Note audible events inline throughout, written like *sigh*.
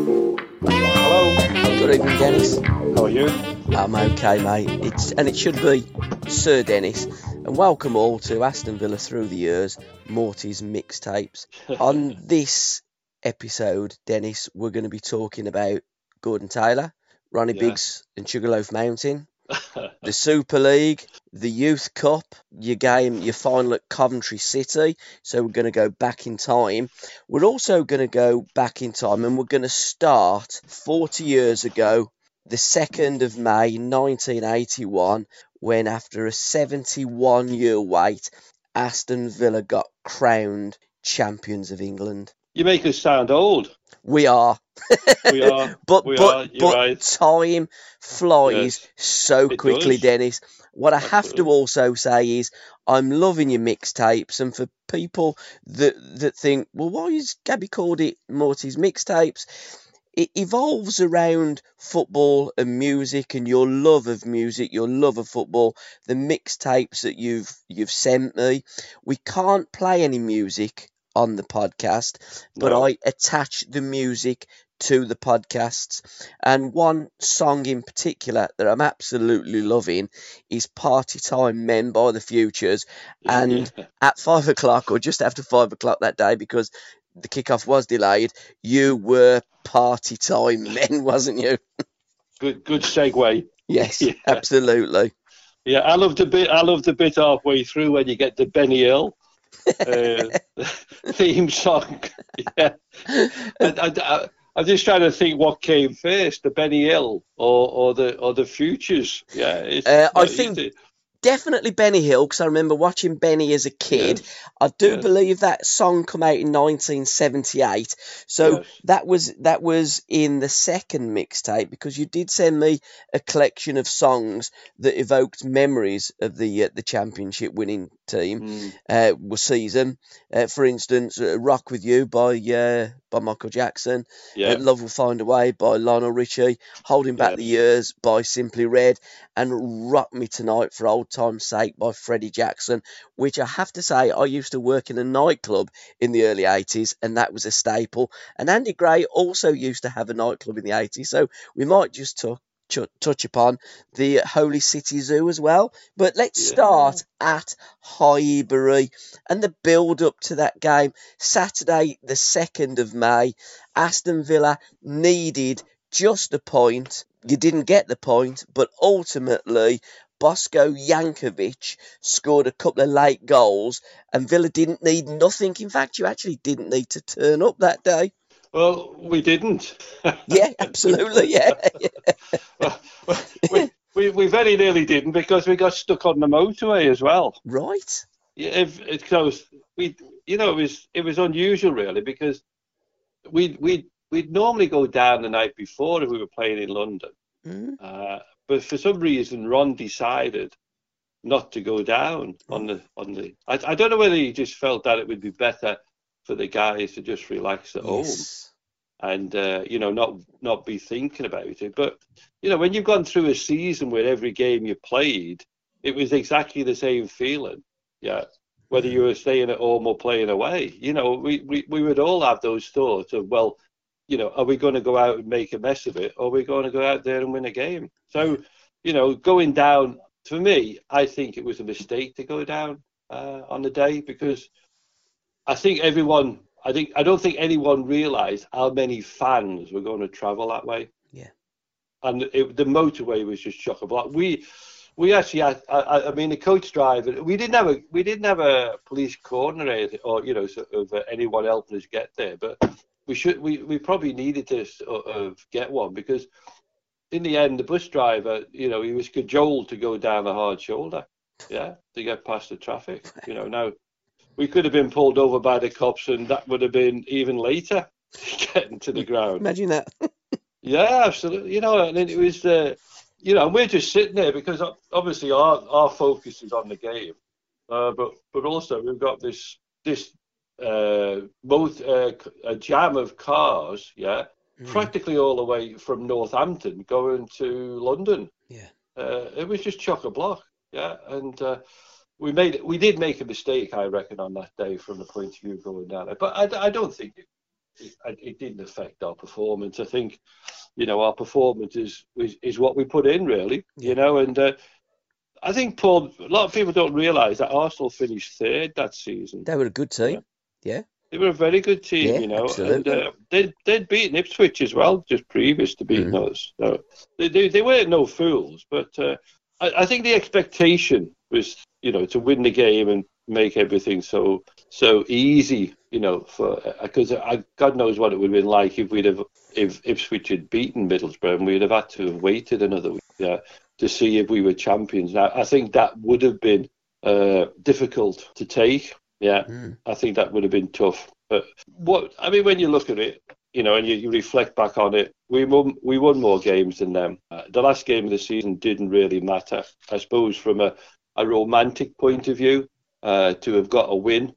Hello. Good evening, Dennis. How are you? I'm okay, mate. It's and it should be Sir Dennis. And welcome all to Aston Villa through the years, Morty's mixtapes. *laughs* On this episode, Dennis, we're going to be talking about Gordon Taylor, Ronnie Yeah. Biggs, and Sugarloaf Mountain, *laughs* the Super League, the Youth Cup, your game, your final at Coventry City. So we're going to go back in time. We're also going to go back in time and we're going to start 40 years ago, the 2nd of May 1981, when after a 71 year wait, Aston Villa got crowned champions of England. You make us sound old. We are. *laughs* We are. But we but are. But right. time flies Yes, so quickly, does. Dennis. What I have to also say is I'm loving your mixtapes, and for people that that think, well, why is Gabby called it Morty's mixtapes? It evolves around football and music, and your love of music, your love of football. The mixtapes that you've you've sent me, we can't play any music on the podcast, but No. I attach the music to the podcasts. And one song in particular that I'm absolutely loving is Party Time Men by the Futures. And *laughs* at five o'clock, or just after five o'clock that day, because the kickoff was delayed, you were Party Time Men, *laughs* wasn't you? good, good segue. Yes, *laughs* Yeah. absolutely. Yeah, I love the bit. I love the bit halfway through when you get the Benny Hill uh, theme song. Yeah, and, and, uh, I'm just trying to think what came first, the Benny Hill or, or the or the Futures. Yeah, Uh, I think- Definitely Benny Hill, because I remember watching Benny as a kid. I do Yes. believe that song come out in 1978. So Yes. that was that was in the second mixtape because you did send me a collection of songs that evoked memories of the uh, the championship winning team Mm, uh, was season. Uh, for instance, uh, "Rock with You" by uh, by Michael Jackson, yeah, uh, "Love Will Find a Way" by Lionel Richie, "Holding Back Yes. the Years" by Simply Red, and "Rock Me Tonight" for old time's sake by Freddie Jackson. Which I have to say, I used to work in a nightclub in the early '80s, and that was a staple. And Andy Gray also used to have a nightclub in the '80s, so we might just talk. Ch- Touch upon the Holy City Zoo as well, but let's Yeah. start at Highbury and the build up to that game. Saturday, the 2nd of May, Aston Villa needed just a point. You didn't get the point, but ultimately, Bosko Jankovic scored a couple of late goals, and Villa didn't need nothing. In fact, you actually didn't need to turn up that day. Well, we didn't. *laughs* Yeah, absolutely. Yeah. we, we, we very nearly didn't because we got stuck on the motorway as well. right. Yeah, goes, we, you know, it was it was unusual really because we we we'd normally go down the night before if we were playing in London, Mm. uh, but for some reason Ron decided not to go down on the on the. I, I don't know whether he just felt that it would be better for the guys to just relax at home and uh, you know not not be thinking about it. But you know when you've gone through a season where every game you played, it was exactly the same feeling. Yeah, whether you were staying at home or playing away, you know we we, we would all have those thoughts of well, you know, are we going to go out and make a mess of it, or are we going to go out there and win a game? So you know, going down for me, I think it was a mistake to go down uh, on the day because I think everyone, I think, I don't think anyone realised how many fans were going to travel that way. Yeah. And it, the motorway was just chock a block. We, we actually had, I, I mean, the coach driver. We didn't have a, we didn't have a police cordon or anything, or you know, sort of uh, anyone helping us get there. But we should, we, we probably needed to sort of get one because in the end, the bus driver, you know, he was cajoled to go down the hard shoulder. yeah, to get past the traffic. You know, now we could have been pulled over by the cops, and that would have been even later *laughs* getting to the ground. Imagine that. yeah, absolutely. You know, and it was, uh, you know, we're just sitting there because obviously our our focus is on the game, uh, but but also we've got this this uh, both uh, a jam of cars, yeah, mm. practically all the way from Northampton going to London. Yeah, uh, it was just chock a block, yeah, and uh, we made we did make a mistake, I reckon, on that day from the point of view of going down there, but I, I don't think it, it, it didn't affect our performance. I think, you know, our performance is is, is what we put in really, you know, and. Uh, I think Paul. A lot of people don't realise that Arsenal finished third that season. They were a good team. Yeah. They were a very good team, yeah, you know, absolutely. and uh, they'd, they'd beaten Ipswich as well just previous to beating mm. us. So they, they, they weren't no fools, but uh, I, I think the expectation was, you know, to win the game and make everything so so easy, you know, for because uh, God knows what it would have been like if we'd have if Ipswich had beaten Middlesbrough and we'd have had to have waited another week yeah, to see if we were champions. Now I think that would have been uh, difficult to take yeah, mm. I think that would have been tough. But what I mean, when you look at it, you know, and you, you reflect back on it, we won we won more games than them. Uh, the last game of the season didn't really matter, I suppose, from a, a romantic point of view. Uh, to have got a win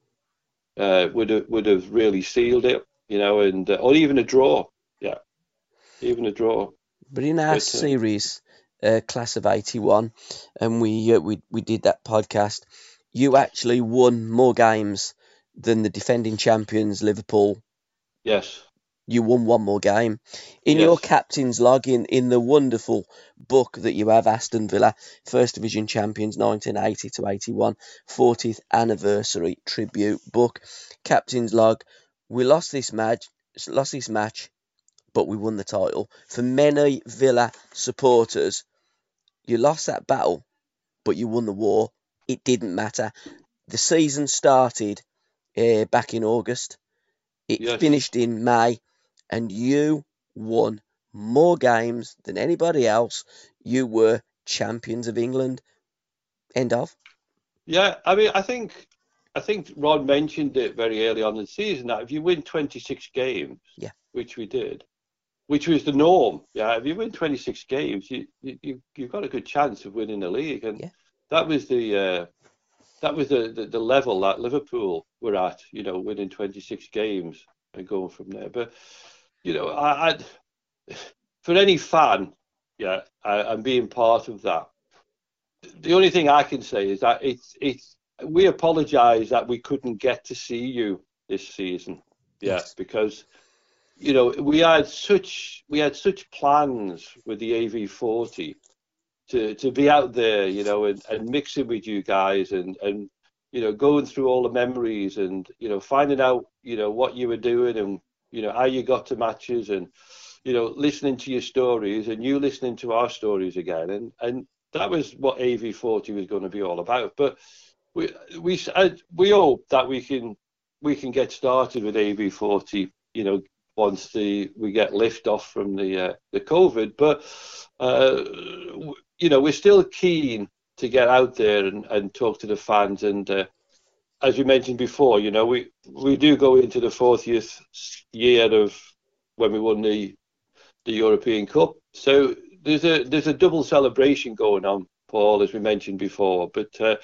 uh, would have would have really sealed it, you know, and uh, or even a draw, yeah, even a draw. But in our but, uh, series, uh, class of '81, and we we we did that podcast you actually won more games than the defending champions Liverpool. Yes. You won one more game. In yes. your captain's log, in, in the wonderful book that you have, Aston Villa, First Division Champions 1980 to 81, 40th anniversary tribute book, captain's log, we lost this match, lost this match, but we won the title. For many Villa supporters, you lost that battle, but you won the war it didn't matter. The season started uh, back in August. It yes. finished in May, and you won more games than anybody else. You were champions of England. End of. Yeah, I mean, I think I think Ron mentioned it very early on in the season that if you win 26 games, yeah, which we did, which was the norm, yeah, if you win 26 games, you you you've got a good chance of winning the league, and yeah that was the uh, that was the, the, the level that Liverpool were at. You know, winning 26 games and going from there. But you know, I, I'd, for any fan, yeah, I, am being part of that. The only thing I can say is that it's it's we apologise that we couldn't get to see you this season. Yeah, yes. because you know we had such we had such plans with the AV40 to to be out there, you know, and, and mixing with you guys and and you know going through all the memories and you know finding out you know what you were doing and you know how you got to matches and you know listening to your stories and you listening to our stories again and and that was what AV40 was going to be all about. But we we we hope that we can we can get started with AV40, you know, once the we get lift off from the uh, the COVID. But uh, you know, we're still keen to get out there and, and talk to the fans. And uh, as we mentioned before, you know, we we do go into the 40th year of when we won the the European Cup. So there's a there's a double celebration going on, Paul, as we mentioned before. But uh,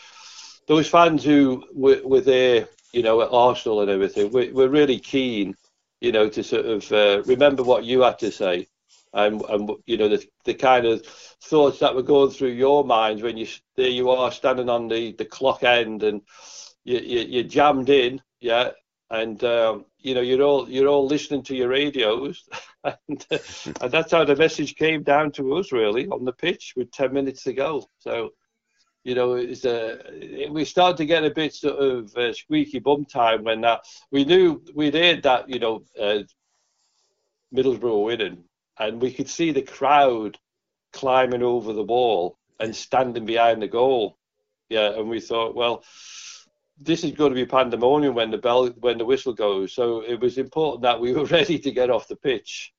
those fans who were, were there, you know, at Arsenal and everything, we're, we're really keen you know, to sort of uh, remember what you had to say, and and you know the the kind of thoughts that were going through your mind when you there you are standing on the the clock end and you you you're jammed in, yeah, and um, you know you're all you're all listening to your radios, *laughs* and, uh, and that's how the message came down to us really on the pitch with ten minutes to go. So you know, it's uh, we started to get a bit sort of uh, squeaky bum time when that we knew we'd heard that you know uh, Middlesbrough were winning, and we could see the crowd climbing over the wall and standing behind the goal. Yeah, and we thought, well, this is going to be pandemonium when the bell when the whistle goes. So it was important that we were *laughs* ready to get off the pitch.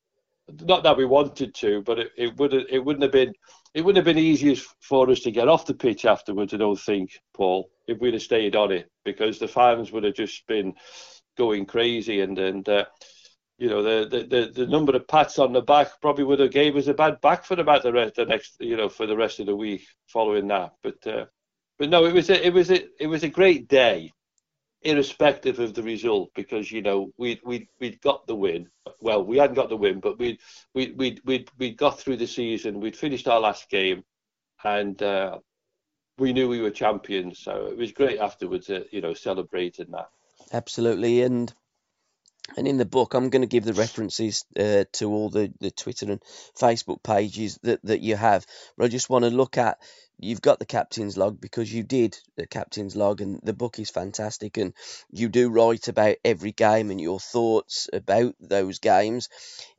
Not that we wanted to, but it, it would it wouldn't have been it wouldn't have been easy for us to get off the pitch afterwards. I don't think, Paul, if we'd have stayed on it, because the fans would have just been going crazy, and and uh, you know the, the the number of pats on the back probably would have gave us a bad back for about the rest the next you know for the rest of the week following that. But uh, but no, it was a, it was a, it was a great day irrespective of the result, because you know we we we'd got the win. Well, we hadn't got the win, but we we we we we got through the season. We'd finished our last game, and uh, we knew we were champions. So it was great afterwards, uh, you know, celebrating that. Absolutely, and and in the book, I'm going to give the references uh, to all the, the Twitter and Facebook pages that, that you have. But I just want to look at you've got the captain's log because you did the captain's log, and the book is fantastic. And you do write about every game and your thoughts about those games.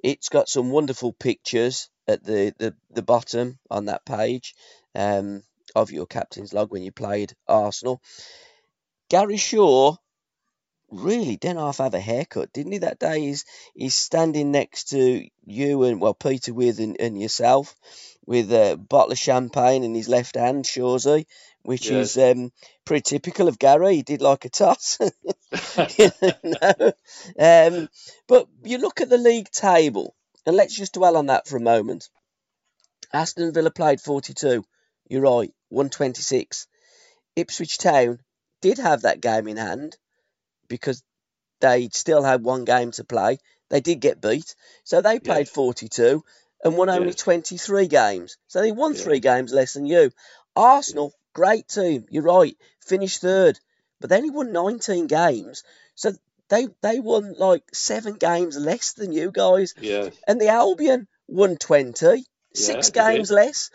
It's got some wonderful pictures at the, the, the bottom on that page um, of your captain's log when you played Arsenal. Gary Shaw really didn't half have a haircut, didn't he? That day he's he's standing next to you and well Peter Withe and, and yourself with a bottle of champagne in his left hand, Shawsey, which yes. is um, pretty typical of Gary. He did like a toss. *laughs* um, but you look at the league table, and let's just dwell on that for a moment. Aston Villa played 42. You're right, 126. Ipswich Town did have that game in hand because they still had one game to play. They did get beat, so they played yes. 42 and won only 23 games. So they won yeah. three games less than you. Arsenal, great team. You're right, finished third, but they only won 19 games. So they they won like seven games less than you guys. Yeah. And the Albion won 20, six games less.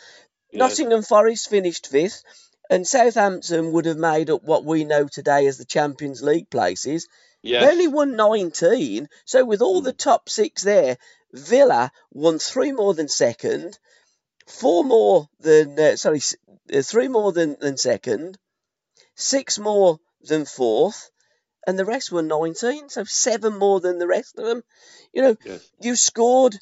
Nottingham Forest finished fifth and Southampton would have made up what we know today as the Champions League places. Yes. They only won 19. So, with all the top six there, Villa won three more than second, four more than, uh, sorry, uh, three more than, than second, six more than fourth, and the rest were 19. So, seven more than the rest of them. You know, yes. you scored.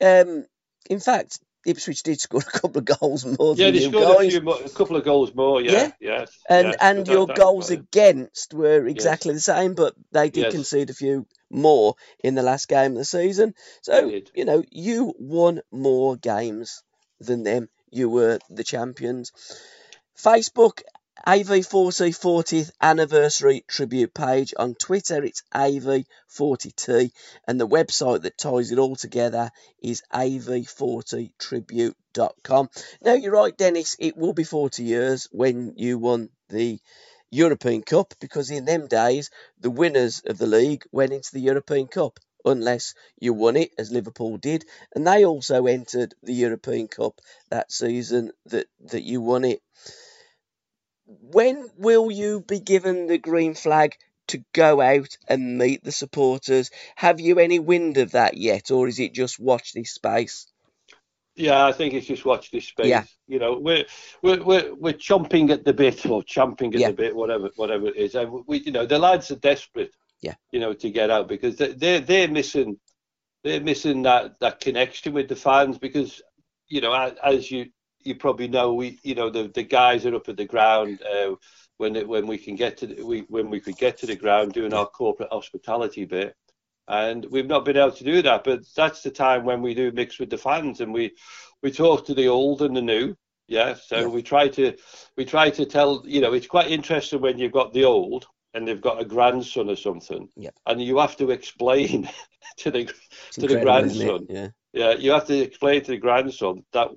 Um, in fact, Ipswich did score a couple of goals more yeah, than you guys. Yeah, they scored a, more, a, couple of goals more. Yeah, yeah. yes. And and your that, goals that, against were exactly yes. the same, but they did yes. concede a few more in the last game of the season. So you know, you won more games than them. You were the champions. Facebook AV40 40th anniversary tribute page. On Twitter, it's AV40T, and the website that ties it all together is AV40tribute.com. Now, you're right, Dennis, it will be 40 years when you won the European Cup because in them days, the winners of the league went into the European Cup unless you won it, as Liverpool did, and they also entered the European Cup that season that, that you won it when will you be given the green flag to go out and meet the supporters? Have you any wind of that yet, or is it just watch this space? Yeah, I think it's just watch this space. Yeah. You know, we're we're we're, we're chomping at the bit or champing at yeah. the bit, whatever whatever it is. And we, you know, the lads are desperate. Yeah. You know, to get out because they they're, they're missing they're missing that that connection with the fans because you know as you you probably know we you know the the guys are up at the ground uh, when it, when we can get to the, we when we could get to the ground doing our corporate hospitality bit. And we've not been able to do that but that's the time when we do mix with the fans and we we talk to the old and the new. Yeah so yeah. we try to we try to tell you know it's quite interesting when you've got the old and they've got a grandson or something. Yeah. and you have to explain *laughs* to the it's to the grandson. Yeah. Yeah you have to explain to the grandson that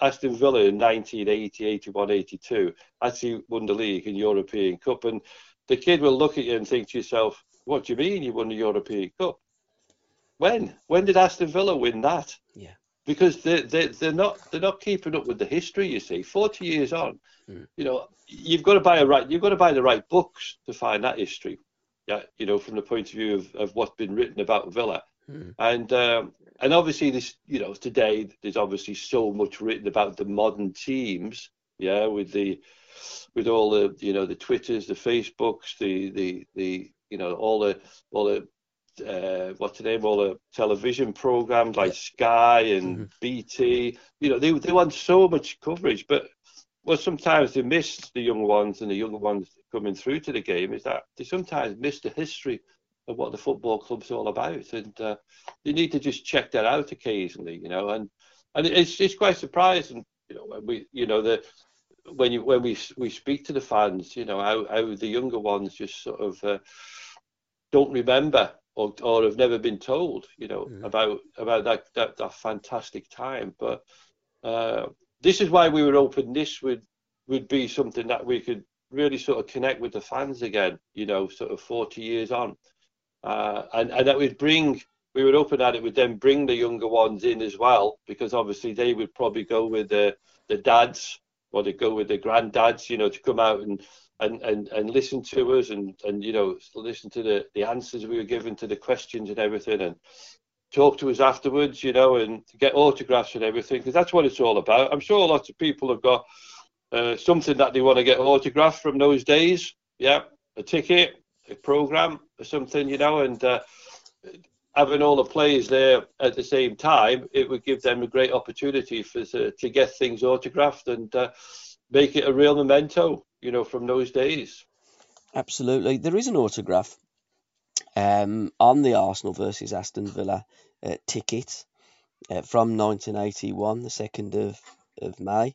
Aston Villa in 1980, 81, 82 actually won the league and European Cup. And the kid will look at you and think to yourself, what do you mean you won the European Cup? When? When did Aston Villa win that? Yeah. Because they they they're not they're not keeping up with the history. You see, forty years on, mm. you know, you've got to buy a right you've got to buy the right books to find that history. Yeah, you know, from the point of view of, of what's been written about Villa. Mm. And um, and obviously this you know today there's obviously so much written about the modern teams yeah with the with all the you know the twitters the facebooks the the the you know all the all the uh, what's the name, all the television programs like Sky and mm-hmm. BT. You know, they they want so much coverage, but well, sometimes they miss the young ones and the younger ones coming through to the game is that they sometimes miss the history of what the football club's all about, and uh, you need to just check that out occasionally, you know. And and it's it's quite surprising, you know, when we, you know, the when you when we we speak to the fans, you know, how how the younger ones just sort of uh, don't remember or or have never been told, you know, mm. about about that, that that fantastic time. But uh, this is why we were hoping this would would be something that we could really sort of connect with the fans again, you know, sort of 40 years on. Uh, and, and that would bring, we were open that it would then bring the younger ones in as well, because obviously they would probably go with the, the dads or they go with the granddads, you know, to come out and, and, and, and listen to us and, and, you know, listen to the, the answers we were given to the questions and everything and talk to us afterwards, you know, and get autographs and everything, because that's what it's all about. I'm sure lots of people have got uh, something that they want to get autographed from those days. Yeah, a ticket, program, or something, you know, and uh, having all the players there at the same time, it would give them a great opportunity for to, to get things autographed and uh, make it a real memento, you know, from those days. Absolutely, there is an autograph um, on the Arsenal versus Aston Villa uh, ticket uh, from 1981, the second of of May.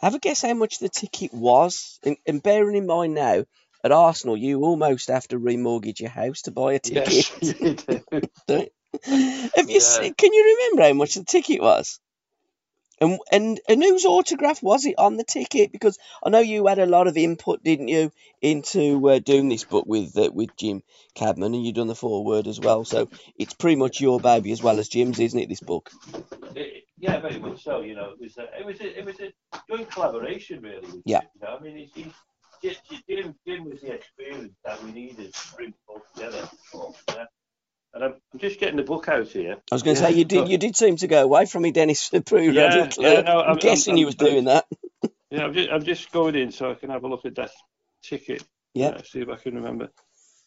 Have a guess how much the ticket was, and, and bearing in mind now at Arsenal, you almost have to remortgage your house to buy a ticket. Yes, *laughs* you do. *laughs* have you? Yeah. can you remember how much the ticket was? And, and and whose autograph was it on the ticket? Because I know you had a lot of input, didn't you, into uh, doing this book with uh, with Jim Cadman, and you've done the foreword as well. So it's pretty much your baby as well as Jim's, isn't it? This book. It, yeah, very much so. You know, it was a, it was a, it was a joint collaboration, really. Yeah. You know, I mean, it's, it's, Jim, Jim was the experience that we needed to bring it all together. Yeah. And I'm, I'm, just getting the book out here. I was going to yeah. say you did. You did seem to go away from me, Dennis. *laughs* Pre yeah, yeah, no, I'm, I'm guessing I'm, you was doing that. *laughs* yeah, I'm just, I'm just going in so I can have a look at that ticket. Yeah. yeah see if I can remember.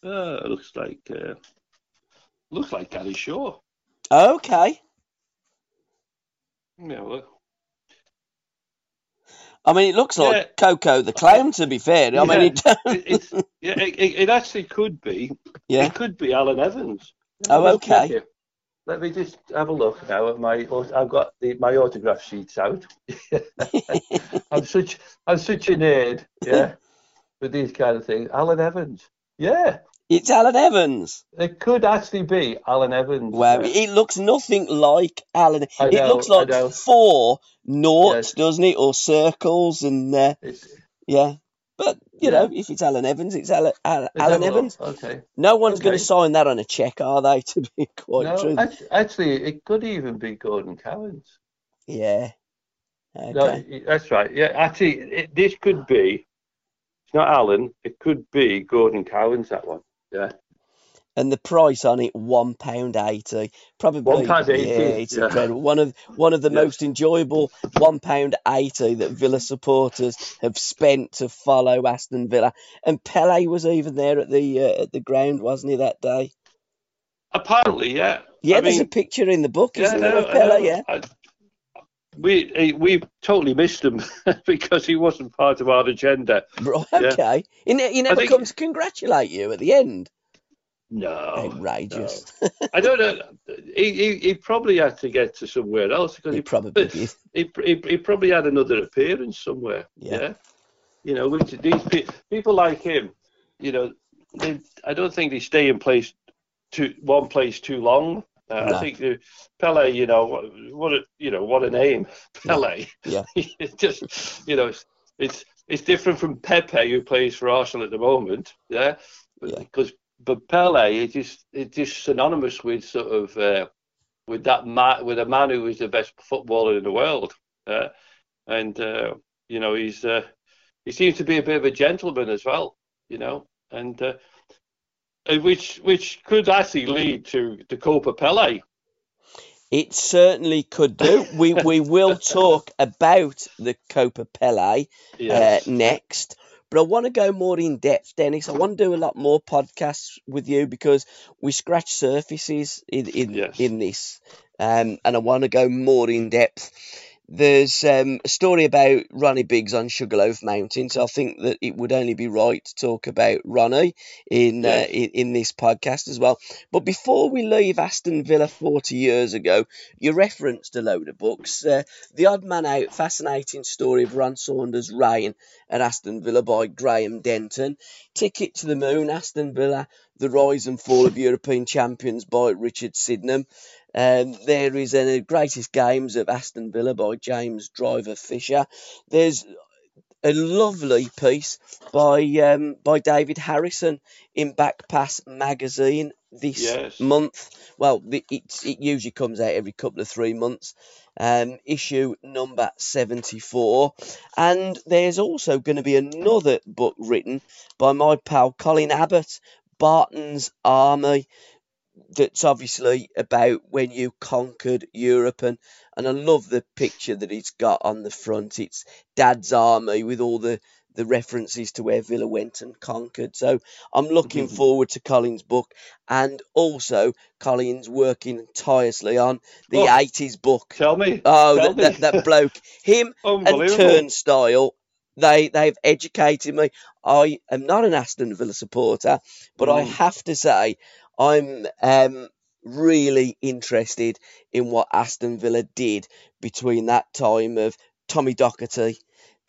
Uh, it looks like uh, looks like Gary Shaw. Okay. Yeah, well, I mean, it looks like yeah. Coco the Clown. To be fair, I yeah. mean, it, yeah, it, it, actually could be. Yeah, it could be Alan Evans. Oh, okay. Let me just have a look now at my. I've got the, my autograph sheets out. *laughs* I'm such I'm such a nerd, yeah, *laughs* with these kind of things. Alan Evans, yeah. It's Alan Evans. It could actually be Alan Evans. Well, it looks nothing like Alan. Know, it looks like four noughts, yes. doesn't it, or circles, and uh, yeah. But you yeah. know, if it's Alan Evans, it's Alan, Alan, Alan Evans. Okay. No one's okay. going to sign that on a check, are they? *laughs* To be quite no, true. Actually, it could even be Gordon Cowans. Yeah. Okay. No, that's right. Yeah, actually, it, this could be. It's not Alan. It could be Gordon Cowans. That one. Yeah. And the price on it one pound eighty, probably one pound eighty. Yeah, it's yeah. incredible. One of one of the yeah. most enjoyable one pound eighty that Villa supporters have spent to follow Aston Villa. And Pele was even there at the uh, at the ground, wasn't he that day? Apparently, yeah. Yeah, I there's mean, a picture in the book, isn't yeah, there, of Pele? Yeah. I, we we totally missed him *laughs* because he wasn't part of our agenda. Right, okay. Yeah. He, he never think, comes to congratulate you at the end. No. Outrageous. No. I don't know. He, he, he probably had to get to somewhere else because he, he probably. *laughs* He, he, he probably had another appearance somewhere. Yeah. yeah? You know, which these people like him, you know, they, I don't think they stay in place too one place too long. Uh, no. I think uh, Pele, you know, what, what a you know what a name, *laughs* Pele. Yeah, *laughs* yeah. just you know, it's, it's it's different from Pepe who plays for Arsenal at the moment. Yeah, because yeah. but Pele is it's just synonymous with sort of uh, with that man with a man who is the best footballer in the world. Uh, and uh, you know he's uh, he seems to be a bit of a gentleman as well. You know, and uh, which which could actually lead to the Copa Pele. It certainly could do. we *laughs* we will talk about the Copa Pele uh, yes. uh, next. but I want to go more in depth, Dennis. I want to do a lot more podcasts with you because we scratch surfaces in in, Yes. in this, um, and I want to go more in depth. There's um, a story about Ronnie Biggs on Sugarloaf Mountain, so I think that it would only be right to talk about Ronnie in, uh, in in this podcast as well. But before we leave Aston Villa 40 years ago, you referenced a load of books. Uh, the Odd Man Out, fascinating story of Ron Saunders' reign at Aston Villa by Graham Denton. Ticket to the Moon, Aston Villa, The Rise and Fall of European Champions by Richard Sydenham. Um, there is a Greatest Games of Aston Villa by James Driver Fisher. There's a lovely piece by um, by David Harrison in Backpass magazine this Yes. month. Well, the, it it usually comes out every couple of three months. Um, issue number seventy four, and there's also going to be another book written by my pal Colin Abbott, Barton's Army. That's obviously about when you conquered Europe, and, and I love the picture that it's got on the front. It's Dad's army with all the, the references to where Villa went and conquered. So I'm looking Mhm. forward to Colin's book, and also Colin's working tirelessly on the Oh. 80s book. Tell me. Oh, Tell that, that, me. that bloke, him *laughs* and Turnstile, they they've educated me. I am not an Aston Villa supporter, but I Mm. have to say I'm um, really interested in what Aston Villa did between that time of Tommy Docherty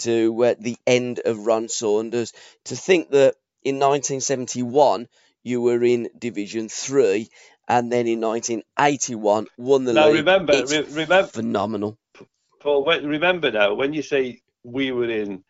to uh, the end of Ron Saunders. To think that in 1971 you were in Division Three, and then in 1981 won the Now league. remember, re- remember, phenomenal. Paul. Remember now when you say we were in,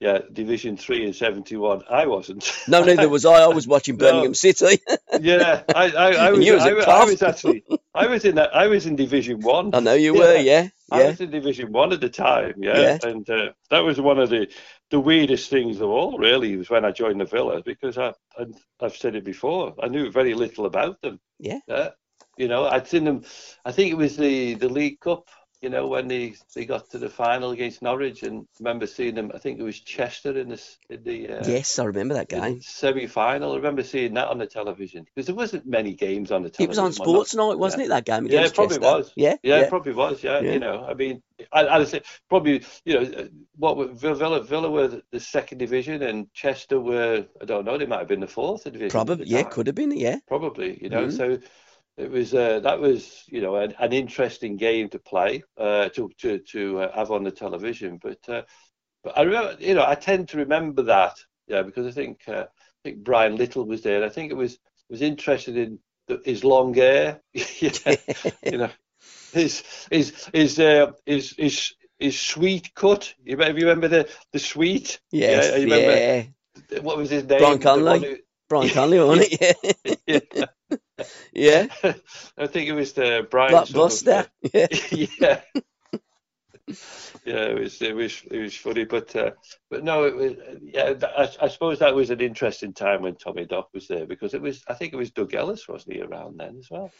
yeah, Division Three in '71. I wasn't. No, neither *laughs* was I. I was watching No. Birmingham City. *laughs* yeah, I, I, I was. you was I, I was actually. I was in that. I was in Division One. I know you Yeah. were, yeah, I yeah. was in Division One at the time, yeah, Yeah. and uh, that was one of the the weirdest things of all. Really, was when I joined the Villa because I, I I've said it before. I knew very little about them. Yeah. Yeah. You know, I'd seen them. I think it was the the League Cup. You know, when they, they got to the final against Norwich, and remember seeing them. I think it was Chester in the in the uh, Yes, I remember that game. semi final. I remember seeing that on the television because there wasn't many games on the television. It was on. Sports Night, wasn't it? That game Yeah, it probably Chester? was. Yeah, Yeah, yeah. it probably was. Yeah, Yeah. you know, I mean, I, I'd say probably, you know, what were Villa Villa were the- second division, and Chester were I don't know, they might have been the fourth division. Probably, yeah, could have been, yeah. probably. You know, Mhm. so it was uh, that was you know an, an interesting game to play uh, to to to uh, have on the television, but uh, but I remember, you know, I tend to remember that, yeah, because I think uh, I think Brian Little was there. And I think it was was interested in the, his long hair, *laughs* *laughs* you know, his his his uh, his his his sweet cut. You remember, you remember the the sweet? Yes, remember- yeah. What was his name? Brian Connolly? Brian *laughs* Connolly, wasn't it? Yeah. Yeah. yeah. *laughs* I think it was the Brian Blockbuster. *laughs* Yeah. *laughs* yeah. Yeah, it was it was it was funny, but uh, but no, it was yeah. I, I suppose that was an interesting time when Tommy Dock was there because it was I think it was Doug Ellis wasn't he around then as well?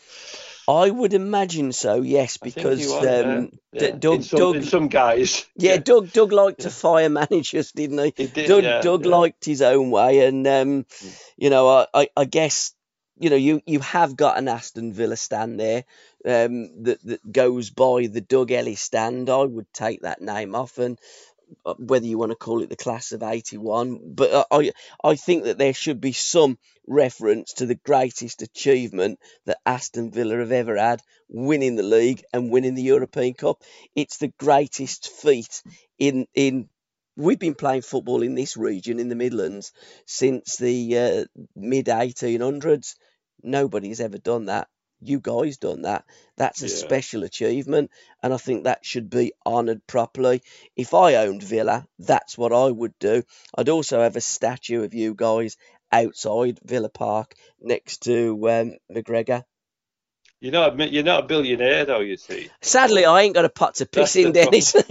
I would imagine so, yes, I think he because was, yeah. um, Yeah. Doug, in, some, Doug, in some guys, yeah, Doug, Doug liked to fire managers, didn't he? he did. Doug, yeah, Doug yeah. liked his own way, and um, Mm. you know, I, I, I guess you know you you have got an Aston Villa stand there um, that that goes by the Doug Ellis stand. I would take that name off, and uh, whether you want to call it the class of '81, but I I think that there should be some reference to the greatest achievement that Aston Villa have ever had, winning the league and winning the European Cup. It's the greatest feat in in we've been playing football in this region in the Midlands since the uh, mid 1800s. Nobody's ever done that. You guys done that. That's a Yeah. special achievement, and I think that should be honoured properly. If I owned Villa, that's what I would do. I'd also have a statue of you guys outside Villa Park next to um, McGregor. You're not a, you're not a billionaire though, you see. Sadly, I ain't got a pot to piss That's in, Dennis. *laughs*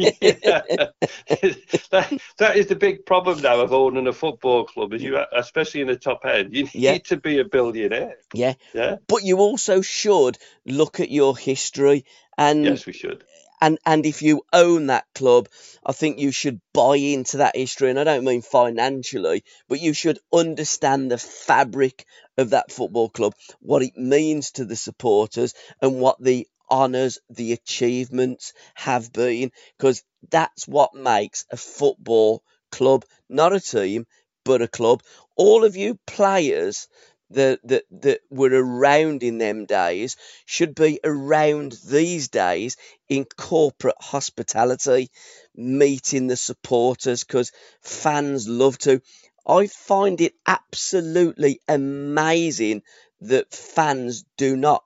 *laughs* that, that is the big problem now of owning a football club, is you, especially in the top end, you need Yeah. to be a billionaire. yeah, Yeah. but you also should look at your history and Yes, we should. And and if you own that club, I think you should buy into that history, and I don't mean financially, but you should understand the fabric of that football club, what it means to the supporters, and what the honours, the achievements have been, because that's what makes a football club, not a team, but a club. All of you players that, that, that were around in them days should be around these days in corporate hospitality, meeting the supporters because fans love to. I find it absolutely amazing that fans do not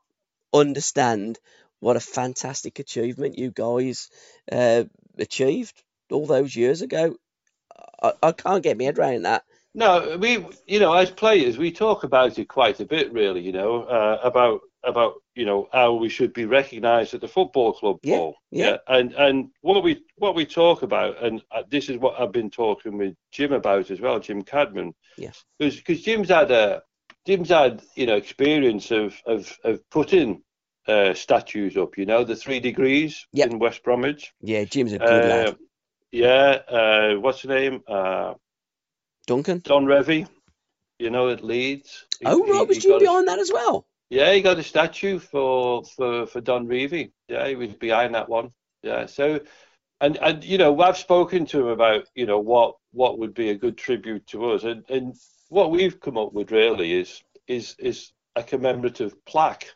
understand what a fantastic achievement you guys uh, achieved all those years ago. I, I can't get my head around that. No, we, you know, as players, we talk about it quite a bit, really. You know, uh, about about you know how we should be recognised at the football club, Yeah, Paul. yeah. And and what we what we talk about, and uh, this is what I've been talking with Jim about as well, Jim Cadman, Yes. because Jim's had a Jim's had you know experience of of of putting uh, statues up. You know, the three degrees Yep. in West Bromwich. Yeah, Jim's a good Uh, lad. yeah. Uh, what's the name? Uh, Duncan. Don Revie, you know, at Leeds. He- Oh, right, was a- behind that as well? Yeah, he got a statue for for for Don Revie. Yeah, he was behind that one. Yeah, so and and you know, I've spoken to him about you know what what would be a good tribute to us, and and what we've come up with really is is is a commemorative plaque.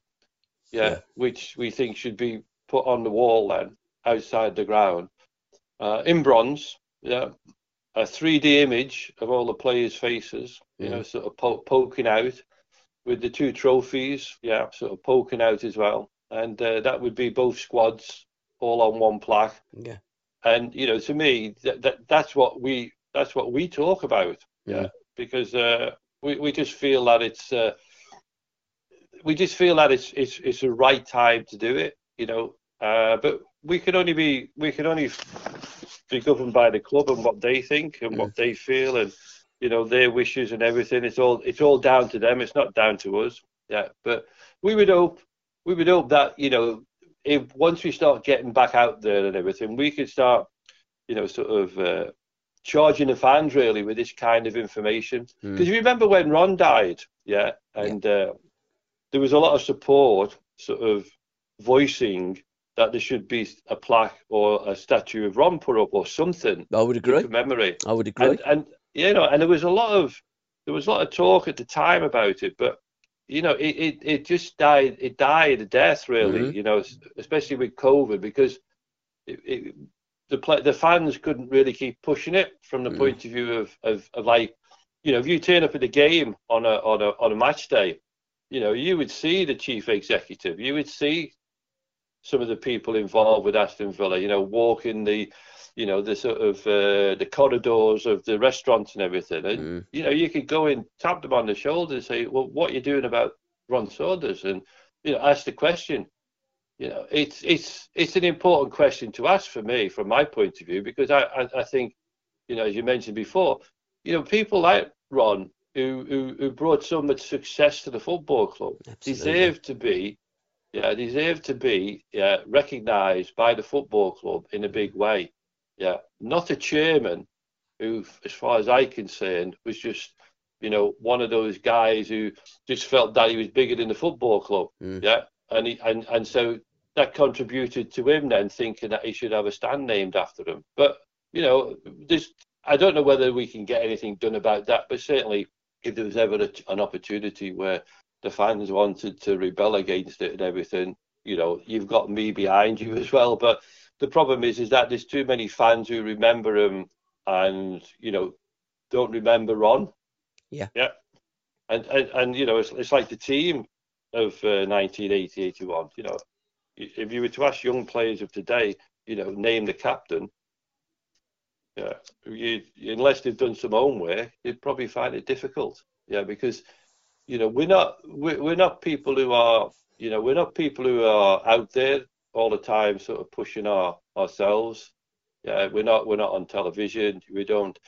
Yeah, Yeah. which we think should be put on the wall then outside the ground uh, in bronze. Yeah, a 3D image of all the players' faces. You know, sort of po- poking out with the two trophies. Yeah, sort of poking out as well, and uh, that would be both squads all on one plaque. Yeah. And you know, to me, that, that that's what we that's what we talk about. Yeah. because uh, we we just feel that it's uh, we just feel that it's it's it's the right time to do it. You know, uh, but we can only be we can only be governed by the club and what they think and what they feel and you know their wishes and everything. It's all it's all down to them. It's not down to us. Yeah, but we would hope we would hope that you know if once we start getting back out there and everything, we could start you know sort of uh, charging the fans really with this kind of information. Because you remember when Ron died, yeah, and uh, there was a lot of support sort of voicing that there should be a plaque or a statue of Ron put up or something I would to agree. commemorate I would agree. and, and you know, and there was a lot of there was a lot of talk at the time about it, but you know, it, it, it just died. It died a death, really. Mhm. You know, especially with COVID, because it, it, the pla the fans couldn't really keep pushing it from the Mhm. point of view of, of, of like, you know, if you turn up at the game on a on a on a match day, you know, you would see the chief executive, you would see some of the people involved with Aston Villa, you know, walking the, you know, the sort of uh, the corridors of the restaurants and everything. And, Mm. you know, you could go and tap them on the shoulder and say, well, what are you doing about Ron Saunders? And, you know, ask the question. You know, it's it's it's an important question to ask for me, from my point of view, because I, I, I think, you know, as you mentioned before, you know, people like Ron who, who, who brought so much success to the football club Absolutely. deserve to be yeah, deserve to be yeah, recognised by the football club in a big way. Yeah, not a chairman who, as far as I'm concerned, was just you know one of those guys who just felt that he was bigger than the football club. Mm. Yeah, and he, and and so that contributed to him then thinking that he should have a stand named after him. But you know, this I don't know whether we can get anything done about that, but certainly if there was ever a, an opportunity where the fans wanted to rebel against it and everything, you know, you've got me behind you *laughs* as well. But the problem is, is that there's too many fans who remember him and you know don't remember Ron. Yeah. Yeah. And and, and you know, it's it's like the team of uh, 1980, 81. You know, if you were to ask young players of today, you know, name the captain. Yeah, you, unless they've done some homework, you'd probably find it difficult. Yeah, because you know we're not we're, we're not people who are you know we're not people who are out there all the time sort of pushing our ourselves yeah we're not we're not on television we don't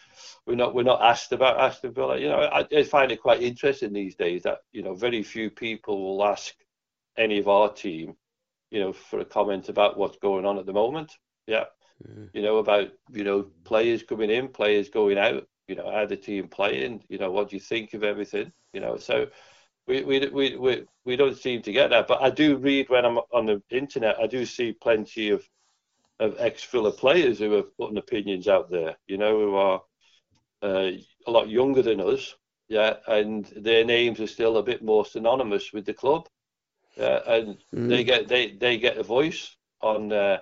we're not we're not asked about Aston Villa you know I, I find it quite interesting these days that you know very few people will ask any of our team you know, for a comment about what's going on at the moment. Yeah. Mm. You know, about, you know, players coming in, players going out, you know, how the team playing, you know, what do you think of everything? You know, so we, we, we, we, we don't seem to get that. But I do read when I'm on the internet, I do see plenty of, of ex Villa players who are putting opinions out there, you know, who are uh, a lot younger than us. Yeah. And their names are still a bit more synonymous with the club. Yeah. And mm. they get, they, they get a voice on, uh,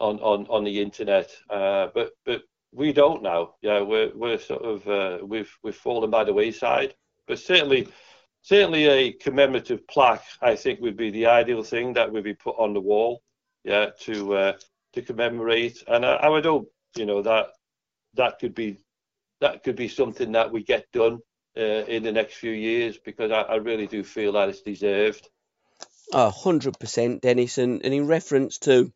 on, on, on the internet. Uh, but, but we don't know. Yeah. We're, we're sort of, uh, we've, we've fallen by the wayside. But certainly, certainly a commemorative plaque, I think, would be the ideal thing that would be put on the wall, yeah, to uh, to commemorate. And I, I, would hope, you know, that that could be that could be something that we get done uh, in the next few years because I, I really do feel that it's deserved. A hundred percent, Dennis, and, and in reference to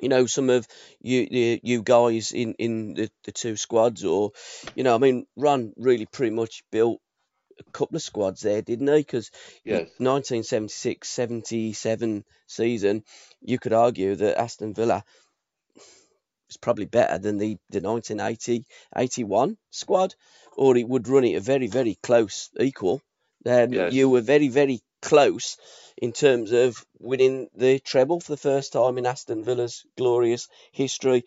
you know some of you you guys in in the, the two squads or you know i mean Ron really pretty much built a couple of squads there, didn't he? Because yes. 1976 77 season, you could argue that Aston Villa was probably better than the, the 1980 81 squad, or it would run it a very, very close equal. Um, yes. You were very, very close in terms of winning the treble for the first time in Aston Villa's glorious history.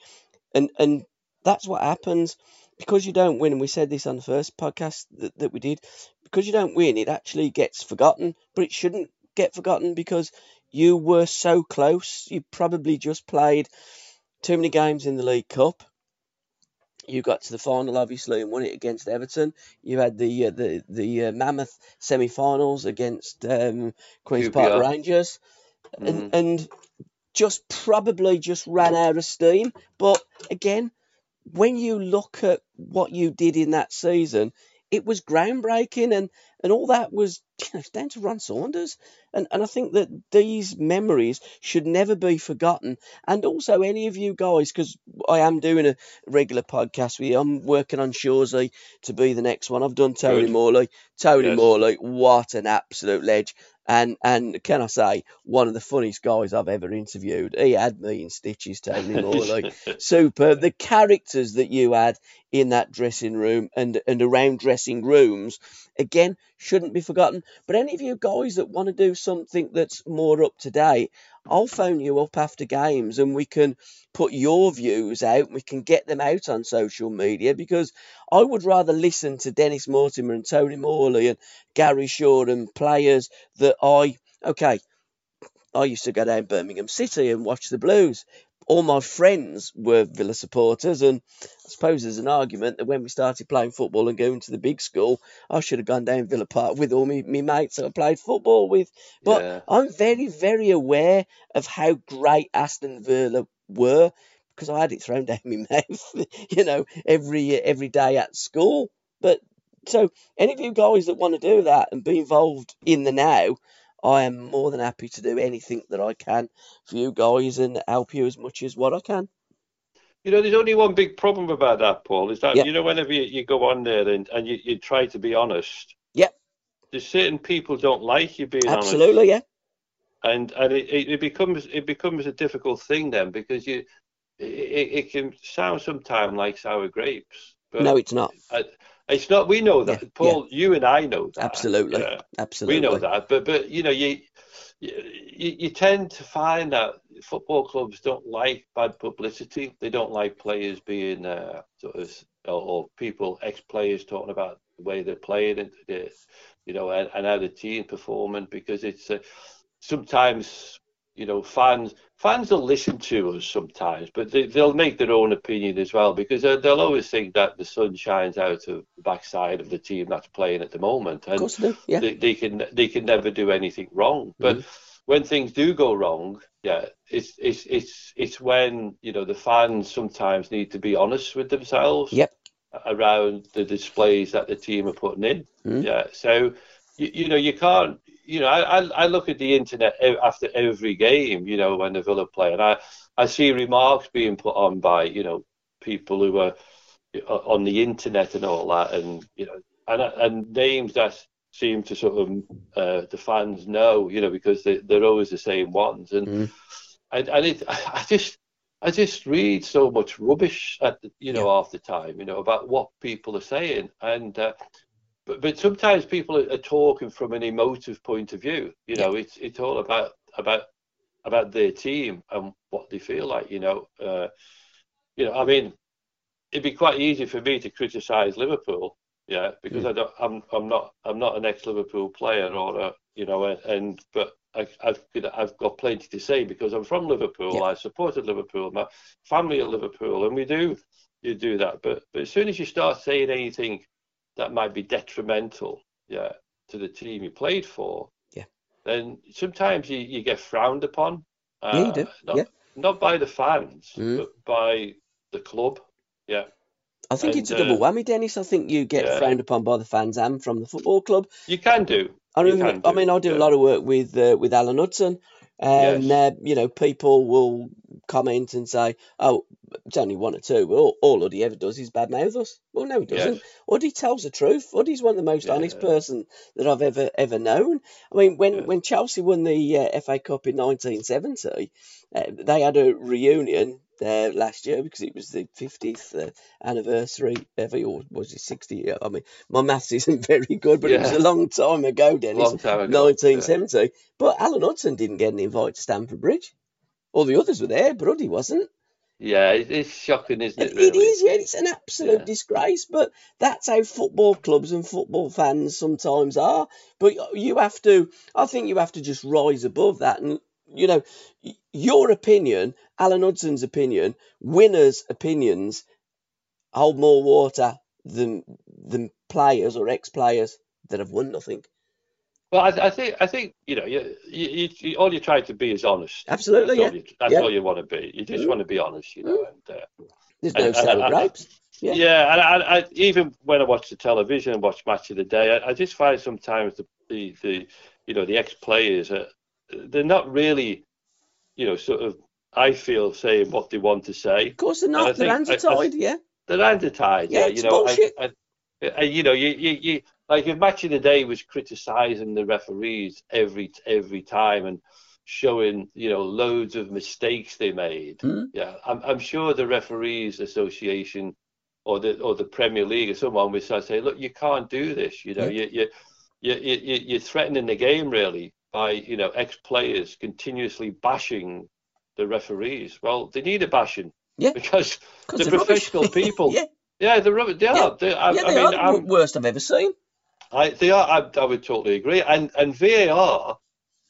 And, and that's what happens because you don't win, and we said this on the first podcast that, that we did, because you don't win, it actually gets forgotten, but it shouldn't get forgotten because you were so close. You probably just played too many games in the League Cup. You got to the final, obviously, and won it against Everton. You had the uh, the the uh, mammoth semi-finals against um, Queens Park Rangers, mm. and mm-hmm. and just probably just ran out of steam. But again, when you look at what you did in that season, it was groundbreaking and, and all that was you know, down to Ron Saunders. And, and I think that these memories should never be forgotten. And also, any of you guys, because I am doing a regular podcast with you, I'm working on Shawsy to be the next one. I've done Tony Good. Morley. Tony yes. Morley, what an absolute ledge. And and can I say, one of the funniest guys I've ever interviewed. He had me in stitches, Tony Morley. *laughs* Super. The characters that you had in that dressing room and, and around dressing rooms, again, shouldn't be forgotten. But any of you guys that want to do something that's more up to date, I'll phone you up after games and we can put your views out. We can get them out on social media because I would rather listen to Dennis Mortimer and Tony Morley and Gary Shaw and players that I, okay, I used to go down Birmingham City and watch the Blues all my friends were Villa supporters, and I suppose there's an argument that when we started playing football and going to the big school, I should have gone down Villa Park with all my, mates that I played football with. But yeah. I'm very, very aware of how great Aston Villa were because I had it thrown *laughs* down my mouth, you know, every every day at school. But so any of you guys that want to do that and be involved in the now, I am more than happy to do anything that I can for you guys and help you as much as what I can. You know, there's only one big problem about that, Paul, is that, yep. you know, whenever you, you, go on there and, and you, you try to be honest. Yep. There's certain people don't like you being Absolutely, honest. yeah. And and it, it becomes it becomes a difficult thing then because you it, it can sound sometimes like sour grapes. But no, it's not. I, it's not. We know that, yeah, Paul. Yeah. You and I know that. Absolutely, absolutely. We know that, but but you know, you, you you tend to find that football clubs don't like bad publicity. They don't like players being uh, sort of or, or people ex-players talking about the way they're playing and the, you know and, and how the team performing because it's uh, sometimes you know fans fans will listen to us sometimes, but they, will make their own opinion as well because they'll always think that the sun shines out of the backside of the team that's playing at the moment, and they, yeah. they, they, can they can never do anything wrong. But mm-hmm. when things do go wrong, yeah, it's it's it's it's when you know the fans sometimes need to be honest with themselves. Yep. Around the displays that the team are putting in, mm-hmm. yeah. So you, you know you can't you know, I, I look at the internet after every game, you know, when the Villa play, and I, I see remarks being put on by, you know, people who are on the internet and all that, and you know, and and names that seem to sort of uh, the fans know, you know, because they, they're always the same ones, and mm. and, and it, I just I just read so much rubbish at the, you know yeah. half the time, you know, about what people are saying, and uh, but but sometimes people are, are, talking from an emotive point of view, you know, yeah. it's it's all about about about their team and what they feel like, you know, uh, you know, I mean, it'd be quite easy for me to criticise Liverpool yeah, because mm. I don't, I'm, I'm not, I'm not an ex-Liverpool player, or a, you know, and but I, have I've got plenty to say because I'm from Liverpool. Yeah. I supported Liverpool, my family at Liverpool, and we do, you do that. But but as soon as you start saying anything that might be detrimental, yeah, to the team you played for, yeah, then sometimes you, you get frowned upon. Uh, yeah, you do. Not, yeah. not by the fans, mm. but by the club. Yeah. I think and, it's a double uh, whammy, Dennis. I think you get yeah. frowned upon by the fans and from the football club. You can do. I, mean, do. I mean, I do yeah. a lot of work with uh, with Alan Hudson, and yes. uh, you know, people will comment and say, "Oh, it's only one or two. All, all Uddy ever does is badmouth us." Well, no, he doesn't. Yes. Uddy tells the truth. Uddy's one of the most yeah. honest person that I've ever ever known. I mean, when yeah. when Chelsea won the uh, FA Cup in 1970, uh, they had a reunion there last year because it was the 50th uh, anniversary ever, or was it 60? I mean, my maths *laughs* isn't very good, but yeah. it was a long time ago, Dennis. Long time ago. 1970. Yeah. But Alan Hudson didn't get an invite to Stamford Bridge. All the others were there, but he wasn't. Yeah, it's shocking, isn't it? Really? It is, yeah. It's an absolute yeah. disgrace, but that's how football clubs and football fans sometimes are. But you have to, I think you have to just rise above that and you know, your opinion, Alan Hudson's opinion, winners' opinions hold more water than than players or ex-players that have won nothing. Well, I, I think I think you know, you, you, you, all you're trying to be is honest. Absolutely, that's yeah. All you, that's yeah. all you want to be. You just mm. want to be honest, you know. Mm. And, uh, There's no sour grapes. Yeah, yeah and I, I, even when I watch the television and watch Match of the Day, I, I just find sometimes the, the, the you know the ex players are they're not really you know, sort of, I feel saying what they want to say. Of course they're not. They're anti-tied, yeah. They're anti-tied, yeah. yeah you know, I, I, you know, you, you, you, like if Match of the Day was criticising the referees every every time and showing, you know, loads of mistakes they made. Mm. Yeah, I'm, I'm sure the referees association or the or the Premier League or someone would start saying, look, you can't do this. You know, yeah. you, you, you, you, you're threatening the game really by you know ex-players continuously bashing the referees. Well, they need a bashing yeah. because they're, professional *laughs* people. yeah. yeah, they're rubbish. They are. Yeah. They, I, yeah, they I mean, are the worst I've ever seen. I, they are. I, I would totally agree. And and VAR,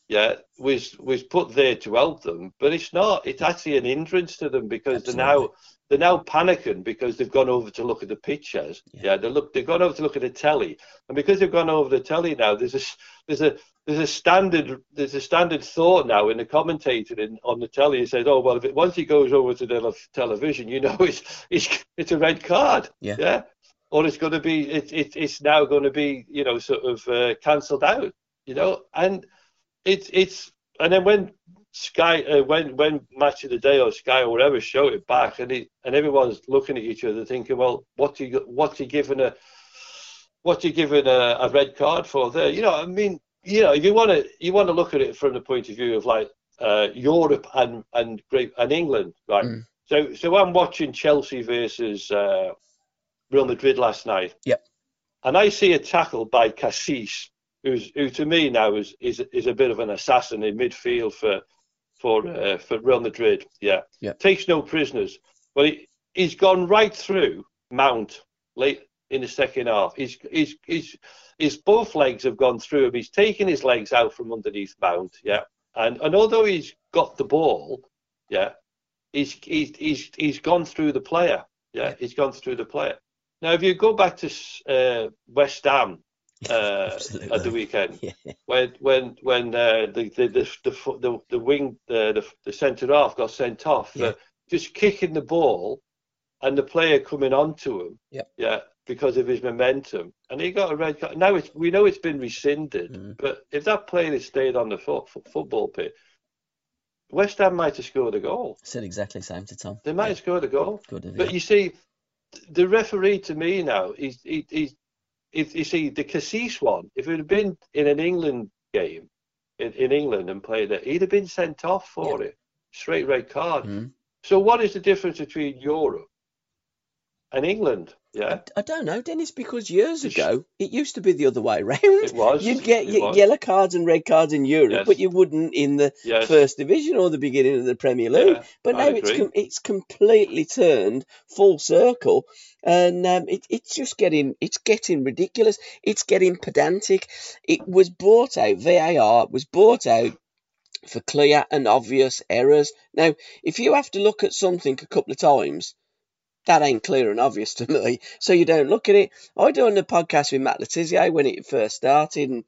yeah, was was put there to help them, but it's not. It's actually an hindrance to them because Absolutely. they're now they're now panicking because they've gone over to look at the pictures. Yeah, yeah they look they've gone over to look at the telly, and because they've gone over the telly now, there's a there's a there's a standard there's a standard thought now in the commentator in, on the telly. He says, "Oh well, if it, once he goes over to the television, you know *laughs* it's it's it's a red card." Yeah. Yeah. Or it's going to be it, it it's now going to be you know sort of uh, cancelled out. You know, and it's it's and then when Sky uh, when when Match of the Day or Sky or whatever show it back, and he, and everyone's looking at each other thinking, well, what's he what's he giving a what's he giving a, a red card for there? You know, I mean, you know, if you want to you want to look at it from the point of view of like uh, Europe and and Great and England, right? Mm. So so I'm watching Chelsea versus uh, Real Madrid last night. Yep. And I see a tackle by Cassis, who's who to me now is is is a bit of an assassin in midfield for for uh, for Real Madrid. Yeah. yeah. Takes no prisoners. But he, he's gone right through Mount late in the second half. He's he's he's his both legs have gone through him. He's taken his legs out from underneath Mount. Yeah. And and although he's got the ball, yeah, he's he's he's he's gone through the player. Yeah, he's gone through the player. Now, if you go back to uh, West Ham uh, *laughs* at the weekend yeah. when when when uh, the, the, the the the wing uh, the the centre half got sent off yeah. just kicking the ball and the player coming onto him yeah yeah because of his momentum and he got a red card now it's we know it's been rescinded mm. but if that player had stayed on the foot, football pitch West Ham might have scored a goal. Said exactly the same to Tom. They might yeah. have scored a goal. Good but you see, the referee to me now, he's he, he's if you see the Cassis one, if it had been in an England game in, in England and played it, he'd have been sent off for it, straight red card. Mm. So what is the difference between Europe and England? Yeah, I don't know, Dennis, because years ago it used to be the other way *laughs* round. it was. You'd get was. yellow cards and red cards in Europe, Yes. but you wouldn't in the Yes. first division or the beginning of the Premier League. Yeah, but now it's com- it's completely turned full circle, and um, it, it's just getting it's getting ridiculous. It's getting pedantic. It was brought out. VAR was brought out for clear and obvious errors. Now, if you have to look at something a couple of times, that ain't clear and obvious to *laughs* me. So you don't look at it. I done the podcast with Matt Le Tissier when it first started, and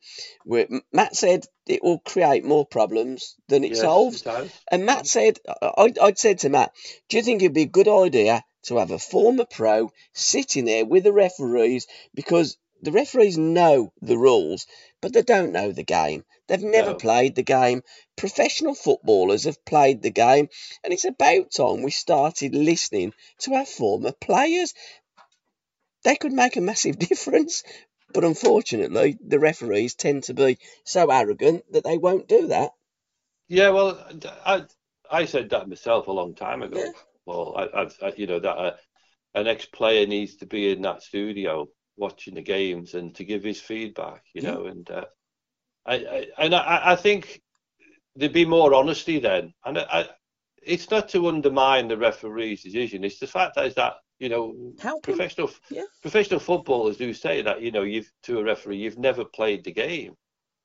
Matt said it will create more problems than it Yes, solves. it. And Matt said, I, I'd said to Matt, do you think it'd be a good idea to have a former pro sitting there with the referees because the referees know the rules, but they don't know the game. They've never No. played the game. Professional footballers have played the game, and it's about time we started listening to our former players. They could make a massive *laughs* difference, but unfortunately, the referees tend to be so arrogant that they won't do that. Yeah, well, I I said that myself a long time ago. Yeah. Well, I, I've I, you know that uh, an ex-player needs to be in that studio watching the games and to give his feedback. You Yeah. know, and uh, I, I and I, I think there'd be more honesty then. And I, it's not to undermine the referee's decision. It's the fact that is that you know Help professional Yeah. professional footballers do say that you know you've to a referee you've never played the game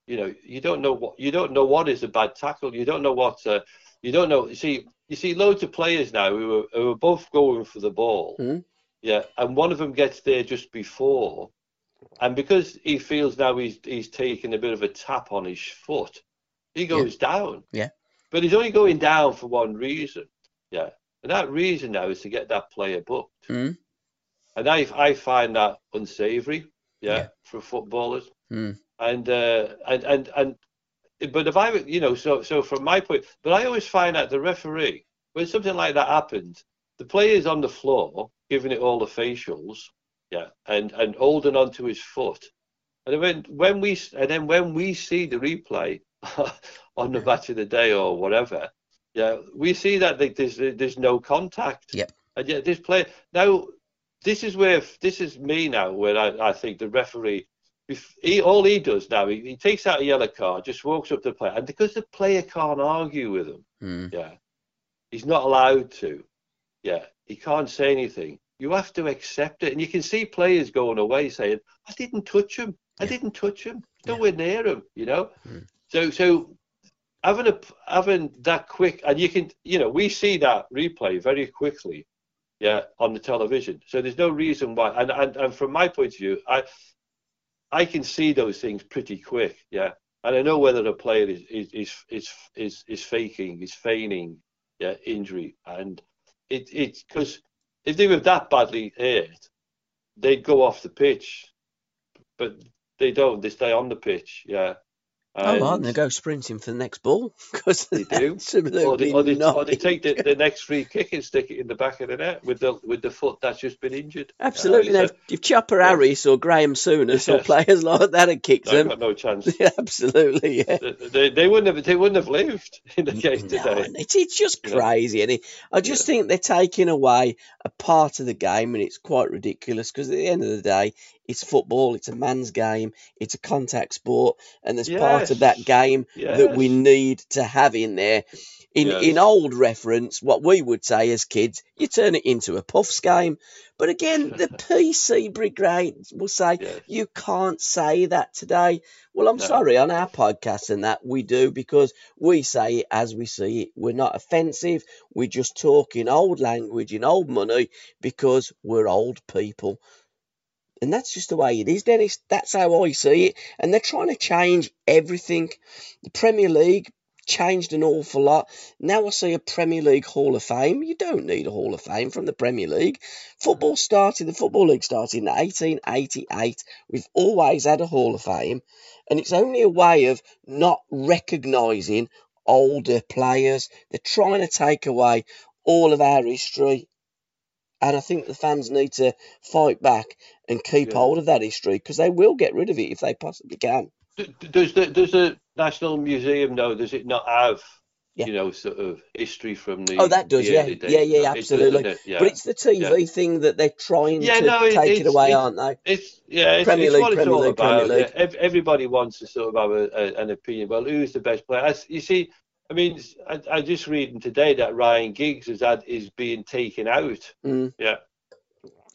you know you don't know what you don't know what is a bad tackle you don't know what uh, you don't know you see you see loads of players now who are, who are both going for the ball Mhm. yeah and one of them gets there just before and because he feels now he's he's taking a bit of a tap on his foot he goes down Yeah. but he's only going down for one reason yeah and that reason now is to get that player booked Mm. and I I find that unsavoury, yeah, Yeah. for footballers. Mm. And uh, and and and, but if I, you know, so so from my point, but I always find that the referee, when something like that happens, the player's on the floor giving it all the facials, yeah, and and holding onto his foot, and then when when we and then when we see the replay *laughs* on the match of the day or whatever, yeah, we see that there's there's no contact. Yep. And yet this player now, this is where this is me now, where I, I think the referee, if he all he does now, he, he takes out a yellow card, just walks up to the player, and because the player can't argue with him, Mm. yeah, he's not allowed to, yeah, he can't say anything. You have to accept it, and you can see players going away saying, "I didn't touch him. I Yeah. didn't touch him. Yeah. Nowhere near him." You know. Mm. So so having a having that quick, and you can you know we see that replay very quickly, yeah, on the television. So there's no reason why, and and, and from my point of view, I I can see those things pretty quick, yeah. And I know whether a player is is is is is, is faking, is feigning, yeah, injury, and it it's because if they were that badly hurt, they'd go off the pitch, but they don't. They stay on the pitch, yeah. Oh, right, And- and they go sprinting for the next ball *laughs* because They do. *laughs* Absolutely or they, or they, or they take the, the next free kick and stick it in the back of the net with the with the foot that's just been injured. Absolutely. Uh, Now, if Chopper Harris or Graeme Souness or Yes. *laughs* players like that had kicked I've them, got no chance. absolutely, yeah. they, they, they wouldn't have they wouldn't have lived in the game No, today. it's, it's just crazy, and I just think they're taking away a part of the game, and it's quite ridiculous because at the end of the day, it's football, it's a man's game, it's a contact sport, and there's part of that Yes. game that we need to have in there. In Yes. in old reference, what we would say as kids, you turn it into a puffs game. But again, *laughs* the PC brigade will say Yes. you can't say that today. Well, I'm No. sorry, on our podcast and that we do because we say it as we see it. We're not offensive. We just talk in old language, in old money, because we're old people. And that's just the way it is, Dennis. That's how I see it. And they're trying to change everything. The Premier League changed an awful lot. Now I see a Premier League Hall of Fame. You don't need a Hall of Fame from the Premier League. Football started, the Football League started in 1888. We've always had a Hall of Fame. And it's only a way of not recognising older players. They're trying to take away all of our history. And I think the fans need to fight back and keep Yeah. hold of that history because they will get rid of it if they possibly can. Does the does the National Museum know? Does it not have Yeah. you know sort of history from the? Oh, that does, yeah. Yeah, yeah, absolutely. it? Yeah. But it's the TV thing that they're trying Yeah, to no, it- take it away, aren't they? It's yeah, Premier it's League, it's Premier League, Premier. League. Yeah, everybody wants to sort of have a, a, an opinion. Well, who's the best player? As, you see, I mean, I, I just reading today that Ryan Giggs is had, is being taken out. Mm. Yeah,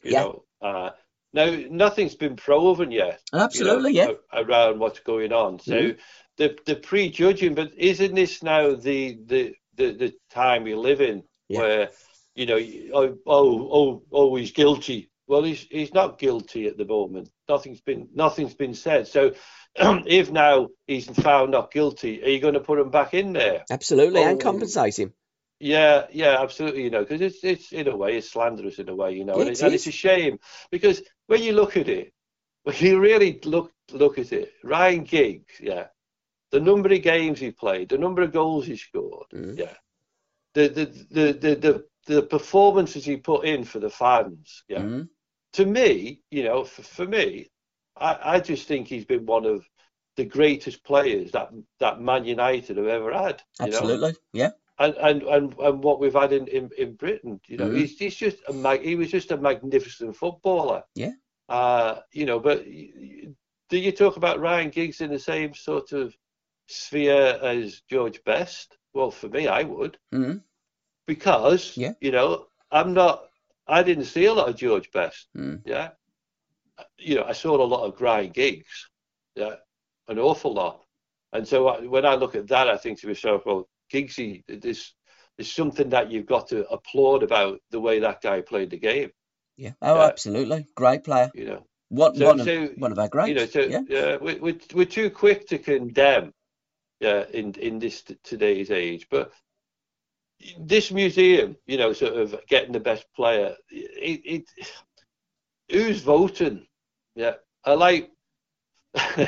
you Yeah. know. Uh, now nothing's been proven yet. you know, Absolutely, yeah. a- around what's going on. So Mhm. the the prejudging, but isn't this now the the the, the time we live in Yeah. where you know oh oh oh oh he's guilty. Well, he's he's not guilty at the moment. Nothing's been nothing's been said. So *clears throat* if now he's found not guilty, are you going to put him back in there? Absolutely, and Oh. compensate him. Yeah, yeah, absolutely. You know, because it's it's in a way it's slanderous in a way. You know, and, It it's, and it's a shame because when you look at it, *laughs* when you really look look at it, Ryan Giggs, yeah, the number of games he played, the number of goals he scored, Mhm. yeah, the the, the the the the performances he put in for the fans, yeah. Mm. To me, you know, for, for me, I, I just think he's been one of the greatest players that that Man United have ever had. You know? Absolutely, yeah. and and and, and what we've had in, in, in Britain. You know, Mhm. he's, he's just a mag- he was just a magnificent footballer. Yeah. Uh, you know, but do you talk about Ryan Giggs in the same sort of sphere as George Best? Well, for me, I would Mm. Because Yeah. you know I'm not. I didn't see a lot of George Best. Mm. Yeah. You know, I saw a lot of Ryan Giggs. Yeah, an awful lot. And so I, when I look at that, I think to myself, well, Giggsy, there's there's something that you've got to applaud about the way that guy played the game. Yeah. Oh, absolutely. Great player. You know, One, So- one, of, so, one of our greats. you know, so yeah. yeah, we, we, we're too quick to condemn. Yeah, in in this today's age, but this museum, you know, sort of getting the best player, it, it who's voting? Yeah, I like. *laughs*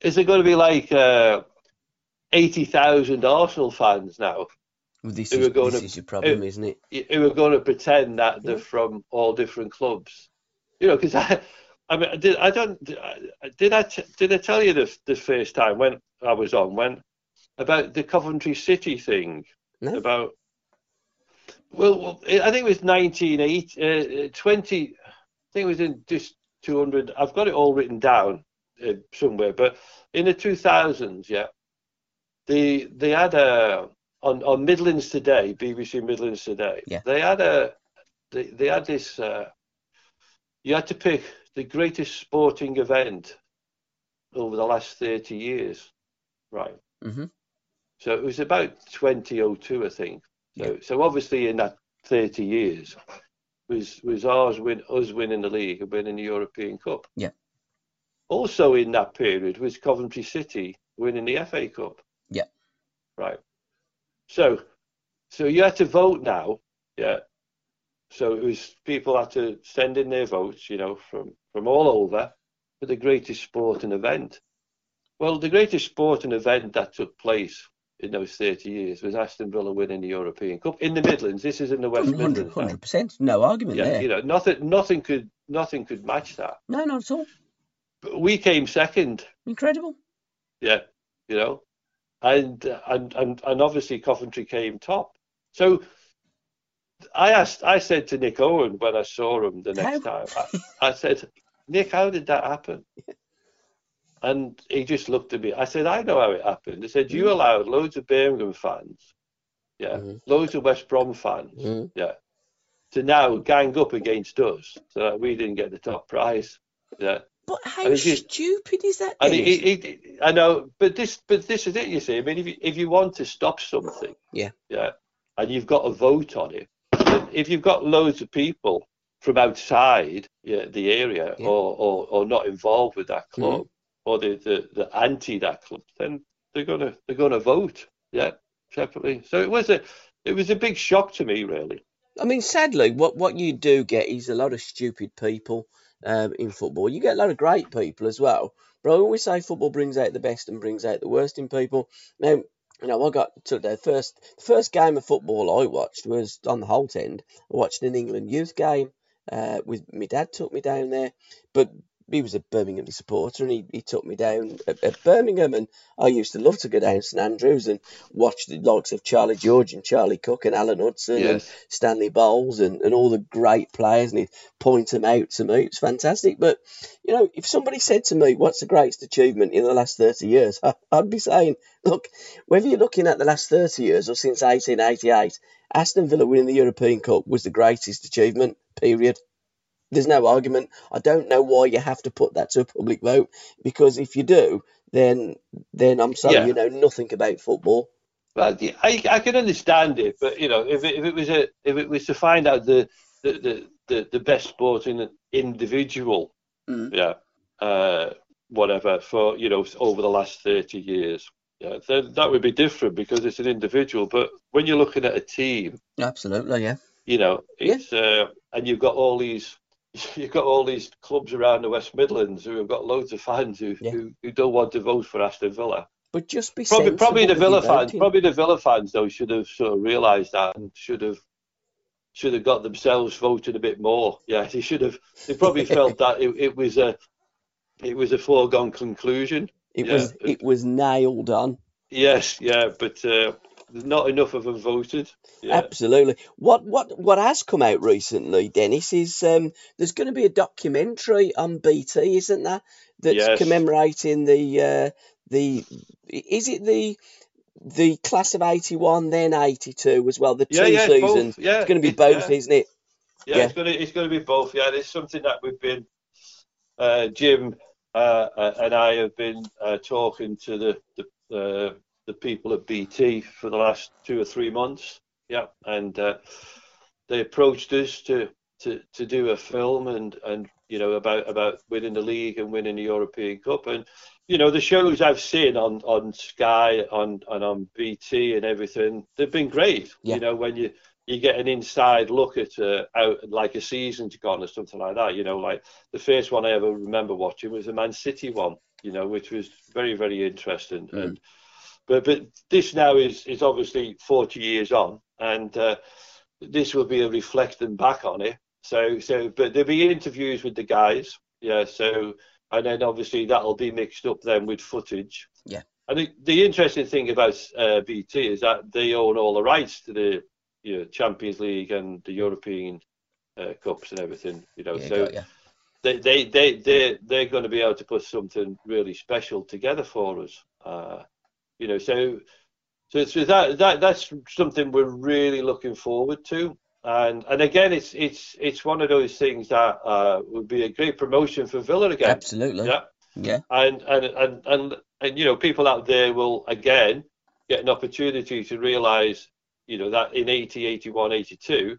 is it going to be like uh, eighty thousand Arsenal fans now Well, this who is, this to- is your problem, isn't it? who are going to pretend that they're from all different clubs? You know, because I, I mean, did I don't did I t- did I tell you the the first time when I was on when about the Coventry City thing No. about well, well, I think it was 1980, uh, 20, I think it was in just 200. I've got it all written down uh, somewhere, but in the 2000s, yeah, they they had a on on Midlands Today, BBC Midlands Today. Yeah. They had a they they had this. Uh, you had to pick the greatest sporting event over the last 30 years, right? hmm So it was about 2002, I think. So, so obviously in that 30 years was was ours win us winning the league and winning the European Cup. Yeah. Also in that period was Coventry City winning the FA Cup. Yeah. Right. So, so you had to vote now. Yeah. So it was people had to send in their votes, you know, from from all over for the greatest sporting event. Well, the greatest sporting event that took place in those 30 years was Aston Villa winning the European Cup in the Midlands. This is in the West 100 Midlands. 100%. No argument Yeah, there. you know, nothing, nothing could, nothing could match that. No, not at all. But we came second. Incredible. Yeah, you know, and and and and obviously Coventry came top. So I asked, I said to Nick Owen when I saw him the next How? time, I, *laughs* I said, Nick, how did that happen? And he just looked at me. I said, I know how it happened. He said, you allowed loads of Birmingham fans, yeah, Mhm. loads of West Brom fans, Mhm. yeah, to now gang up against us so that we didn't get the top prize. Yeah. But how if stupid is that? And it, it, it, I know, but this, but this is it. You see, I mean, if you, if you want to stop something, Yeah. yeah, and you've got a vote on it, if you've got loads of people from outside yeah, the area Yeah. or, or or not involved with that club or the, the, the anti that club, then they're gonna they're gonna vote, yeah, separately. So it was a it was a big shock to me, really. I mean, sadly, what what you do get is a lot of stupid people um, in football. You get a lot of great people as well. But I always say football brings out the best and brings out the worst in people. Now, you know, I got to the first the first game of football I watched was on the Holte End. I watched an England youth game, Uh, with my dad took me down there, but he was a Birmingham supporter and he, he took me down at, at, Birmingham and I used to love to go down to St Andrews and watch the likes of Charlie George and Charlie Cooke and Alan Hudson yes. and Stanley Bowles and, and all the great players and he'd point them out to me. It's fantastic. But, you know, if somebody said to me, what's the greatest achievement in the last 30 years, I, *laughs* I'd be saying, look, whether you're looking at the last 30 years or since 1888, Aston Villa winning the European Cup was the greatest achievement, period. There's no argument. I don't know why you have to put that to a public vote because if you do, then then I'm sorry, yeah. you know nothing about football. Well, I, I can understand it, but you know, if it, if it was a if it was to find out the the the, the, the best sporting individual, mm. yeah, uh, whatever for you know over the last thirty years, yeah, then that would be different because it's an individual. But when you're looking at a team, absolutely, yeah, you know, it's yeah. uh, and you've got all these *laughs* you've got all these clubs around the West Midlands who have got loads of fans who, yeah. who, who, don't want to vote for Aston Villa. But just be probably probably the Villa fans probably the Villa fans though should have sort of realised that and should have should have got themselves voted a bit more. Yeah, *laughs* they should have. They probably felt *laughs* that it, it was a it was a foregone conclusion. It yeah. was it was nailed on. Yes, yeah, but uh, not enough of them voted. Yeah. Absolutely. What what what has come out recently, Dennis, is um, there's going to be a documentary on BT, isn't there? That's yes. commemorating the uh, the is it the the class of eighty one, then eighty two as well. The two yeah, yeah, seasons. Yeah, it's going to be both, yeah. isn't it? Yeah, it's going to it's going to be both. Yeah, it's something that we've been uh, Jim uh, uh, and I have been uh, talking to the the uh, the people at BT for the last two or three months. Yeah, and uh, they approached us to, to to do a film and and you know about about winning the league and winning the European Cup and you know the shows I've seen on on Sky on and on BT and everything they've been great. Yeah. You know when you you get an inside look at uh, out like a season's gone or something like that. You know, like the first one I ever remember watching was the Man City one. You know, which was very very interesting mm. and but but this now is is obviously 40 years on, and uh, this will be a reflecting back on it. So so but there'll be interviews with the guys, yeah. So and then obviously that'll be mixed up then with footage. Yeah. And the, the interesting thing about uh, BT is that they own all the rights to the you know, Champions League and the European uh, cups and everything. You know, yeah, so. They, they, they, they, they're going to be able to put something really special together for us. Uh, you know, so so, so that that that's something we're really looking forward to. And and again, it's it's it's one of those things that uh, would be a great promotion for Villa again. Absolutely. Yeah. Yeah. And and and and and you know, people out there will again get an opportunity to realise, you know, that in 80, 81, 82,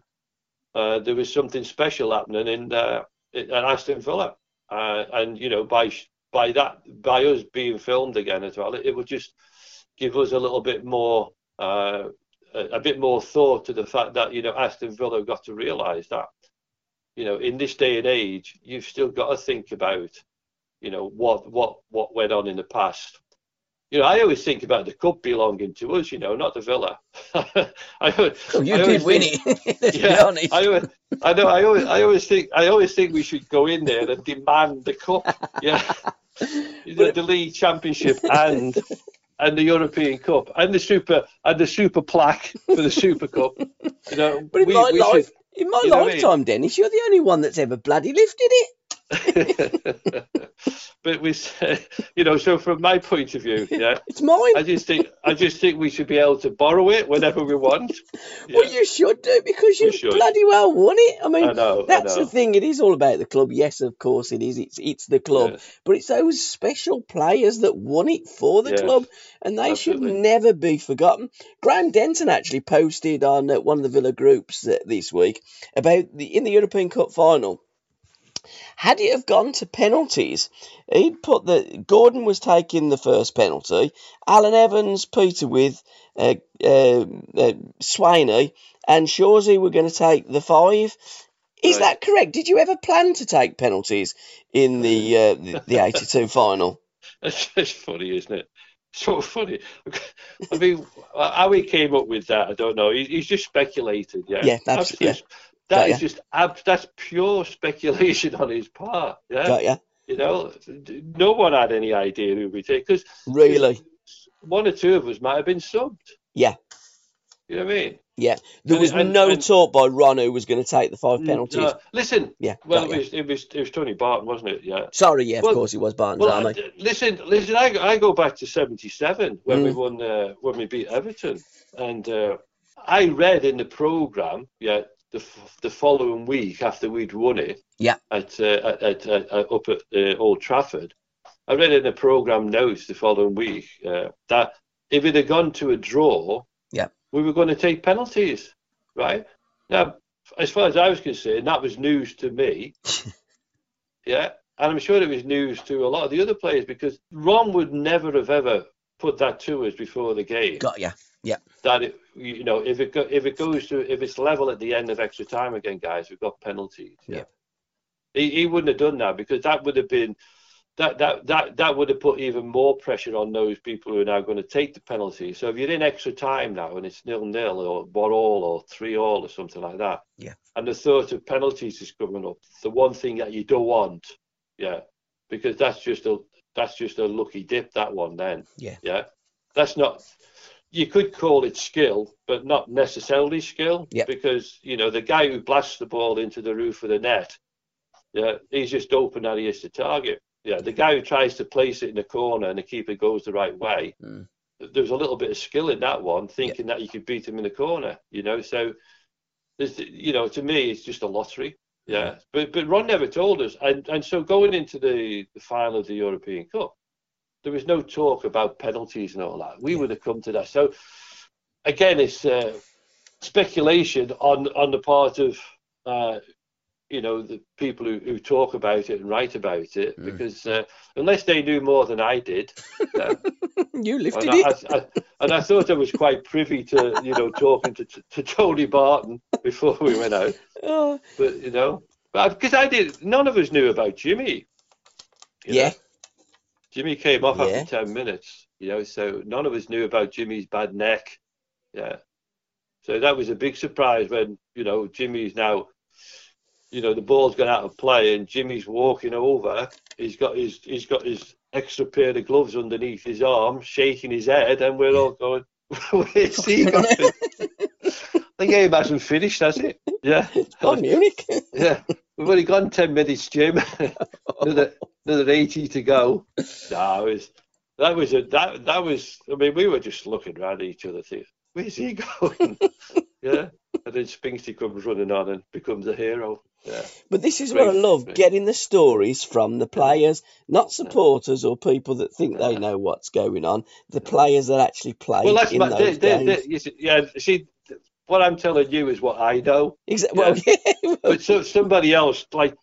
uh, there was something special happening in uh, at Aston Villa, uh, and you know, by by that by us being filmed again as well, it, it would just give us a little bit more uh, a, a, bit more thought to the fact that you know Aston Villa got to realise that you know in this day and age you've still got to think about you know what what what went on in the past. You know, I always think about the cup belonging to us. You know, not the Villa. *laughs* I, oh, you I did win think, it. *laughs* *laughs* yeah, I, always, I know. I always, I always think, I always think we should go in there and demand the cup. Yeah, the, the league championship and and the European Cup and the super and the super plaque for the Super *laughs* Cup. You know, but in we, my we life, should, in my lifetime, I mean? Dennis, you're the only one that's ever bloody lifted it. *laughs* but we, *laughs* you know, so from my point of view, yeah, *laughs* it's mine. I just think, I just think we should be able to borrow it whenever we want. Yeah. Well, you should do because you bloody well won it. I mean, I know, that's I the thing. It is all about the club. Yes, of course it is. It's it's the club, yeah. but it's those special players that won it for the club, and they Absolutely. should never be forgotten. Graham Denton actually posted on uh, one of the Villa groups uh, this week about the in the European Cup final had it have gone to penalties, he'd put that Gordon was taking the first penalty, Alan Evans, Peter Withe uh, uh, uh, Swaney, and Shawsy were going to take the five. Is right. that correct? Did you ever plan to take penalties in the *laughs* uh, the, the 82 final? *laughs* It's, funny, isn't it? So funny. I mean, how he came up with that, I don't know. He, he's just speculated, yeah. Yeah, absolutely. That Got is ya. just ab- that's pure speculation on his part. Yeah, Got ya? you know, no one had any idea who we take because Really? one or two of us might have been subbed. Yeah. You know what I mean? Yeah. There And- was and- no and- talk by Ron who was going to take the five penalties. No, listen. Yeah. Well, it was, it was it was Tony Barton, wasn't it? Yeah. Sorry, yeah, of course it was Barton's Well. I- listen, listen. I, go- I go back to '77 when we Mm. won uh, when we beat Everton, and uh, I read in the program, yeah, the f- the following week after we'd won it, Yeah. at uh, at, at, at, at up at uh, Old Trafford, I read in the program notes the following week uh, that if it had gone to a draw, Yeah. we were going to take penalties, right? Now, as far as I was concerned, that was news to me. *laughs* yeah, and I'm sure it was news to a lot of the other players because Ron would never have ever put that to us before the game. Got ya. Yeah. That it, you know, if it go, if it goes to if it's level at the end of extra time again, guys, we've got penalties. Yeah. He, he wouldn't have done that because that would have been that that that that would have put even more pressure on those people who are now going to take the penalty. So if you're in extra time now and it's nil nil or one all or three all or something like that, Yeah. and the thought of penalties is coming up, the one thing that you don't want, yeah, because that's just a that's just a lucky dip that one then, Yeah. yeah, that's not. You could call it skill, but not necessarily skill, Yeah. because you know the guy who blasts the ball into the roof of the net, yeah, he's just open that he is to target. Yeah, the guy who tries to place it in the corner and the keeper goes the right way. Mm. There's a little bit of skill in that one, thinking that you could beat him in the corner. You know, so there's, you know, to me, it's just a lottery. Yeah, but but Ron never told us, and and so going into the, the final of the European Cup, there was no talk about penalties and all that. We would have come to that. So again, it's uh, speculation on on the part of uh, you know the people who, who talk about it and write about it, Mm. because uh, unless they knew more than I did, uh, *laughs* You lifted and I, it. I, I, and I thought I was quite privy to you know talking to to Tony Barton before we went out, Oh, but you know, because I did, none of us knew about Jimmy. yeah. know. Jimmy came off Yeah. after 10 minutes, you know, so none of us knew about Jimmy's bad neck. Yeah. So that was a big surprise when, you know, Jimmy's now, you know, the ball's gone out of play and Jimmy's walking over. He's got his he's got his extra pair of gloves underneath his arm, shaking his head, and we're all going, *laughs* Where's he going? *laughs* the game hasn't finished, has it? Yeah. *laughs* Oh, Munich. *laughs* Yeah, we've only gone ten minutes, Jim. *laughs* another another eighty to go. No, it was that was a that that was. I mean, we were just looking around at each other, thinking, "Where's he going?" yeah, and then Spinksy comes running on and becomes a hero. Yeah, But this is Great, what I love great. getting the stories from the players, not supporters or people that think they know what's going on. The players that actually play well, that's in my, those they, they, games. they, see, yeah. See, what I'm telling you is what I know. Exa- *laughs* well. But so, somebody else, like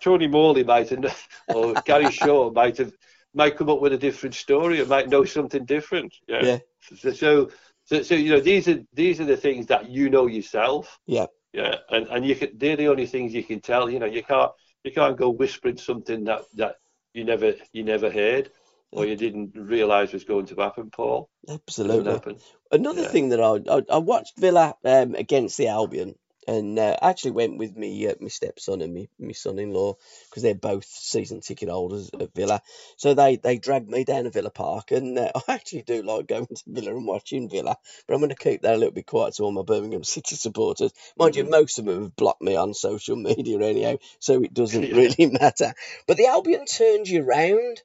Tony Morley, might have, *laughs* or Gary Shaw, might have, might come up with a different story. Or might know something different. Yeah. Yeah. So, so, so, so, you know, these are these are the things that you know yourself. Yeah. Yeah. And and you can, they're the only things you can tell. You know, you can't you can't go whispering something that that you never you never heard or you didn't realise was going to happen, Paul. Absolutely. happen. Another Yeah. thing that I, I I watched Villa um, against the Albion, and uh, actually went with me uh, my stepson and me my son-in-law because they're both season ticket holders at Villa. So they they dragged me down to Villa Park, and uh, *laughs* I actually do like going to Villa and watching Villa. But I'm going to keep that a little bit quiet to all my Birmingham *laughs* City supporters. Mind you, Mhm. most of them have blocked me on social *laughs* media anyhow, so it doesn't Yeah. really matter. But the Albion turned you round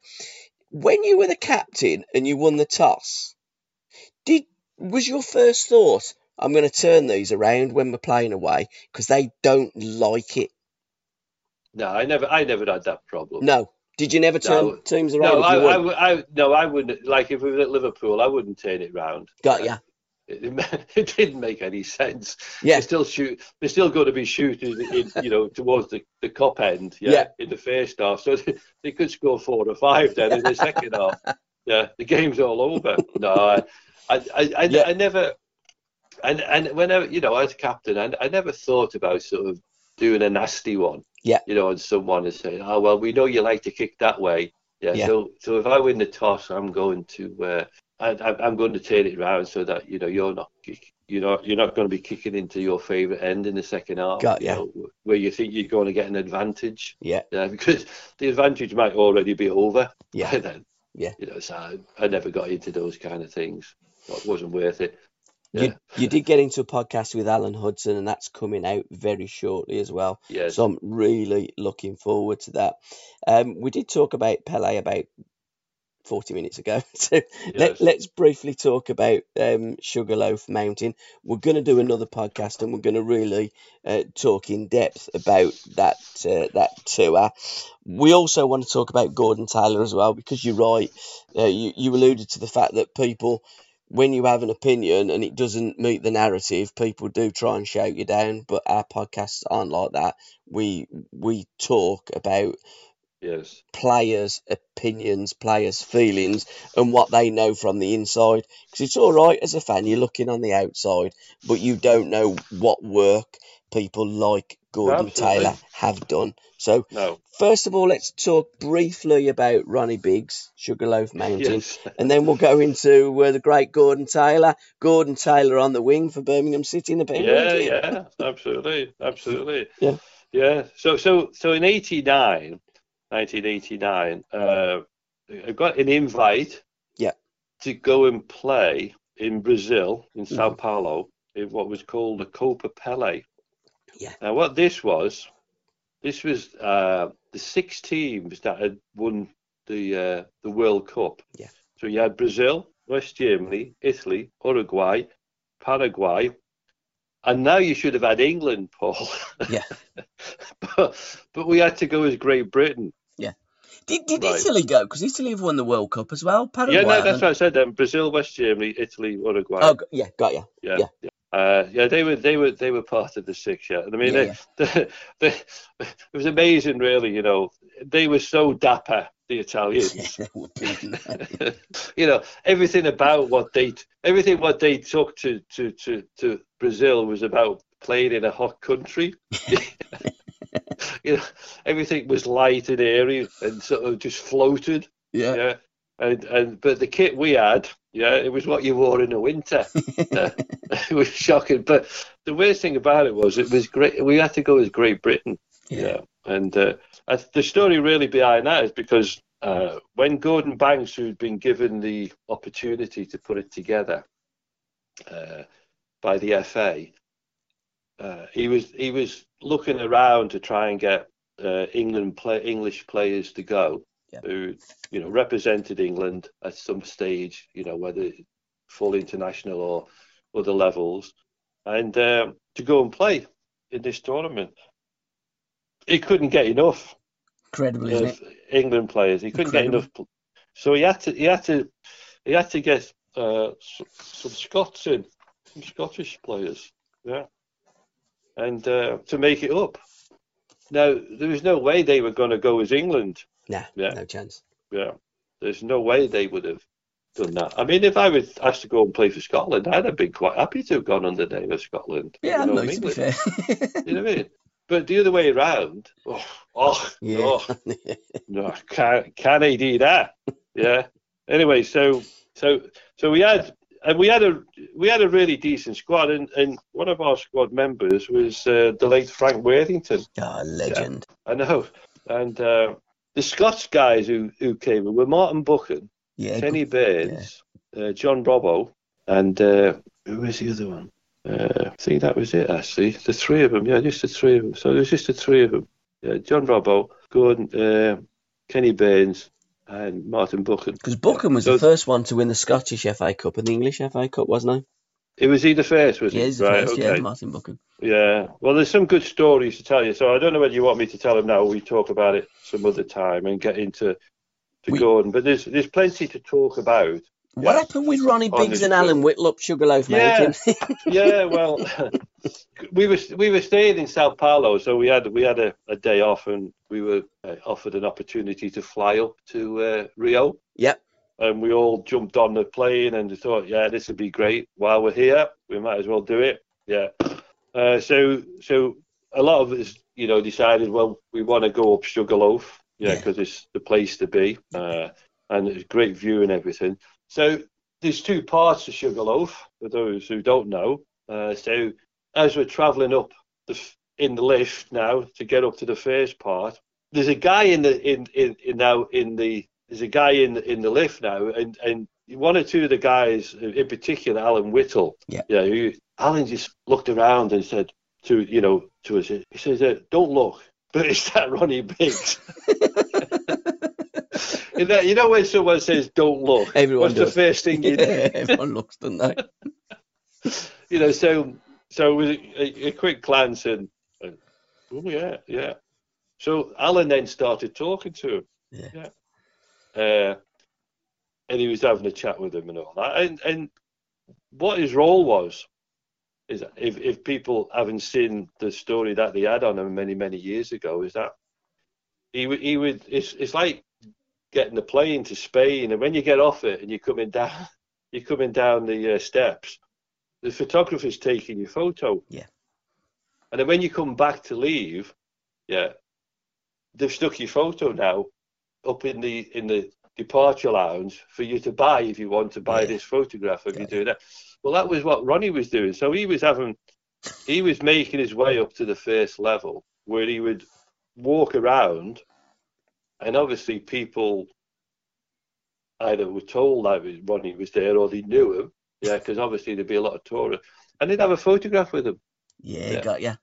when you were the captain and you won the toss. Did was your first thought? I'm going to turn these around when we're playing away because they don't like it. No, I never I never had that problem. No. Did you never turn No. teams around? No, I, I, I, no, I wouldn't. Like if we were at Liverpool, I wouldn't turn it round. Got ya. *laughs* It, it didn't make any sense. Yeah. They're still shoot. They're still going to be shooting, in, you know, towards the, the Kop end. Yeah, Yeah. In the first half, so they, *laughs* they could score four or five then in the second half. *laughs* Yeah, the game's all over. No, I, I, I, I, Yeah. I never. And and whenever you know, as captain, I, I never thought about sort of doing a nasty one. Yeah. You know, on someone and saying, "Oh well, we know you like to kick that way." Yeah. Yeah. So so if I win the toss, I'm going to uh, I, I- I'm going to turn it around so that you know you're not kick, you're not you're not going to be kicking into your favourite end in the second half. Got you know, where you think you're going to get an advantage. Yeah. Yeah, because the advantage might already be over Yeah. by then. Yeah. You know, so I, I never got into those kind of things. It wasn't worth it. Yeah. You, you did get into a podcast with Alan Hudson, and that's coming out very shortly as well. Yes. So I'm really looking forward to that. Um, we did talk about Pele about 40 minutes ago. *laughs* So let, Yes. let's briefly talk about um, Sugarloaf Mountain. We're going to do another podcast and we're going to really uh, talk in depth about that uh, that tour. We also want to talk about Gordon Taylor as well because you're right. Uh, you, you alluded to the fact that people, when you have an opinion and it doesn't meet the narrative, people do try and shout you down. But our podcasts aren't like that. We we talk about Yes. players' opinions, players' feelings, and what they know from the inside. Because it's all right as a fan, you're looking on the outside, but you don't know what work people like Gordon Absolutely. Taylor have done. So, No. first of all, let's talk briefly about Ronnie Biggs, Sugarloaf Mountain. Yes. And then we'll go into uh, the great Gordon Taylor. Gordon Taylor on the wing for Birmingham City in the Premier Yeah, yeah, absolutely, absolutely. *laughs* Yeah. yeah. So, so, so in '89, 1989, uh, I got an invite. Yeah. To go and play in Brazil, in Sao Mhm. Paulo, in what was called the Copa Pele. Yeah. Now, what this was, this was uh, the six teams that had won the uh, the World Cup. Yeah. So you had Brazil, West Germany, Italy, Uruguay, Paraguay, and now you should have had England, Paul. Yeah. *laughs* but but we had to go as Great Britain. Yeah. Did, did Right. Italy go? Because Italy have won the World Cup as well. Paraguay. yeah, no, that's what I said. Then Brazil, West Germany, Italy, Uruguay. Oh, yeah, got you. yeah, yeah. yeah. Uh, yeah, they were they were they were part of the six. Yeah, I mean, Yeah, they, *laughs* they, they, it was amazing, really. You know, they were so dapper, the Italians. *laughs* *laughs* you know, everything about what they everything what they took to to to to Brazil was about playing in a hot country. you know, everything was light and airy and sort of just floated. yeah. Yeah. And and but the kit we had, yeah, it was what you wore in the winter. *laughs* *laughs* It was shocking. But the worst thing about it was it was great. We had to go as Great Britain. Yeah. And uh, the story really behind that is because uh, when Gordon Banks, who'd been given the opportunity to put it together uh, by the FA, uh, he was he was looking around to try and get uh, England play, English players to go Yeah. who you know represented England at some stage, you know whether full international or other levels, and um, to go and play in this tournament. He couldn't get enough Incredible, of? England players. He couldn't Incredible. get enough, so he had to he had to he had to get uh, some, some Scots in, some Scottish players, yeah, and uh, to make it up. Now there was no way they were going to go as England. Nah, Yeah. no chance. Yeah, there's no way they would have done that. I mean, if I was asked to go and play for Scotland, I'd have been quite happy to have gone under the name of Scotland. Yeah, you know, no, in to be England. fair. *laughs* You know what I mean? But the other way around, oh, oh yeah. no, *laughs* no, can can he do that? Yeah. Anyway, so so so we had and we had a we had a really decent squad, and, and one of our squad members was uh, the late Frank Worthington. oh, legend. I know, and uh, the Scots guys who who came in were Martin Buchan, Yeah. Kenny good- Burns, uh, John Robbo, and uh, who was the other one? Uh, I think that was it actually. The three of them, yeah, just the three of them. So there's just the three of them. Yeah, John Robbo, Gordon, uh, Kenny Burns, and Martin Buchan. Because Buchan was So- the first one to win the Scottish FA Cup and the English FA Cup, wasn't It was he the first, was he? Yeah, he's the right, first. okay. Yeah, Martin Buchan. Yeah. Well, there's some good stories to tell you. So I don't know whether you want me to tell them now or we talk about it some other time and get into to We- Gordon. But there's there's plenty to talk about. What Yeah. happened with Ronnie Biggs and. Alan Whitlock, Sugarloaf Yeah. *laughs* Mountain? Yeah. Well, *laughs* we were we were staying in Sao Paulo, so we had we had a, a day off and we were uh, offered an opportunity to fly up to uh, Rio. Yep. And we all jumped on the plane and thought, yeah, this would be great. While we're here, we might as well do it. Yeah. Uh, so so a lot of us, you know, decided, well, we want to go up Sugarloaf, yeah, Yeah. because it's the place to be, uh, and it's a great view and everything. So there's two parts to Sugarloaf for those who don't know. Uh, so as we're travelling up the, in the lift now to get up to the first part, there's a guy in the in, in, in now in the there's a guy in in the lift now, and and one or two of the guys, in particular, Alan Whittle, yeah, yeah, who, Alan just looked around and said to you know to us, he says, uh, "Don't look," but it's that Ronnie Biggs. *laughs* you know when someone says "Don't look," everyone what's does. the first thing you *laughs* do? everyone looks, don't they? *laughs* you know, so so with a, a quick glance and, and, oh yeah, yeah. So Alan then started talking to him. Yeah. yeah. Uh, and he was having a chat with him and all that. And and what his role was is if if people haven't seen the story that they had on him many many years ago, is that he would he would it's it's like getting the plane to Spain, and when you get off it and you're coming down *laughs* you're coming down the uh, steps, the photographer's taking your photo. Yeah. And then when you come back to leave, yeah, they've stuck your photo now up in the in the departure lounge for you to buy if you want to buy Yeah. this photograph of Yeah. you doing that. Well, that was what Ronnie was doing. So he was having, he was making his way up to the first level where he would walk around, and obviously people either were told that was- Ronnie was there or they knew him. Yeah, because obviously there'd be a lot of tourists, and they'd have a photograph with him. Yeah, Yeah. got ya.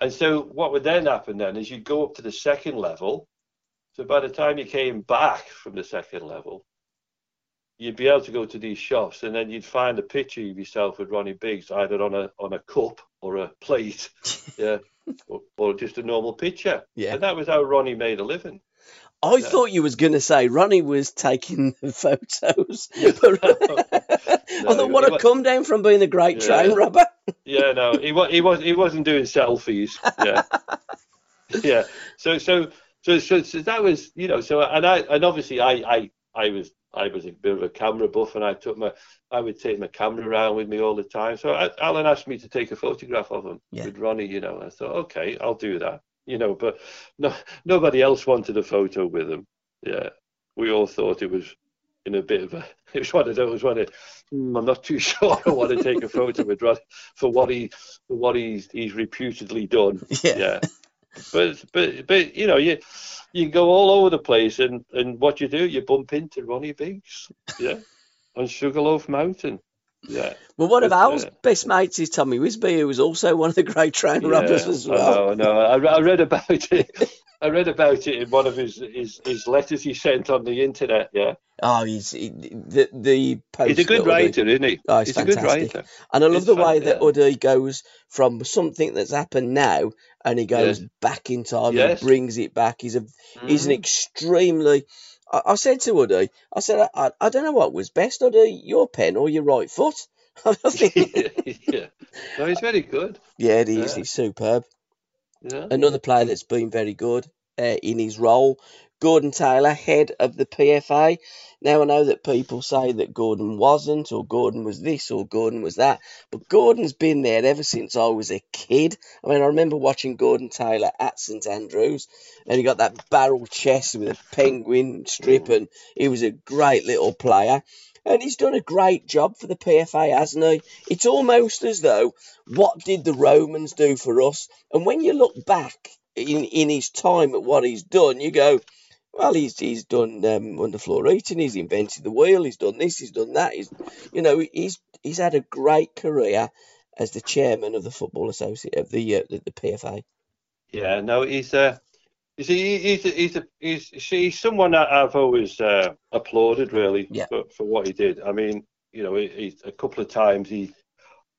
And so what would then happen then is you'd go up to the second level. So by the time you came back from the second level, you'd be able to go to these shops and then you'd find a picture of yourself with Ronnie Biggs either on a on a cup or a plate, *laughs* yeah, or, or just a normal picture. Yeah. And that was how Ronnie made a living. I Yeah. thought you was going to say Ronnie was taking *laughs* the photos. *laughs* I thought, what a come down from being a great Yeah. train robber. Yeah, no, he was he was he wasn't doing selfies. Yeah, yeah. So so so so so that was you know so and I and obviously I I I was I was a bit of a camera buff and I took my I would take my camera around with me all the time. So I, Alan asked me to take a photograph of him Yeah. with Ronnie. You know, I thought okay, I'll do that. You know, but no nobody else wanted a photo with him. Yeah, we all thought it was in a bit of a *laughs* it was one of those one of "Hmm, I'm not too *laughs* sure I want to take a photo with Ronnie for what he for what he's he's reputedly done. *laughs* Yeah. Yeah. But but but you know you you go all over the place and and what you do you bump into Ronnie Biggs. Yeah. On Sugarloaf Mountain. Yeah. Well, one of our uh, best mates is Tommy Wisbey, who was also one of the great train robbers Yeah, as well. I know, no, I, I read about it. *laughs* I read about it in one of his, his, his letters he sent on the internet. Yeah, Oh, he's he, the the post he's a good that Uddy- writer, isn't he? Oh, he's he's a good writer. And I love It's the way that yeah. Uddy goes from something that's happened now and he goes Yes. back in time Yes. and brings it back. He's a he's an Mhm. extremely. I, I said to Uddy, I said, I, I, I don't know what was best, Uddy, your pen or your right foot. *laughs* *laughs* Yeah, no, he's very good. yeah, he is. He's superb. Yeah. Another player that's been very good uh, in his role, Gordon Taylor, head of the PFA. Now I know that people say that Gordon wasn't, or Gordon was this, or Gordon was that, but Gordon's been there ever since I was a kid. I mean, I remember watching Gordon Taylor at St Andrews, and he got that barrel chest with a penguin strip, and he was a great little player. And he's done a great job for the PFA, hasn't he? It's almost as though what did the Romans do for us? And when you look back in, in his time at what he's done, you go, well, he's he's done um, underfloor eating, he's invented the wheel, he's done this, he's done that. He's, you know, he's he's had a great career as the chairman of the football associate of the uh, the, the PFA. Yeah, no, he's uh, you see, he- he's a, he's a, he's see, he's someone that I've always uh, applauded really Yeah. for, for what he did. I mean, you know, he, he, a couple of times he,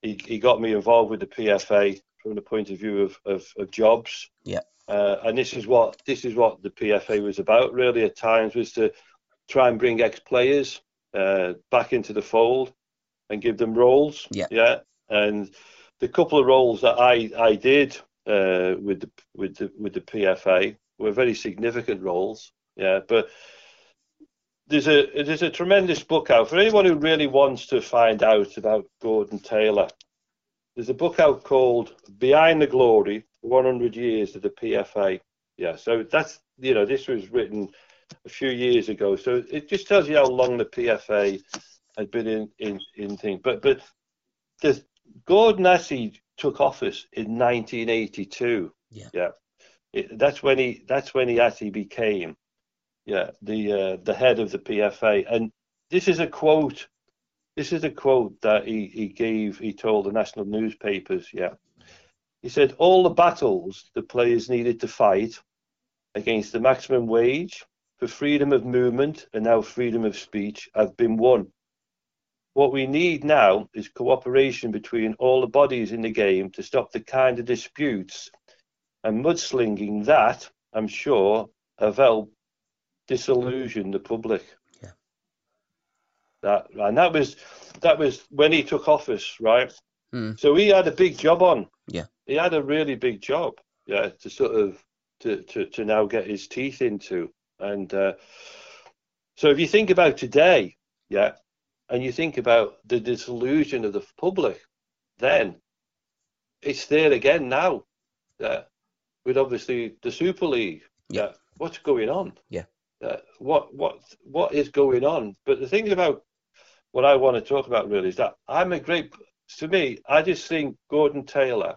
he he got me involved with the PFA from the point of view of of, of jobs. Yeah. Uh, and this is what this is what the PFA was about really at times was to try and bring ex-players uh, back into the fold and give them roles. Yeah. Yeah. And the couple of roles that I I did uh, with the with the with the PFA were very significant roles. Yeah, but there's a there's a tremendous book out for anyone who really wants to find out about Gordon Taylor. There's a book out called Behind the Glory: 100 Years of the PFA. Yeah, so that's you know this was written a few years ago, so it just tells you how long the PFA had been in in in thing. But but there's Gordon actually took office in 1982. Yeah. Yeah. It, that's when he that's when he actually became yeah the uh, the head of the PFA and this is a quote this is a quote that he, he gave he told the national newspapers yeah he said all the battles the players needed to fight against the maximum wage for freedom of movement and now freedom of speech have been won what we need now is cooperation between all the bodies in the game to stop the kind of disputes and mudslinging that, I'm sure, have helped disillusion the public. Yeah. That and that was that was when he took office, right? Mm. So he had a big job on. Yeah. He had a really big job, yeah, to sort of to to, to now get his teeth into. And uh, so if you think about today, yeah, and you think about the disillusion of the public, then it's there again now. Yeah with obviously the Super League. Yeah. what's going on? Yeah. Uh, what what what is going on? But the thing about what I want to talk about really is that I'm a great. To me, I just think Gordon Taylor.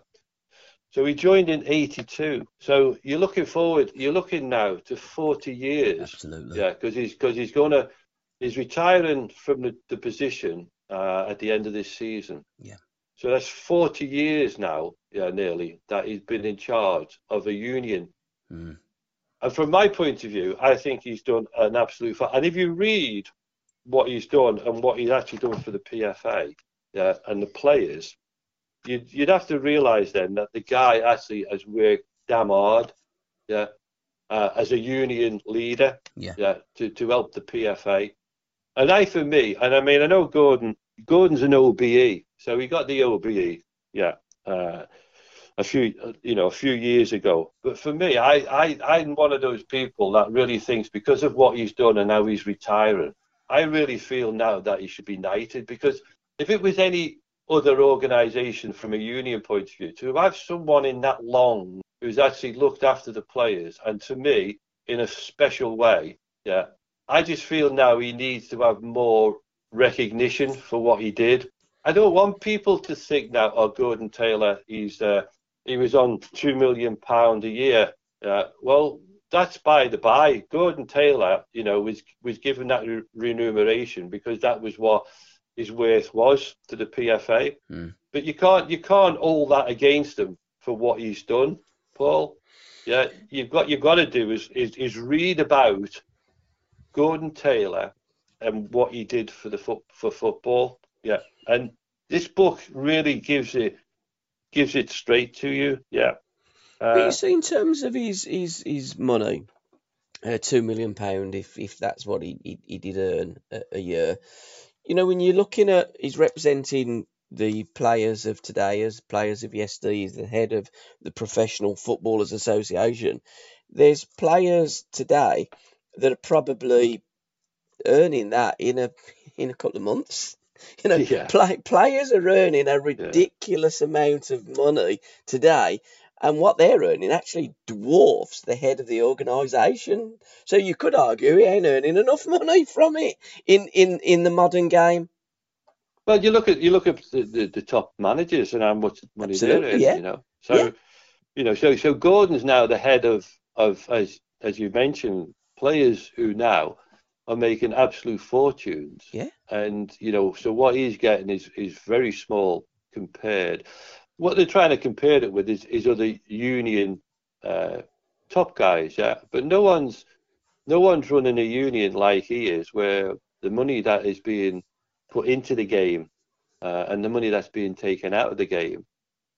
So he joined in '82. So you're looking forward. You're looking now to 40 years. Absolutely. Yeah, because he's because he's going to he's retiring from the, the position uh, at the end of this season. Yeah. So that's 40 years now, yeah, nearly, that he's been in charge of a union. Mm. And from my point of view, I think he's done an absolute. Fa- and if you read what he's done and what he's actually done for the PFA yeah, and the players, you'd, you'd have to realise then that the guy actually has worked damn hard, yeah, uh, as a union leader, Yeah. yeah, to, to help the PFA. And I, for me, and I mean, I know Gordon, Gordon's an OBE, so he got the OBE, yeah, uh, a few, you know, a few years ago. But for me, I, I, I'm one of those people that really thinks because of what he's done and now he's retiring, I really feel now that he should be knighted because if it was any other organisation from a union point of view, to have someone in that long who's actually looked after the players and to me in a special way, yeah, I just feel now he needs to have more recognition for what he did. I don't want people to think now, oh, Gordon Taylor, he's uh, he was on two million pound a year. Uh, well, that's by the by. Gordon Taylor, you know, was was given that re- remuneration because that was what his worth was to the PFA. Mm. But you can't you can't hold that against him for what he's done, Paul. Yeah, you've got you've got to do is is, is read about Gordon Taylor and what he did for the foot for football. Yeah, and this book really gives it gives it straight to you. Yeah. But Uh, you see, in terms of his his his money, uh, two million pound, if if that's what he he, he did earn a, a year, you know, when you're looking at he's representing the players of today as players of yesterday, he's the head of the Professional Footballers Association. There's players today that are probably earning that in a in a couple of months. You know, Yeah. play, players are earning a ridiculous amount of money today, and what they're earning actually dwarfs the head of the organisation. So you could argue he ain't earning enough money from it in, in, in the modern game. Well, you look at you look at the, the, the top managers and how much money Absolutely, they're earning. yeah. You know, so Yeah. you know, so so Gordon's now the head of of as as you mentioned, players who now are making absolute fortunes. Yeah. And you know, so what he's getting is is very small compared. What they're trying to compare it with is is other union uh, top guys, yeah. But no one's no one's running a union like he is, where the money that is being put into the game uh, and the money that's being taken out of the game.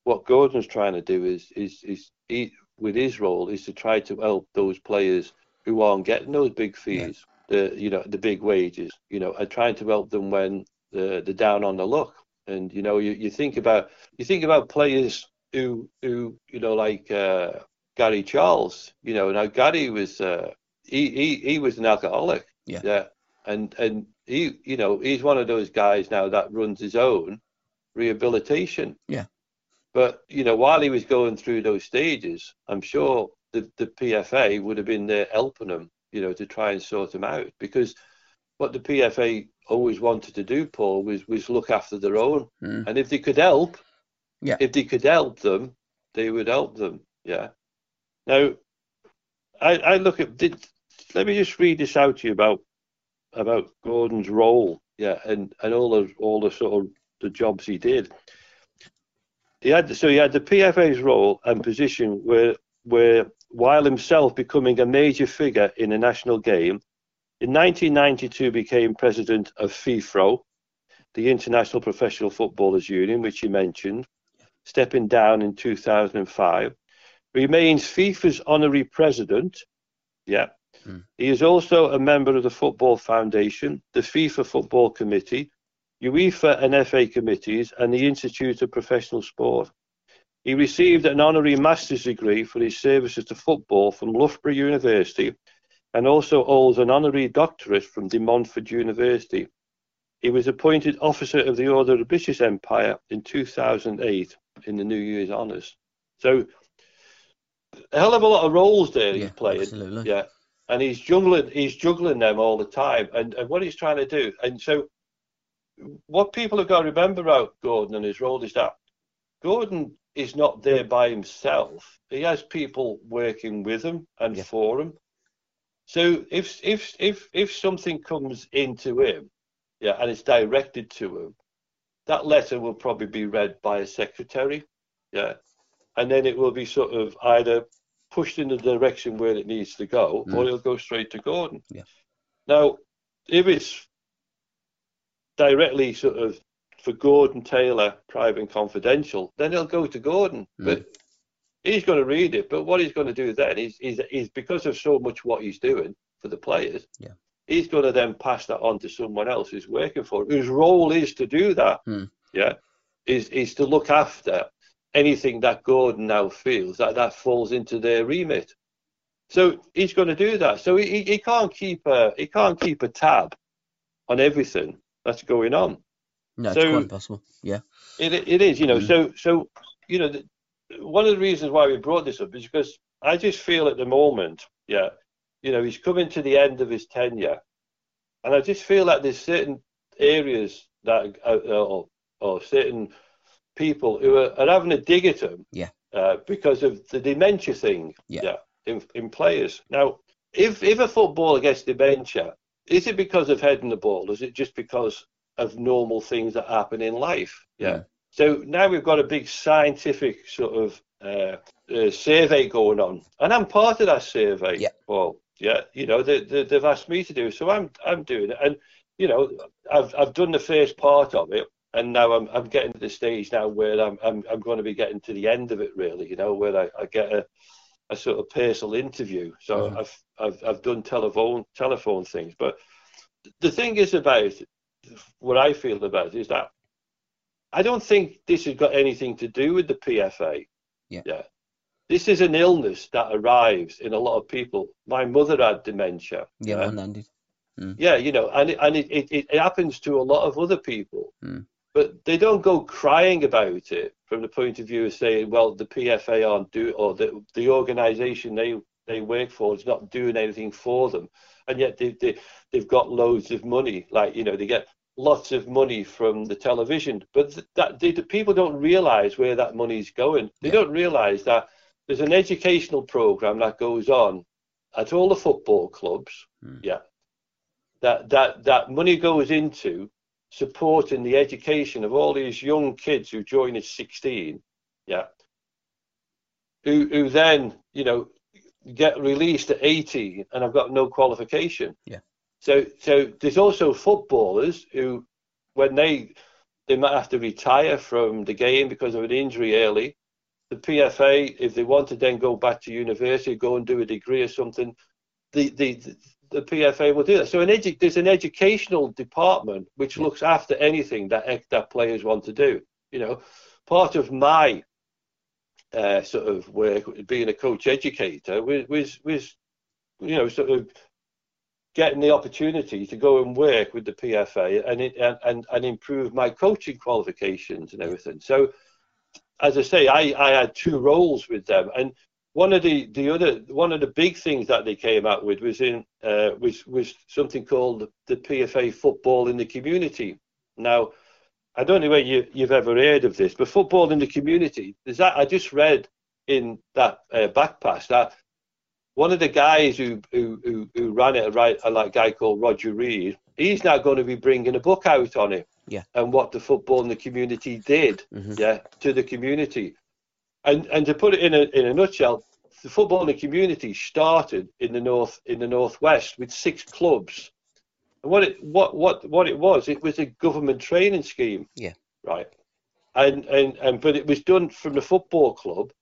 What Gordon's trying to do is is is he, with his role is to try to help those players who aren't getting those big fees, the you know the big wages, you know, and trying to help them when the the down on the luck. And you know, you, you think about you think about players who who you know like uh, Gary Charles. You know, now Gary was uh, he, he he was an alcoholic. Yeah. Yeah. And and he you know he's one of those guys now that runs his own rehabilitation. Yeah. But you know, while he was going through those stages, I'm sure the, the PFA would have been there helping him, you know, to try and sort him out. Because what the PFA always wanted to do, Paul, was was look after their own, Mm. and if they could help, Yeah. if they could help them, they would help them. Yeah. Now, I I look at did. Let me just read this out to you about about Gordon's role. Yeah, and and all the all the sort of the jobs he did. He had so he had the PFA's role and position where where while himself becoming a major figure in the national game, in 1992 became president of FIFPro, the International Professional Footballers Union, which you mentioned, stepping down in 2005. Remains FIFA's honorary president. Yeah. Hmm. He is also a member of the Football Foundation, the FIFA Football Committee, UEFA and FA committees, and the Institute of Professional Sport. He received an honorary master's degree for his services to football from Loughborough University and also holds an honorary doctorate from De Montfort University. He was appointed Officer of the Order of the British Empire in 2008 in the New Year's Honours. So, a hell of a lot of roles there Yeah, he's playing. absolutely. Yeah, and he's juggling, he's juggling them all the time. And, and what he's trying to do, and so what people have got to remember about Gordon and his role is that Gordon is not there by himself. He has people working with him and Yeah. for him. So if if if if something comes into him, yeah, and it's directed to him, that letter will probably be read by a secretary, yeah, and then it will be sort of either pushed in the direction where it needs to go, or Mm. it'll go straight to Gordon. Yeah. Now, if it's directly sort of for Gordon Taylor, private and confidential, then it'll go to Gordon. Mm. But he's going to read it. But what he's going to do then is, is, is because of so much what he's doing for the players, Yeah. he's going to then pass that on to someone else who's working for him, whose role is to do that. Hmm. Yeah, is is to look after anything that Gordon now feels that that falls into their remit. So he's going to do that. So he, he- can't keep a he can't keep a tab on everything that's going on. No, it's So- quite impossible. Yeah. It it is, you know. Mm. So so you know, one of the reasons why we brought this up is because I just feel at the moment, yeah, you know, he's coming to the end of his tenure, and I just feel that there's certain areas that uh, or, or certain people who are, are having a dig at him, Yeah. uh, because of the dementia thing, Yeah. in in players. Now, if if a footballer gets dementia, is it because of heading the ball? Is it just because of normal things that happen in life? Yeah. So now we've got a big scientific sort of uh, uh, survey going on, and I'm part of that survey. Yeah. Well, yeah, you know, they, they, they've asked me to do, it, so I'm I'm doing it, and you know, I've I've done the first part of it, and now I'm I'm getting to the stage now where I'm I'm I'm going to be getting to the end of it, really. You know, where I, I get a a sort of personal interview. So Mhm. I've I've I've done telephone telephone things, but the thing is about what I feel about it is that I don't think this has got anything to do with the PFA. Yeah. Yeah. This is an illness that arrives in a lot of people. My mother had dementia. Yeah, Yeah. one handed. Yeah, you know, and it, and it, it, it happens to a lot of other people, Mm. but they don't go crying about it from the point of view of saying, well, the PFA aren't do or the the organisation they they work for is not doing anything for them, and yet they, they they've got loads of money, like you know they get lots of money from the television, but th- that they, the people don't realise where that money's going. They Yeah. don't realise that there's an educational program that goes on at all the football clubs. Mm. Yeah that that that money goes into supporting the education of all these young kids who join at 16 yeah who who then you know get released at 18 and have got no qualification Yeah. So so there's also footballers who when they they might have to retire from the game because of an injury early the PFA if they want to then go back to university go and do a degree or something the the the PFA will do that. So an edu- there's an educational department which Yeah. looks after anything that that players want to do. You know, part of my uh, sort of work, being a coach educator, was, was was you know sort of getting the opportunity to go and work with the PFA and and, and and improve my coaching qualifications and everything. So, as I say, I I had two roles with them, and one of the, the other one of the big things that they came out with was in uh, was was something called the PFA football in the community. Now, I don't know whether you, you've ever heard of this, but football in the community. is that I just read in that uh, back pass that one of the guys who who who, who ran it, right, a like guy called Roger Reed, he's now going to be bringing a book out on it. Yeah. And what the football in the community did, Mhm. yeah, to the community. And and to put it in a in a nutshell, the football in the community started in the north in the northwest with six clubs. And what it what what what it was, it was a government training scheme. Yeah. Right. And and and but it was done from the football club.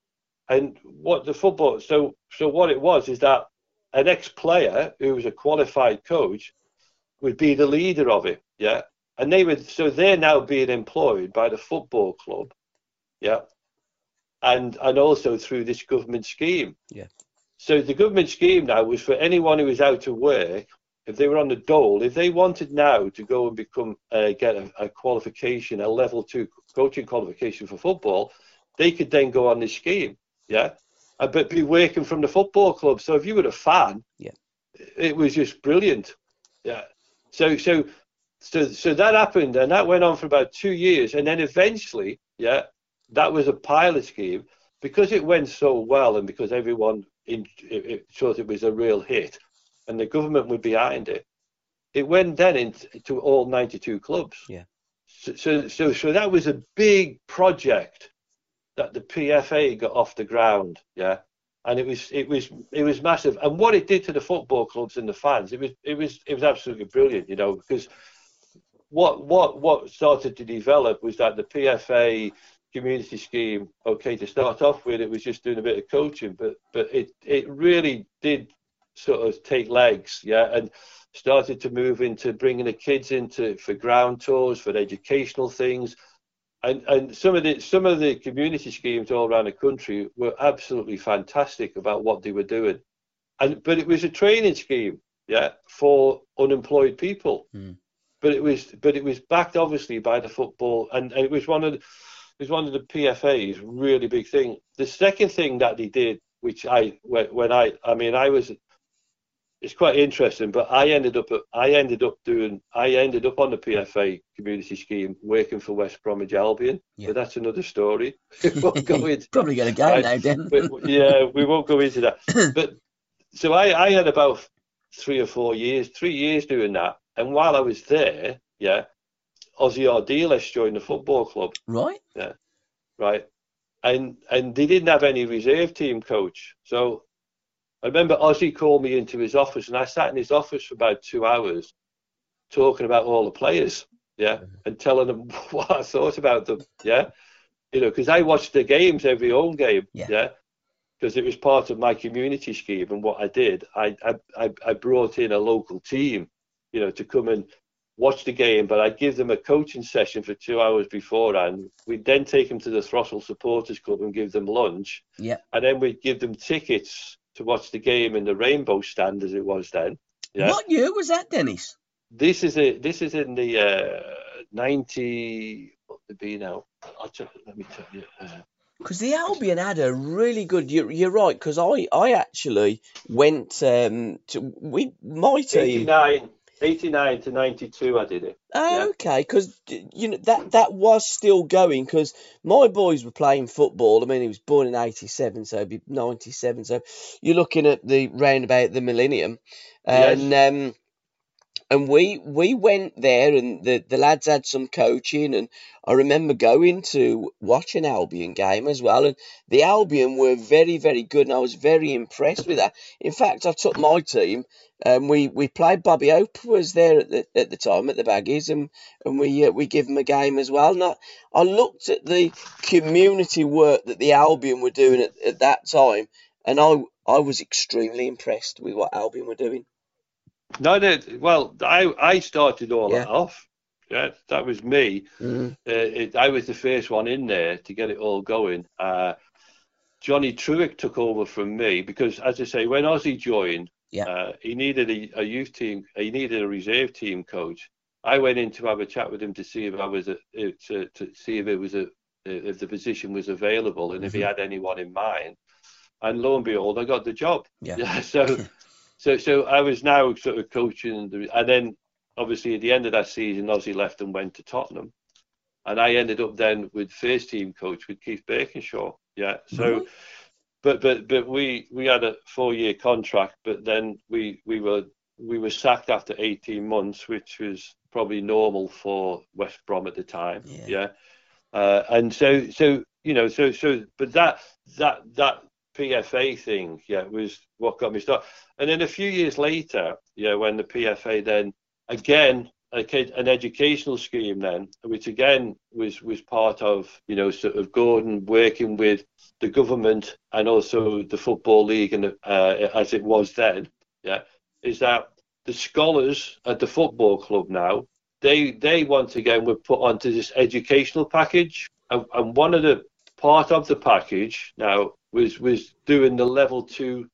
And what the football so so what it was is that an ex-player who was a qualified coach would be the leader of it. Yeah. And they would so they're now being employed by the football club. Yeah. And and also through this government scheme. Yeah. So the government scheme now was for anyone who was out of work, if they were on the dole, if they wanted now to go and become uh, get a, a qualification, a level two coaching qualification for football, they could then go on this scheme. Yeah. Uh, but be working from the football club. So if you were a fan, Yeah. it was just brilliant. Yeah. So so so so that happened and that went on for about two years and then eventually yeah that was a pilot scheme because it went so well and because everyone in, it, it thought it was a real hit and the government were behind it it went then into all 92 clubs Yeah. so so so, so that was a big project that the PFA got off the ground yeah? And it was it was it was massive. And what it did to the football clubs and the fans it was it was it was absolutely brilliant you know because what what what started to develop was that the PFA community scheme okay to start off with it was just doing a bit of coaching but but it it really did sort of take legs yeah and started to move into bringing the kids into for ground tours for educational things and and some of the some of the community schemes all around the country were absolutely fantastic about what they were doing. And but it was a training scheme yeah for unemployed people. Hmm. but it was but it was backed obviously by the football. And, and it was one of the, it was one of the PFA's really big thing. The second thing that they did which I when, when I I mean I was it's quite interesting but I ended up I ended up doing I ended up on the PFA community scheme working for West Bromwich Albion Yeah. but that's another story *laughs* we *laughs* won't go into Probably going to go Right. now, then. yeah, we won't go into that. *coughs* But so I, I had about three or four years, three years doing that. And while I was there, yeah, Ossie Ardiles joined the football club, right? Yeah. Right? And and they didn't have any reserve team coach. So I remember Ossie called me into his office, and I sat in his office for about two hours, talking about all the players, yeah, mm-hmm. and telling them *laughs* what I thought about them, yeah, you know, because I watched the games every home game, Yeah. yeah, because it was part of my community scheme, and what I did, I I I, I brought in a local team, you know, to come and watch the game, but I'd give them a coaching session for two hours beforehand. We'd then take them to the Throstle Supporters Club and give them lunch Yeah. and then we'd give them tickets to watch the game in the Rainbow Stand as it was then. Yeah. What year was that, Dennis? This is a this is in the uh, ninety what would it be now? Tell, let me tell you. Uh, Because the Albion had a really good. You're, you're right. Because I, I actually went um, to we my team. 89, 89 to ninety two. I did it. Yeah. Okay, because you know that that was still going because my boys were playing football. I mean, he was born in '87, so it'd be '97. So you're looking at the round about the millennium, and um, and we we went there, and the the lads had some coaching, and I remember going to watch an Albion game as well, and the Albion were very very good, and I was very impressed with that. In fact, I took my team. and we we played. Bobby Hope was there at the at the time at the Baggies, and and we uh, we give them a game as well. And I, I looked at the community work that the Albion were doing at, at that time, and I I was extremely impressed with what Albion were doing. No, no. Well, I I started all Yeah. that off. Yeah, that was me. Mm. uh, it, I was the first one in there to get it all going. Uh, Johnny Trewick took over from me because, as I say, when Ossie joined, Yeah. uh, he needed a, a youth team, he needed a reserve team coach. I went in to have a chat with him to see if I was a, uh, to, to see if it was a if the position was available and if he Mhm. had anyone in mind. and lo and behold, I got the job. Yeah *laughs* so, *laughs* so, so I was now sort of coaching, the, and then obviously at the end of that season, Ossie left and went to Tottenham, and I ended up then with first team coach with Keith Burkinshaw. Yeah. So, mm-hmm. but but but we we had a four year contract, but then we we were we were sacked after 18 months, which was probably normal for West Brom at the time. Yeah. yeah? Uh, and so, so you know, so so, but that that that PFA thing, yeah, was what got me started. And then a few years later, yeah, when the PFA then again an educational scheme then, which again was was part of you know sort of Gordon working with the government and also the football league and uh, as it was then, yeah, is that the scholars at the football club now they they once again were put onto this educational package and, and one of the part of the package now was was doing the level two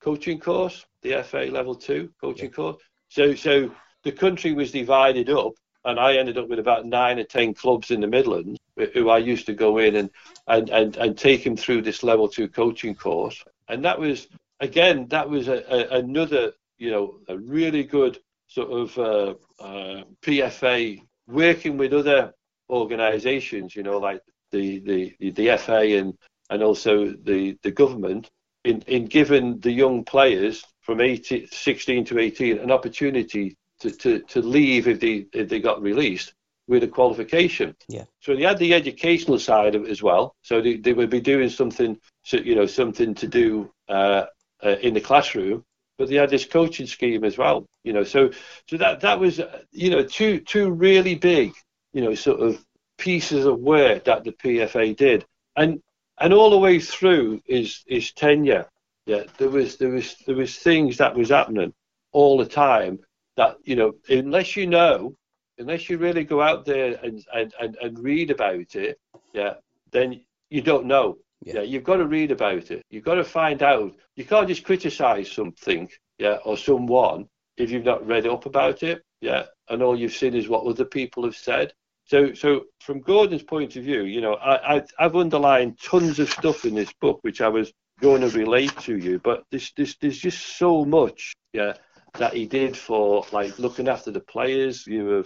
coaching course the FA level two coaching yeah. course so so the country was divided up and I ended up with about nine or ten clubs in the Midlands who I used to go in and and and, and take them through this level two coaching course and that was again that was a, a, another you know, a really good sort of uh, uh, PFA working with other organisations, you know, like the, the, the FA and, and also the, the government in, in giving the young players from 18, 16 to 18 an opportunity to, to, to leave if they, if they got released with a qualification. Yeah. So they had the educational side of it as well. So they, they would be doing something, you know, something to do uh, uh, in the classroom, but they had this coaching scheme as well. You know, so so that that was you know two two really big you know sort of pieces of work that the PFA did, and and all the way through his his tenure, yeah, there was there was there was things that was happening all the time that you know unless you know unless you really go out there and and and, and read about it, yeah, then you don't know yeah. yeah. you've got to read about it. You've got to find out. You can't just criticize something, yeah, or someone if you've not read up about it, yeah, and all you've seen is what other people have said. So, so from Gordon's point of view, you know, I, I I've underlined tons of stuff in this book which I was going to relate to you, but there's there's, there's just so much, yeah, that he did for like looking after the players. You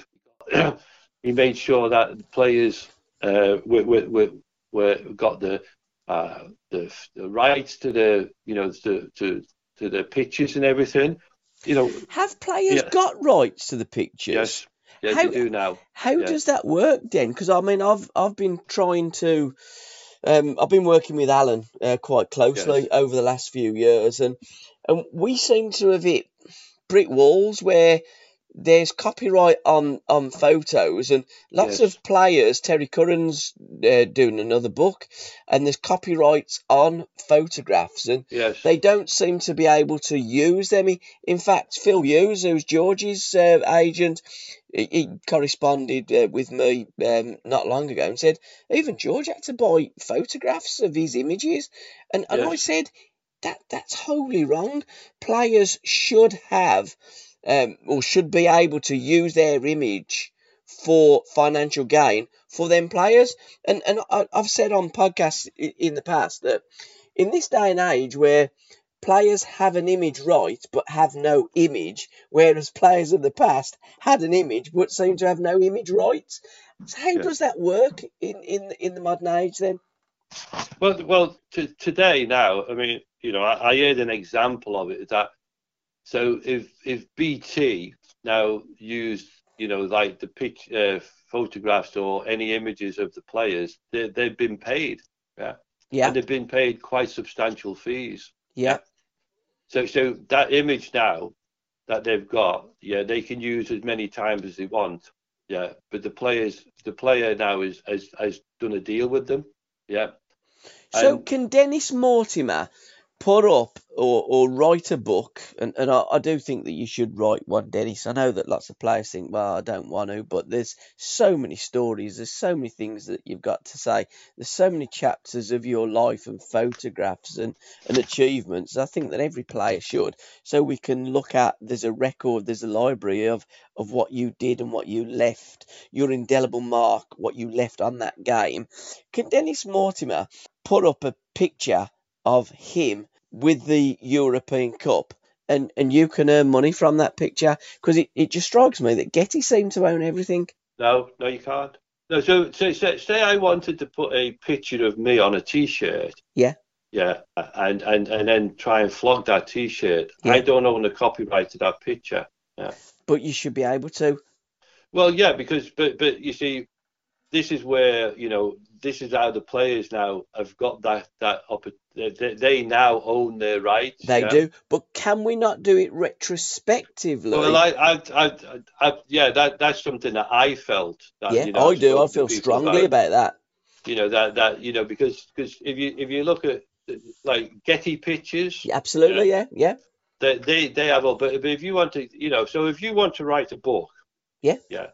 have *clears throat* he made sure that the players uh, were, were, were, were got the uh, the, the rights to the you know to to to the pictures and everything. You know, have players yeah. got rights to the pictures? Yes, yes, how, they do now. How yeah. does that work then? Because I mean, I've I've been trying to. Um, I've been working with Alan uh, quite closely yes. over the last few years, and and we seem to have hit brick walls where there's copyright on on photos and lots yes. of players terry curran's uh, doing another book and there's copyrights on photographs and yes. they don't seem to be able to use them in fact phil hughes who's george's uh, agent he, he corresponded uh, with me um, not long ago and said even george had to buy photographs of his images and, and yes. i said that that's wholly wrong players should have um, or should be able to use their image for financial gain for them players. And and I, have said on podcasts in the past that in this day and age where players have an image right but have no image, whereas players of the past had an image but seem to have no image rights. So how yeah. does that work in, in in the modern age then? Well, well, t- today now, I mean, you know, I, I heard an example of it that so if if BT now used you know like the pitch uh, photographs or any images of the players, they they've been paid, yeah, yeah, and they've been paid quite substantial fees. Yeah. So so that image now that they've got, yeah, they can use as many times as they want. Yeah, but the players, the player now is has has done a deal with them. Yeah. So and, can Dennis Mortimer put up or, or write a book, and, and I, I do think that you should write one, Dennis. I know that lots of players think, well, I don't want to, but there's so many stories, there's so many things that you've got to say, there's so many chapters of your life and photographs and, and achievements. I think that every player should, so we can look at there's a record, there's a library of, of what you did and what you left, your indelible mark, what you left on that game. Can Dennis Mortimer put up a picture of him with the European Cup, and, and you can earn money from that picture? Because it, it just strikes me that Getty seem to own everything. No, no, you can't. No, so, so, so say I wanted to put a picture of me on a T-shirt. Yeah. Yeah, and and and then try and flog that T-shirt. Yeah. I don't own the copyright to that picture. Yeah. But you should be able to. Well, yeah, because but but you see, this is where you know this is how the players now have got that that oppor- they, they now own their rights. They yeah? do. But can we not do it retrospectively? Well, I, I, I, I, yeah, that that's something that I felt. That, yeah, you know, I do. I feel strongly about that. You know that that you know because because if you if you look at like Getty pictures, Absolutely, yeah, yeah. they they they have all. But, but if you want to, you know, so if you want to write a book, Yeah. yeah,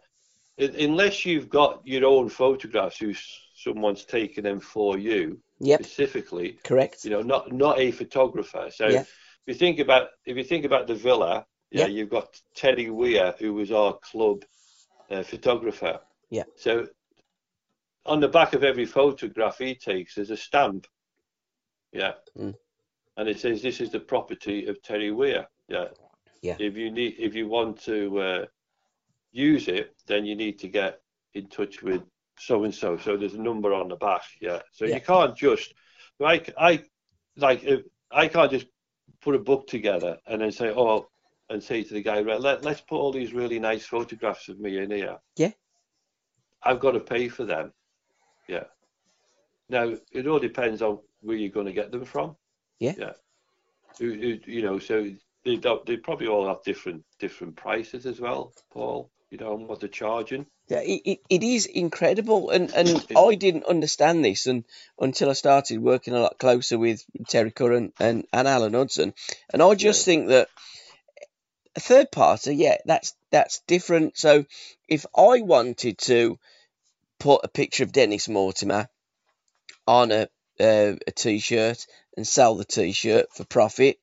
unless you've got your own photographs, who someone's taken them for you Yep, specifically, correct. you know, not not a photographer. So Yeah. if you think about if you think about the villa, yeah, Yeah. you've got Terry Weir, who was our club uh, photographer. Yeah. So on the back of every photograph he takes, there's a stamp. Yeah. Mm. And it says this is the property of Terry Weir. Yeah. Yeah. If you need, if you want to uh, use it, then you need to get in touch with so and so. So there's a number on the back. Yeah. So Yeah. you can't just like I like if, I can't just put a book together and then say oh and say to the guy right let, let's put all these really nice photographs of me in here. Yeah. I've got to pay for them. Yeah. Now it all depends on where you're going to get them from. Yeah. Yeah. Who, who, you know, so they don't, they probably all have different different prices as well, Paul. You know, and what they're charging. Yeah, it, it, it is incredible, and and I didn't understand this and until I started working a lot closer with Terry Curran and, and Alan Hudson, and I just think that a third party, yeah, that's that's different. So if I wanted to put a picture of Dennis Mortimer on a uh, a t-shirt and sell the t-shirt for profit,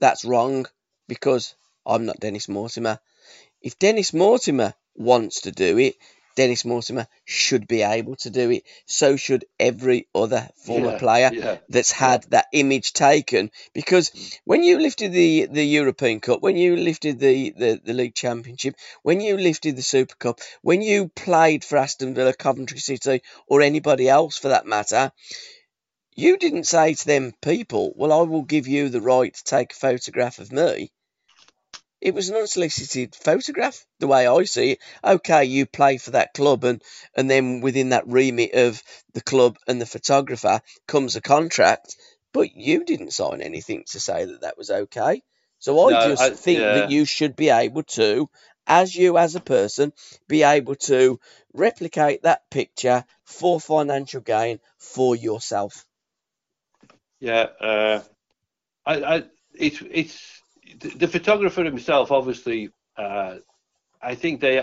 that's wrong because I'm not Dennis Mortimer. If Dennis Mortimer wants to do it, Dennis Mortimer should be able to do it. So should every other former Yeah, player yeah. that's had that image taken. Because when you lifted the, the European Cup, when you lifted the, the, the League Championship, when you lifted the Super Cup, when you played for Aston Villa, Coventry City, or anybody else for that matter, you didn't say to them people, Well, I will give you the right to take a photograph of me. It was an unsolicited photograph, the way I see it. Okay, you play for that club, and, and then within that remit of the club and the photographer comes a contract, but you didn't sign anything to say that that was okay. So I No, just I- think yeah. that you should be able to, as you as a person, be able to replicate that picture for financial gain for yourself. Yeah, uh, I, I, it's it's the, the photographer himself. Obviously, uh, I think they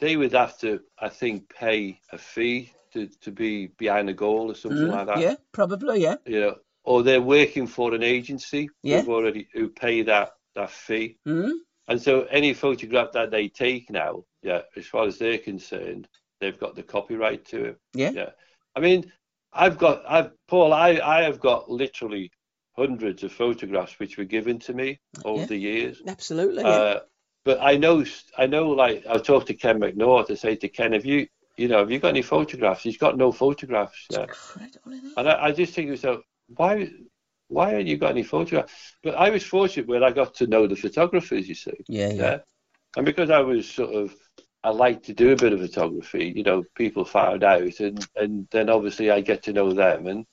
they would have to, I think, pay a fee to, to be behind the goal or something like that. Mm, yeah, probably, yeah. You know, or they're working for an agency Yeah. who've already who pay that that fee. Mm, And so any photograph that they take now, yeah, as far as they're concerned, they've got the copyright to it. Yeah. Yeah. I mean, I've got, I've, Paul, I, I have got literally hundreds of photographs which were given to me over Yeah. the years. absolutely, yeah. Uh, but I know, I know, like, I talked to Ken McNaught. I say to Ken, have you, you know, have you got any photographs? He's got no photographs. Yeah. Incredible. And I, I just think to myself, why, why haven't you got any photographs? But I was fortunate where I got to know the photographers, you see. Yeah, yeah. Yeah. And because I was sort of, I like to do a bit of photography, you know, people found out, and, and then obviously I get to know them, and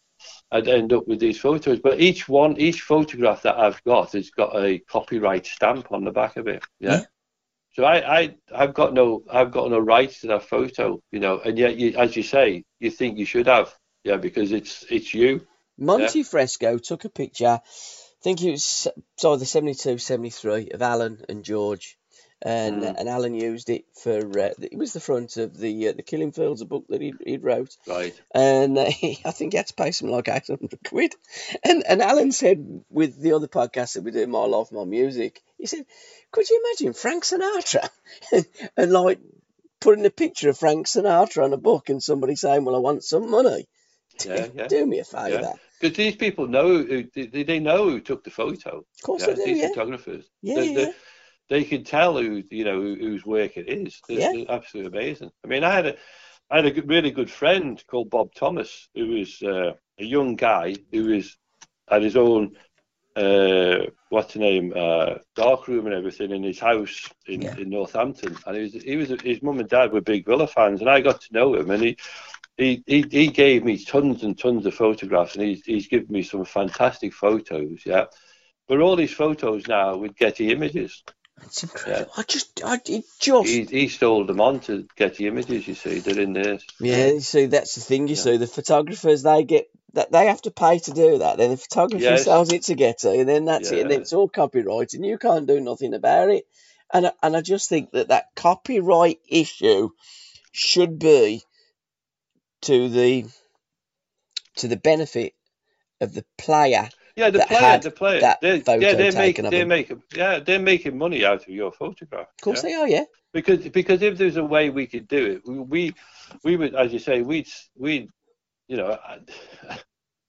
I'd end up with these photos. But each one, each photograph that I've got has got a copyright stamp on the back of it. Yeah. Yeah. So I, I, I've got no, I've got no rights to that photo, you know, and yet, you, as you say, you think you should have, yeah, because it's, it's you. Monte Fresco took a picture, I think it was so the 72 73 of Alan and George. And, Mm. and Alan used it for uh, it was the front of the uh, the Killing Fields, a book that he he wrote, Right. and uh, *laughs* he, I think he had to pay something like eight hundred quid. And and Alan said with the other podcast that we do, My Life, My Music, he said, "Could you imagine Frank Sinatra *laughs* and like putting a picture of Frank Sinatra on a book and somebody saying, "Well, I want some money." *laughs* Yeah, yeah. Do me a favour. Because these people know who they, they know who took the photo. Of course yeah, they do, these yeah. photographers. Yeah, they, yeah. They, they can tell who you know who, whose work it is. They're, Yeah. absolutely amazing. I mean, I had a I had a good- really good friend called Bob Thomas, who was uh, a young guy who was had his own uh, what's the name uh, dark room and everything in his house in, Yeah. in Northampton, and he was he was his mum and dad were big Villa fans, and I got to know him, and he. He, he, he gave me tons and tons of photographs and he's, he's given me some fantastic photos yeah but all these photos now with Getty Images It's incredible. I just, I it just. he, he stole them on to Getty Images. You see, they're in there. Yeah, you see, that's the thing. You Yeah. see, the photographers they get that they have to pay to do that. Then the photographer Yes. sells it to Getty, and then that's it. And then it's all copyright, and you can't do nothing about it. And I- and I just think that that copyright issue should be to the to the benefit of the player. Yeah, the player, the player. that They're, photo yeah, they're taken making, they're him. making, yeah, they're making money out of your photograph. Of course yeah? they are, yeah. because because if there's a way we could do it, we we, we would, as you say, we'd we, you know, I,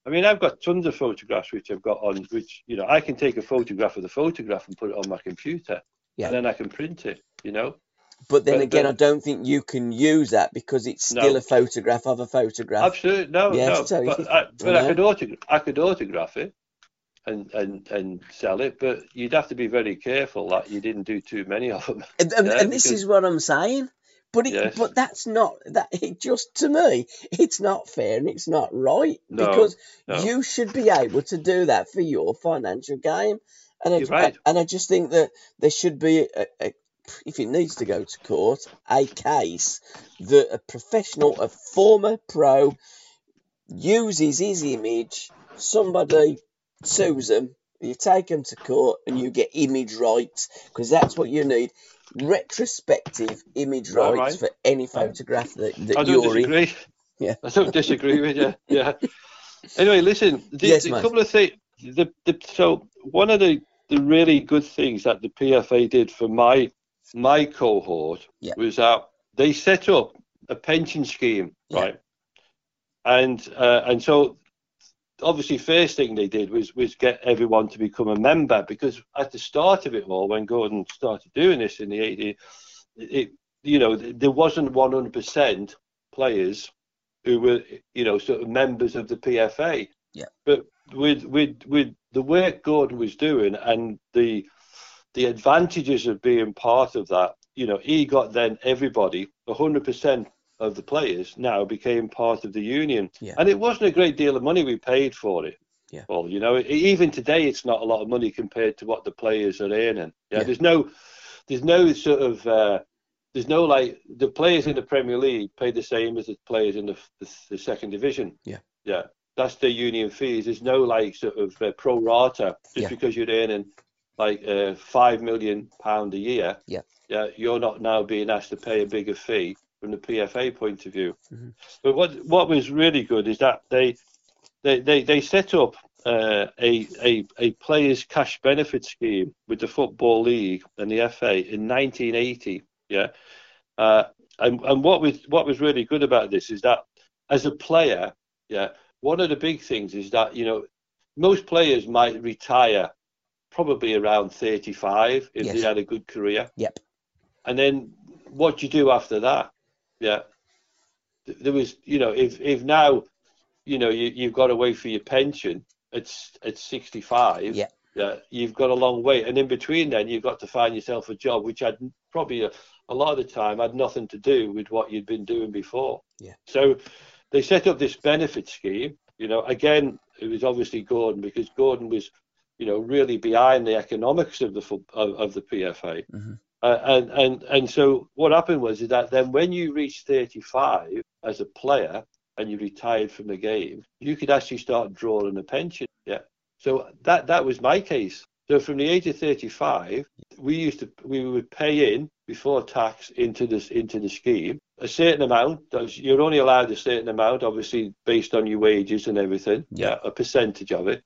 I mean, I've got tons of photographs which I've got on, which you know, I can take a photograph of the photograph and put it on my computer, Yeah. and then I can print it. You know, But then But- again, but- I don't think you can use that because it's No. still a photograph of a photograph. absolutely no, Yes, no. so But I, but I could autograph, I could autograph it. And, and and sell it, but you'd have to be very careful that you didn't do too many of them. *laughs* And, and, Yeah, and this because- is what I'm saying. But it, Yes. but that's not that. It just to me, it's not fair and it's not right No, because no. you should be able to do that for your financial game. And I, right. and I just think that there should be, a, a, if it needs to go to court, a case that a professional, a former pro, uses his image. Somebody sues him. You take them to court and you get image rights because that's what you need. Retrospective image Right, rights right. for any photograph that, that I don't you're in. Yeah. I don't disagree with you. *laughs* Yeah. Anyway, listen. The, Yes, the couple of things. The, the so one of the the really good things that the PFA did for my my cohort Yeah. was that they set up a pension scheme, Yeah. right? And uh, and so obviously first thing they did was was get everyone to become a member because at the start of it all when Gordon started doing this in the 80s it you know there wasn't 100% players who were you know sort of members of the PFA Yeah. but with with with the work Gordon was doing and the the advantages of being part of that you know he got then everybody 100% of the players now became part of the union Yeah. and it wasn't a great deal of money we paid for it Yeah. well you know even today it's not a lot of money compared to what the players are earning yeah, Yeah. there's no there's no sort of uh, there's no like the players in the Premier League pay the same as the players in the, the, the second division. Yeah. yeah, that's their union fees. There's no like sort of uh, pro rata just Yeah. because you're earning like uh, five million pound a year. Yeah. yeah, you're not now being asked to pay a bigger fee from the PFA point of view. Mhm. But what what was really good is that they they they, they set up uh, a, a a players cash benefit scheme with the football league and the FA in 1980 yeah uh, and and what was what was really good about this is that as a player yeah one of the big things is that you know most players might retire probably around 35 if Yes. they had a good career Yep. and then what do you do after that yeah there was you know if if now you know you, you've got to wait for your pension it's it's 65 Yeah. yeah you've got a long wait and in between then you've got to find yourself a job which had probably a, a lot of the time had nothing to do with what you'd been doing before Yeah. so they set up this benefit scheme you know again it was obviously gordon because gordon was you know really behind the economics of the of, of the pfa Mhm. Uh, and and and so what happened was is that then when you reached 35 as a player and you retired from the game, you could actually start drawing a pension. Yeah. So that that was my case. So from the age of 35, we used to we would pay in before tax into this into the scheme a certain amount. You're only allowed a certain amount, obviously based on your wages and everything. Yeah. a percentage of it.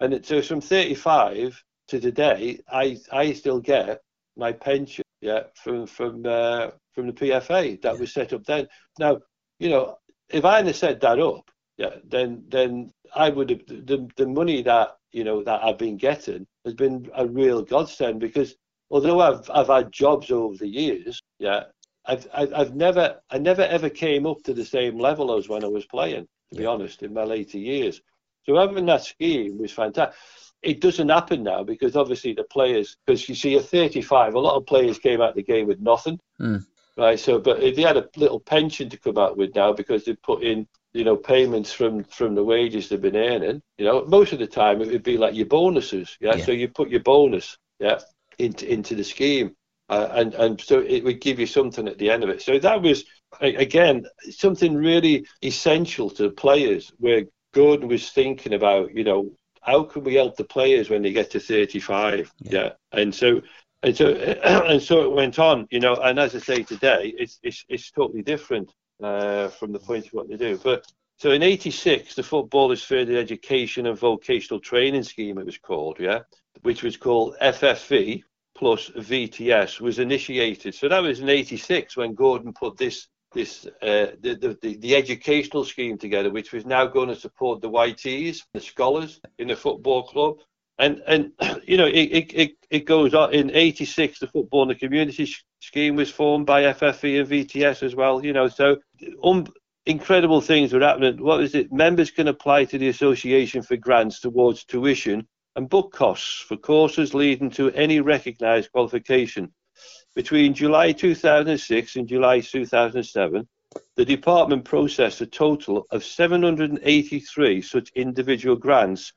And it, so from 35 to today, I I still get my pension, yeah, from from uh, from the PFA that Yeah. was set up then. Now, you know, if I hadn't set that up, yeah, then then I would have the the money that you know that I've been getting has been a real godsend because although I've I've had jobs over the years, yeah, I've I've never I never ever came up to the same level as when I was playing. To yeah. be honest, in my later years, so having that scheme was fantastic. It doesn't happen now because obviously the players, because you see, at 35, a lot of players came out the game with nothing. Mm. Right, so but if they had a little pension to come out with now because they put in you know, payments from from the wages they've been earning. You know, most of the time it would be like your bonuses. Yeah, yeah. so you put your bonus, yeah, into into the scheme, uh, and and so it would give you something at the end of it. So that was again something really essential to the players, where Gordon was thinking about, you know, how can we help the players when they get to 35? Yeah, yeah. and so and so *clears throat* and so it went on, you know. And as I say today, it's it's it's totally different uh, from the point of what they do. But so in '86, the Footballers Further Education and Vocational Training Scheme, it was called, yeah, which was called FFE plus VTS, was initiated. So that was in '86 when Gordon put this this uh, the, the, the educational scheme together, which was now going to support the YTs, the scholars in the football club. And and *clears throat* you know it it, it goes on in '86 the football and the community scheme was formed by FFE and VTS as well. You know, so um, incredible things were happening. What is it? Members can apply to the association for grants towards tuition and book costs for courses leading to any recognised qualification. Between July 2006 and July 2007, the department processed a total of 783 such individual grants,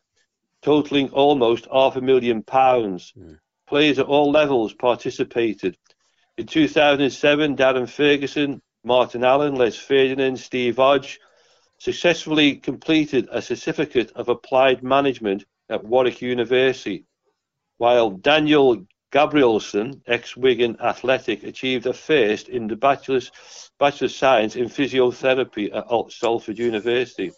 totaling almost half a million pounds. Mm. Players at all levels participated, in 2007, Darren Ferguson, Martin Allen, Les Ferdinand, Steve Hodge successfully completed a certificate of applied management at Warwick University, while Daniel Gabrielson, ex-Wigan Athletic, achieved a first in the Bachelor's, Bachelor's Science in Physiotherapy at Salford University.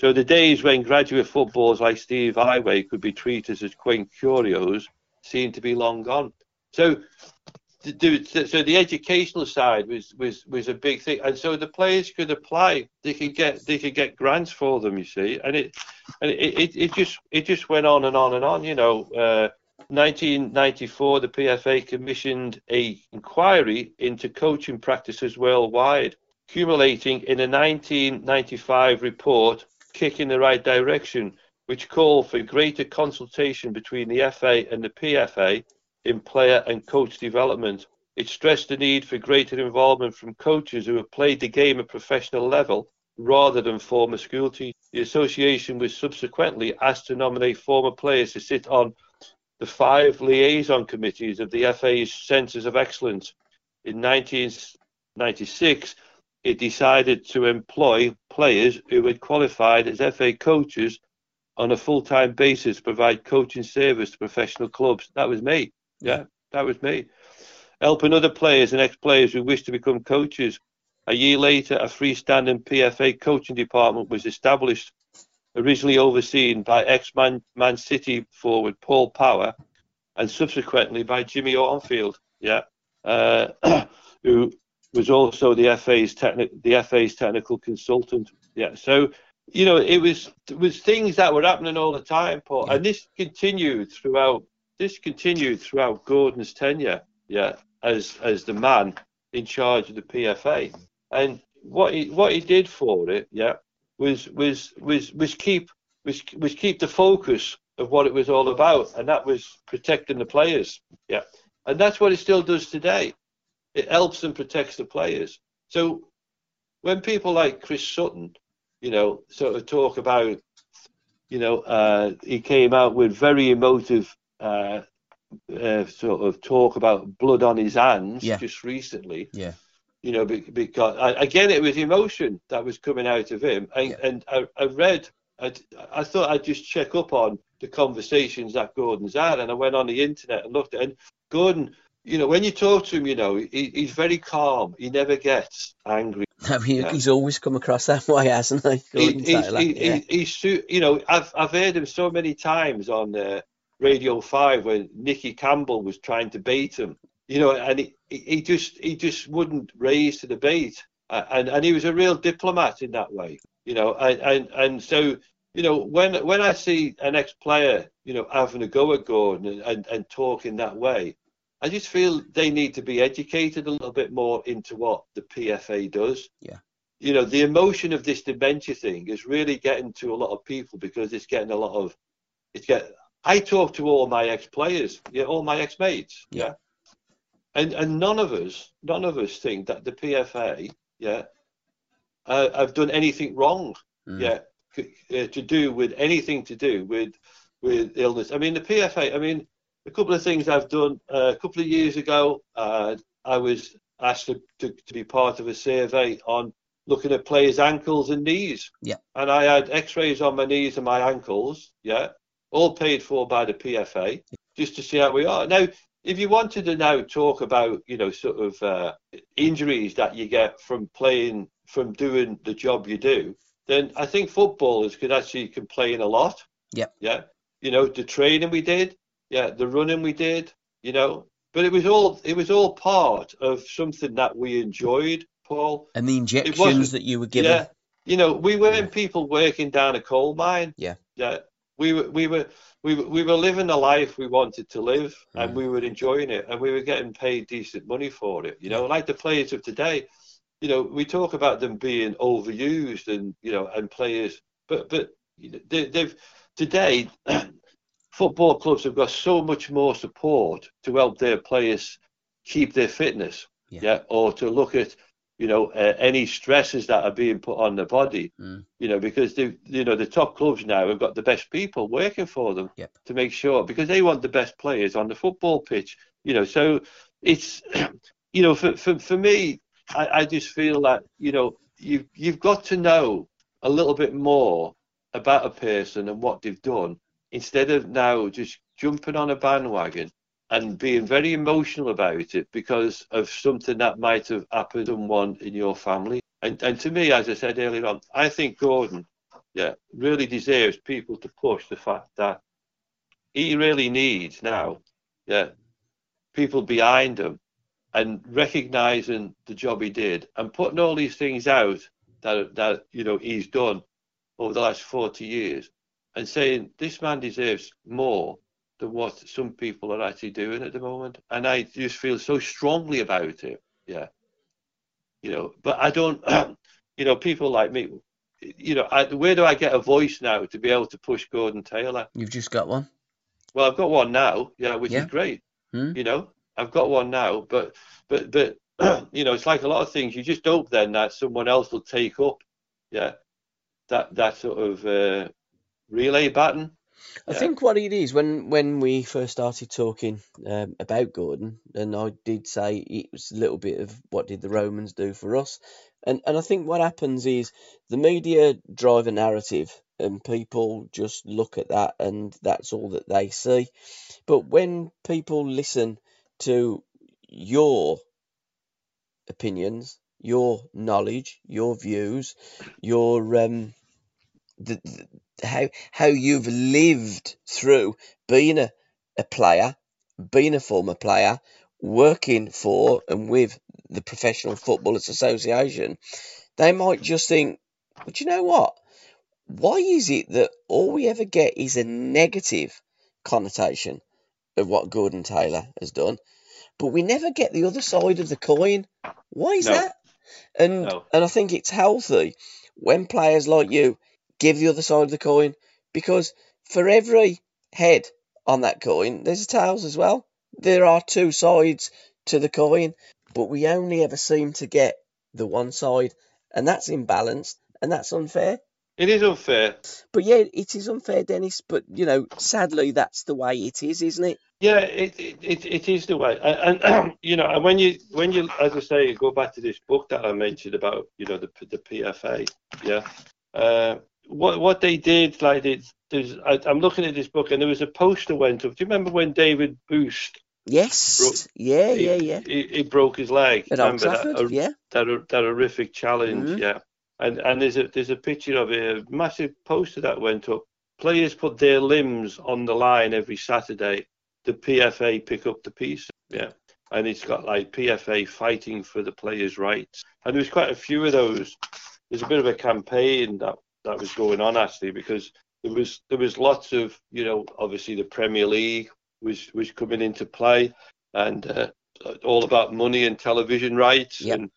So the days when graduate footballers like Steve Heighway could be treated as quaint curios seem to be long gone. So do so the educational side was was was a big thing and so the players could apply they could get they could get grants for them you see and it and it, it, it just it just went on and on and on you know uh, 1994 the pfa commissioned a inquiry into coaching practices worldwide accumulating in a 1995 report kick in the right direction which called for greater consultation between the fa and the pfa in player and coach development. It stressed the need for greater involvement from coaches who have played the game at professional level rather than former school teachers. The association was subsequently asked to nominate former players to sit on the five liaison committees of the FA's Centres of Excellence. In 1996, it decided to employ players who had qualified as FA coaches on a full time basis to provide coaching service to professional clubs. That was me. Yeah, that was me. Helping other players and ex-players who wish to become coaches. A year later, a freestanding PFA coaching department was established, originally overseen by ex-Man Man City forward Paul Power, and subsequently by Jimmy Armfield. Yeah, uh, *clears throat* who was also the FA's techni- the FA's technical consultant. Yeah, so you know it was it was things that were happening all the time, Paul, yeah. and this continued throughout this continued throughout Gordon's tenure, yeah, as as the man in charge of the PFA. And what he what he did for it, yeah, was was was was keep was was keep the focus of what it was all about, and that was protecting the players, yeah. And that's what it still does today. It helps and protects the players. So when people like Chris Sutton, you know, sort of talk about, you know, uh, he came out with very emotive uh, uh, sort of talk about blood on his hands yeah. just recently. Yeah. You know, because again, it was emotion that was coming out of him, and, yeah. and I, I read, I, I thought I'd just check up on the conversations that Gordon's had, and I went on the internet and looked at, and Gordon, you know, when you talk to him, you know, he, he's very calm. He never gets angry. *laughs* I mean, yeah. he's always come across that way, hasn't he? he he's, he, yeah. he's, you know, I've I've heard him so many times on uh, Radio Five when Nicky Campbell was trying to bait him. You know, and he, he just he just wouldn't raise to the bait. and and he was a real diplomat in that way, you know. And and, and so you know when when I see an ex-player, you know, having a go at Gordon and, and, and talk in that way, I just feel they need to be educated a little bit more into what the PFA does. Yeah. You know, the emotion of this dementia thing is really getting to a lot of people because it's getting a lot of it's get I talk to all my ex players, yeah, all my ex mates, yeah. yeah. And and none of us, none of us think that the PFA, yeah, uh, have done anything wrong, mm. yeah, uh, to do with anything to do with with illness. I mean, the PFA. I mean, a couple of things I've done. Uh, a couple of years ago, uh, I was asked to, to, to, be part of a survey on looking at players' ankles and knees. Yeah. And I had X-rays on my knees and my ankles. Yeah. All paid for by the PFA, just to see how we are now. If you wanted to now talk about, you know, sort of uh, injuries that you get from playing, from doing the job you do, then I think footballers could actually complain a lot. Yeah. Yeah. You know, the training we did, yeah, the running we did, you know, but it was all it was all part of something that we enjoyed, Paul. And the injections that you were given. Yeah, you know, we weren't yeah. people working down a coal mine. Yeah, yeah, we were we were we were, we were living the life we wanted to live, mm. and we were enjoying it, and we were getting paid decent money for it. You know, like the players of today. You know, we talk about them being overused and you know, and players, but but they, they've today *clears throat* football clubs have got so much more support to help their players keep their fitness, yeah, yeah? or to look at you know uh, any stresses that are being put on the body, mm. you know, because they, you know, the top clubs now have got the best people working for them yep. to make sure because they want the best players on the football pitch, you know. So it's, *clears throat* you know, for for, for me, I, I just feel that you know you you've got to know a little bit more about a person and what they've done instead of now just jumping on a bandwagon and being very emotional about it because of something that might have happened to someone in your family. And, and to me, as I said earlier on, I think Gordon, yeah, really deserves people to push the fact that he really needs now, yeah, people behind him and recognizing the job he did and putting all these things out that that you know he's done over the last 40 years and saying this man deserves more than what some people are actually doing at the moment. And I just feel so strongly about it. Yeah. You know, but I don't, *clears throat* you know, people like me, you know, I, where do I get a voice now to be able to push Gordon Taylor? You've just got one. Well, I've got one now, yeah, which yeah. is great. Hmm. You know, I've got one now, but, but, but, *clears throat* you know, it's like a lot of things. You just hope then that someone else will take up, yeah, that that sort of uh, relay button. I think what it is when when we first started talking um, about Gordon, and I did say it was a little bit of what did the Romans do for us, and and I think what happens is the media drive a narrative, and people just look at that, and that's all that they see. But when people listen to your opinions, your knowledge, your views, your um, the, the, how how you've lived through being a, a player, being a former player, working for and with the Professional Footballers Association, they might just think, but you know what? Why is it that all we ever get is a negative connotation of what Gordon Taylor has done, but we never get the other side of the coin? Why is no. that? And no. and I think it's healthy when players like you give the other side of the coin because for every head on that coin, there's a tails as well. There are two sides to the coin, but we only ever seem to get the one side, and that's imbalanced and that's unfair. It is unfair. But yeah, it is unfair, Dennis. But you know, sadly, that's the way it is, isn't it? Yeah, it it, it is the way. And, and *clears throat* you know, and when you when you, as I say, go back to this book that I mentioned about, you know, the the PFA. Yeah, uh, what what they did, like it, there's, I, am looking at this book, and there was a poster went up. Do you remember when David Busst? Yes. Broke, yeah, he, yeah, yeah. He, he, broke his leg. At remember Trafford, that, yeah. That, that horrific challenge, mm-hmm. yeah. And and there's a there's a picture of a massive poster that went up. Players put their limbs on the line every Saturday. The PFA pick up the piece. Yeah. and it's got like PFA fighting for the players' rights. And there was quite a few of those. There's a bit of a campaign that that was going on actually because there was there was lots of you know obviously the Premier League was was coming into play and uh, all about money and television rights Yep. and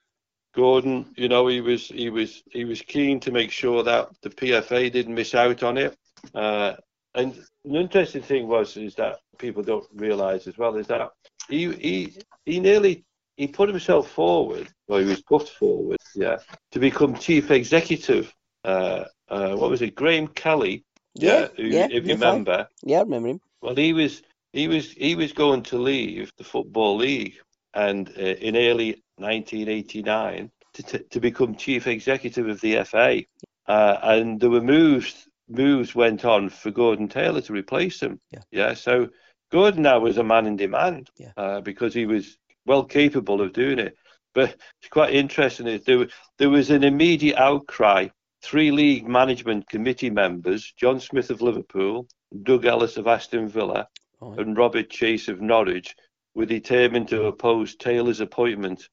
Gordon you know he was he was he was keen to make sure that the PFA didn't miss out on it uh, and an interesting thing was is that people don't realize as well is that he he he nearly he put himself forward or he was put forward yeah to become chief executive uh, uh, what was it Graham Kelly Yeah, who, yeah, if you remember Yeah, I remember him. well, he was he was he was going to leave the football league, and uh, in early 1989 to, to to become chief executive of the FA, uh, and there were moves moves went on for Gordon Taylor to replace him. Yeah. yeah. So Gordon now was a man in demand. Yeah. uh, because he was well capable of doing it. But it's quite interesting. There there was an immediate outcry. Three league management committee members, John Smith of Liverpool, Doug Ellis of Aston Villa, Right. and Robert Chase of Norwich were determined to oppose Taylor's appointment,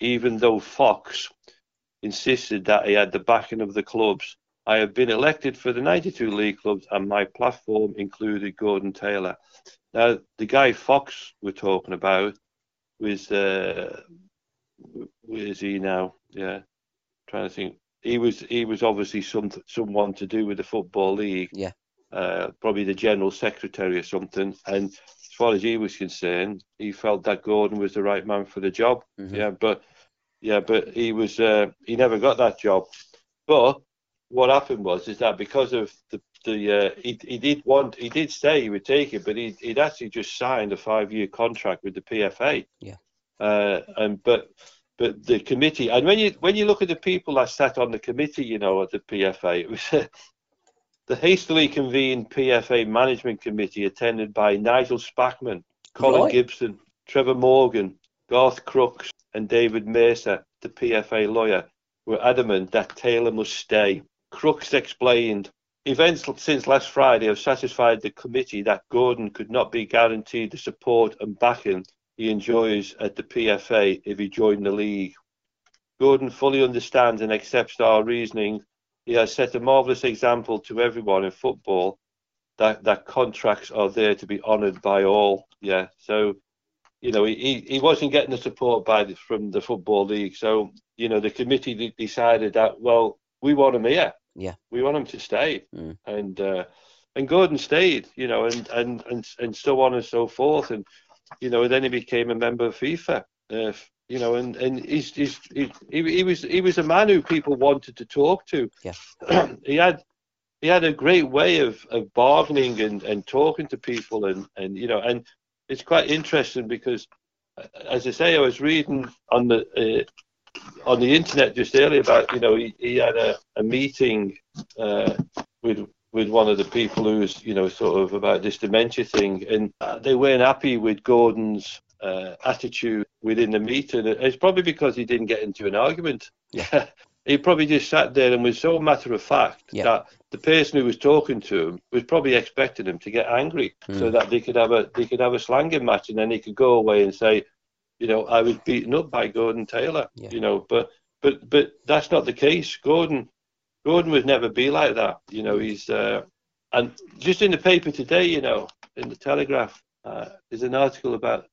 even though Fox insisted that he had the backing of the clubs. I have been elected for the 92 league clubs, and my platform included Gordon Taylor. Now, the guy Fox we're talking about was, uh, where is he now? Yeah, trying to think. He was he was obviously some someone to do with the football league Yeah. uh, probably the general secretary or something. And as far as he was concerned, he felt that Gordon was the right man for the job. Mhm. Yeah, but yeah, but he was uh, he never got that job. But what happened was is that because of the the uh, he he did want he did say he would take it, but he he'd actually just signed a five year contract with the PFA. Yeah. Uh, and but but the committee and when you when you look at the people that sat on the committee, you know, at the PFA, it was *laughs* the hastily convened PFA management committee attended by Nigel Spackman, Colin Right. Gibson, Trevor Morgan, Garth Crooks, and David Mercer, the PFA lawyer, were adamant that Taylor must stay. Crooks explained, events since last Friday have satisfied the committee that Gordon could not be guaranteed the support and backing he enjoys at the PFA if he joined the league. Gordon fully understands and accepts our reasoning. He has set a marvellous example to everyone in football that, that contracts are there to be honoured by all. Yeah, so you know, he, he wasn't getting the support by the, from the football league. So, you know, the committee decided that, well, we want him here. Yeah. We want him to stay. Mm. And uh, and Gordon stayed, you know, and, and, and, and so on and so forth. And, you know, then he became a member of FIFA. Uh, you know, and, and he's, he's, he, he, he was he was a man who people wanted to talk to. Yeah. *clears throat* he had he had a great way of, of bargaining and, and talking to people and, and you know and it's quite interesting because, uh, as I say, I was reading on the uh, on the internet just earlier about you know he, he had a, a meeting uh, with with one of the people who was you know sort of about this dementia thing, and they weren't happy with Gordon's uh, attitude within the meeting. It's probably because he didn't get into an argument. Yeah. *laughs* he probably just sat there and was so matter of fact Yeah. that the person who was talking to him was probably expecting him to get angry so Mm. that they could have a they could have a slanging match and then he could go away and say, you know, I was beaten up by Gordon Taylor. Yeah. You know, but but but that's not the case. Gordon Gordon would never be like that. You know, he's uh, and just in the paper today, you know, in the Telegraph, uh, there's an article about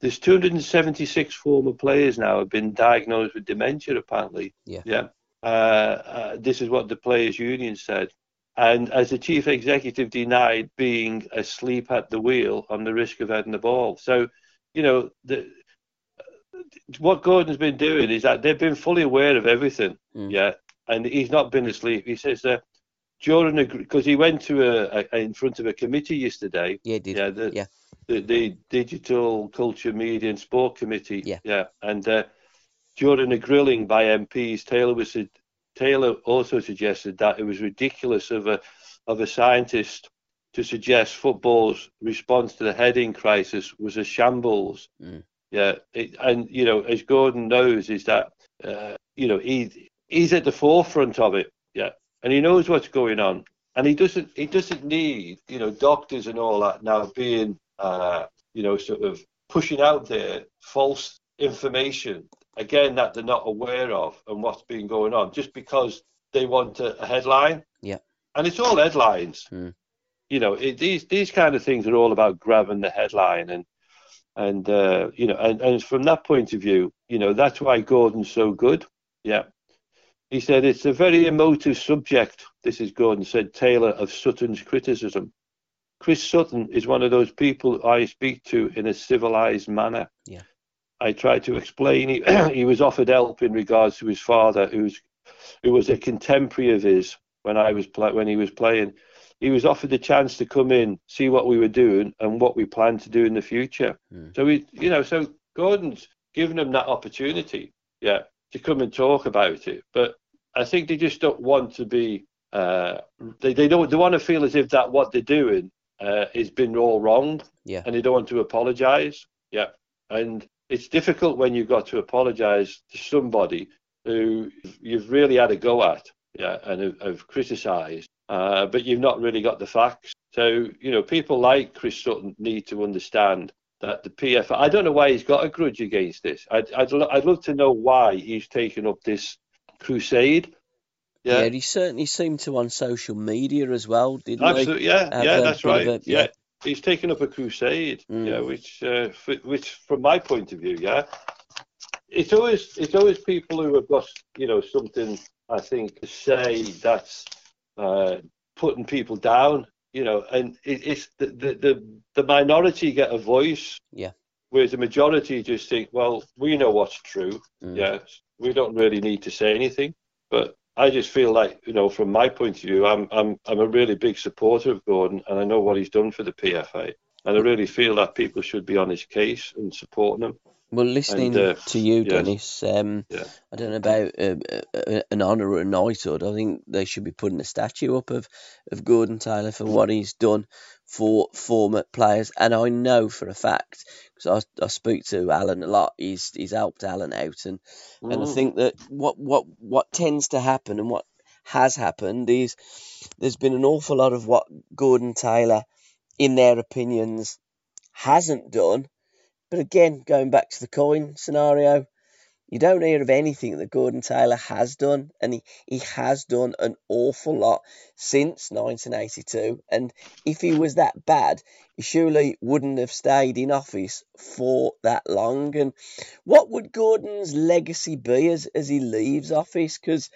there's 276 former players now have been diagnosed with dementia. Apparently, Yeah. yeah. Uh, uh, this is what the players' union said. And as the chief executive denied being asleep at the wheel on the risk of heading the ball. So, you know, the, what Gordon's been doing is that they've been fully aware of everything. Mm. Yeah. And he's not been asleep. He says that during because he went to a, a in front of a committee yesterday. Yeah, did. Yeah, the, Yeah. the the digital culture, media, and sport committee. Yeah. yeah, and uh, during a grilling by MPs, Taylor was Taylor also suggested that it was ridiculous of a of a scientist to suggest football's response to the heading crisis was a shambles. Mm. Yeah, it, and you know, as Gordon knows, is that uh, you know he he's at the forefront of it. Yeah, and he knows what's going on, and he doesn't he doesn't need you know doctors and all that now being uh, you know sort of pushing out there false information again that they're not aware of and what's been going on just because they want a, a headline. Yeah. And it's all headlines. Mm. You know, it, these these kind of things are all about grabbing the headline and and uh, you know and, and from that point of view, you know, that's why Gordon's so good. Yeah. He said it's a very emotive subject. This is Gordon said Taylor of Sutton's criticism. Chris Sutton is one of those people I speak to in a civilized manner. Yeah. I tried to explain he, *clears throat* he was offered help in regards to his father, who's who was a contemporary of his when I was play, when he was playing. He was offered the chance to come in, see what we were doing, and what we plan to do in the future. Mm. So we, you know, so Gordon's given him that opportunity, yeah, to come and talk about it. But I think they just don't want to be. Uh, they they don't they want to feel as if that what they're doing uh, has been all wrong, Yeah. and they don't want to apologise, yeah. And it's difficult when you've got to apologise to somebody who you've really had a go at, yeah, and have, have criticised, uh, but you've not really got the facts. So you know, people like Chris Sutton need to understand that the PFA. I don't know why he's got a grudge against this. I'd I'd, lo- I'd love to know why he's taken up this crusade. Yeah. Yeah, he certainly seemed to on social media as well, didn't absolutely. Yeah, Have yeah, a that's right. a- yeah. yeah. he's taken up a crusade. Mm. Yeah, which uh, f- which from my point of view, yeah, it's always it's always people who have got you know something I think to say that's uh, putting people down. You know, and it, it's the, the the the minority get a voice. Yeah. Whereas the majority just think, well, we know what's true. Mm. Yes, we don't really need to say anything. But I just feel like, you know, from my point of view, I'm I'm I'm a really big supporter of Gordon, and I know what he's done for the PFA, and I really feel that people should be on his case and supporting him. Well, listening uh, to you. Dennis, um, Yeah. I don't know about uh, an honour or a knighthood. I think they should be putting a statue up of, of Gordon Taylor for what he's done for former players. And I know for a fact, because I, I speak to Alan a lot, he's he's helped Alan out. And, and I Mm. think that what, what, what tends to happen and what has happened is there's been an awful lot of what Gordon Taylor, in their opinions, hasn't done. But again, going back to the coin scenario, you don't hear of anything that Gordon Taylor has done, and he, he has done an awful lot since 1982. And if he was that bad, he surely wouldn't have stayed in office for that long. And what would Gordon's legacy be as, as he leaves office? Because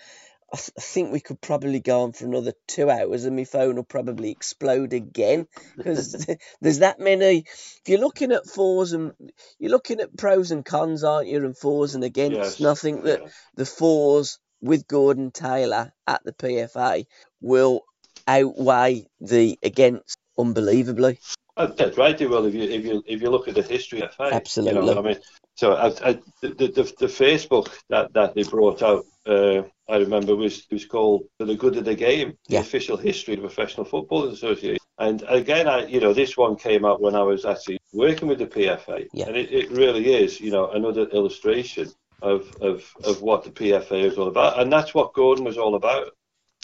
I, th- I think we could probably go on for another two hours and my phone will probably explode again because *laughs* there's that many. If you're looking at fours and you're looking at pros and cons, aren't you? And fours and against. Yes. And I think that Yeah. the fours with Gordon Taylor at the PFA will outweigh the against unbelievably. That's right. They will if you if you if you look at the history of FA. Absolutely. You know, I mean, so I, I, the, the the Facebook that, that they brought out, uh, I remember was was called "For the Good of the Game: Yeah. The Official History of the Professional Football Association." And again, I you know this one came out when I was actually working with the PFA, Yeah. and it, it really is you know another illustration of of of what the PFA is all about, and that's what Gordon was all about.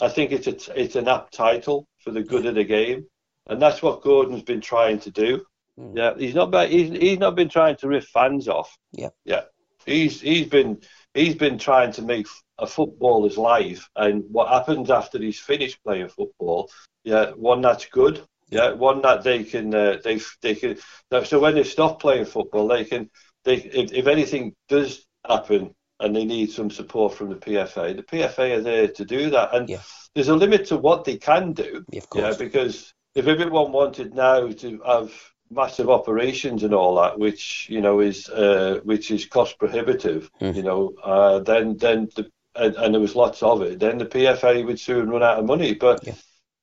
I think it's a, it's an apt title for the good of the game, and that's what Gordon's been trying to do. Mm. Yeah, he's not been, he's he's not been trying to rip fans off. Yeah. yeah, he's he's been he's been trying to make a footballer's life and what happens after he's finished playing football. Yeah, one that's good. Yeah, one that they can uh, they they can. So when they stop playing football, they can they if, if anything does happen and they need some support from the PFA, the PFA are there to do that. And Yeah. there's a limit to what they can do. Yeah, of Yeah, because if everyone wanted now to have massive operations and all that, which you know is uh, which is cost prohibitive, Mm. you know, uh, then then the and, and there was lots of it, then the PFA would soon run out of money. But Yeah.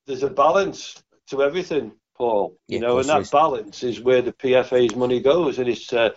there's a balance to everything, Paul. Yeah, You know, and that is. balance is where the PFA's money goes, and it's uh,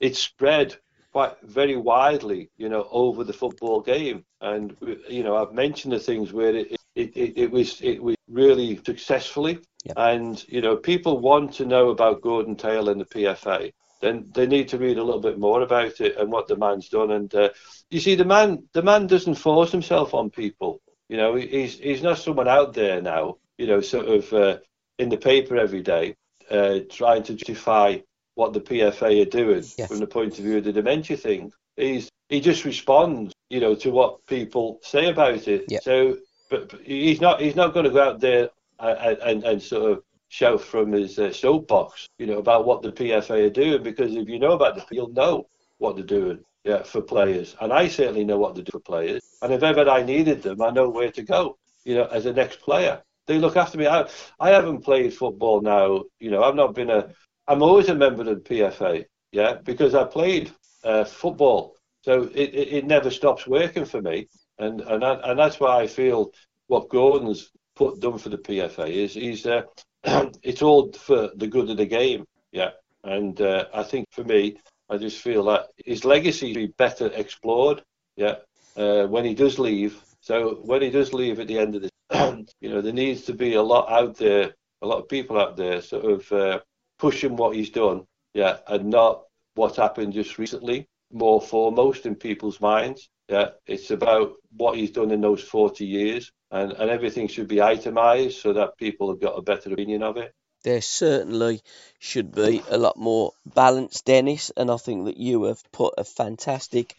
it's spread quite very widely, you know, over the football game. And you know, I've mentioned the things where it it, it, it was it was really successfully, And you know, people want to know about Gordon Taylor and the PFA. Then they need to read a little bit more about it and what the man's done. And uh, you see, the man the man doesn't force himself on people. You know, he's he's not someone out there now. You know, sort of uh, in the paper every day, uh, trying to justify what the PFA are doing Yes. from the point of view of the dementia thing. He's he just responds, you know, to what people say about it. Yeah. So, but, but he's not he's not going to go out there and, and, sort of shout from his uh, soapbox, you know, about what the PFA are doing. Because if you know about the, you'll know what they're doing. Yeah, for players, and I certainly know what to do for players. And if ever I needed them, I know where to go. You know, as a next player, they look after me. I, I haven't played football now. You know, I've not been a. I'm always a member of the PFA. Yeah, because I played uh, football, so it, it, it never stops working for me. And and that, and that's why I feel what Gordon's put done for the PFA is he's uh, *clears throat* it's all for the good of the game. Yeah, and uh, I think for me, I just feel that his legacy be better explored. Yeah, uh, when he does leave. So when he does leave at the end of the, *clears throat* you know, there needs to be a lot out there, a lot of people out there, sort of uh, pushing what he's done. Yeah, and not what happened just recently. More foremost in people's minds. Yeah, it's about what he's done in those 40 years, and, and everything should be itemized so that people have got a better opinion of it. there certainly should be a lot more balance, Dennis, and I think that you have put a fantastic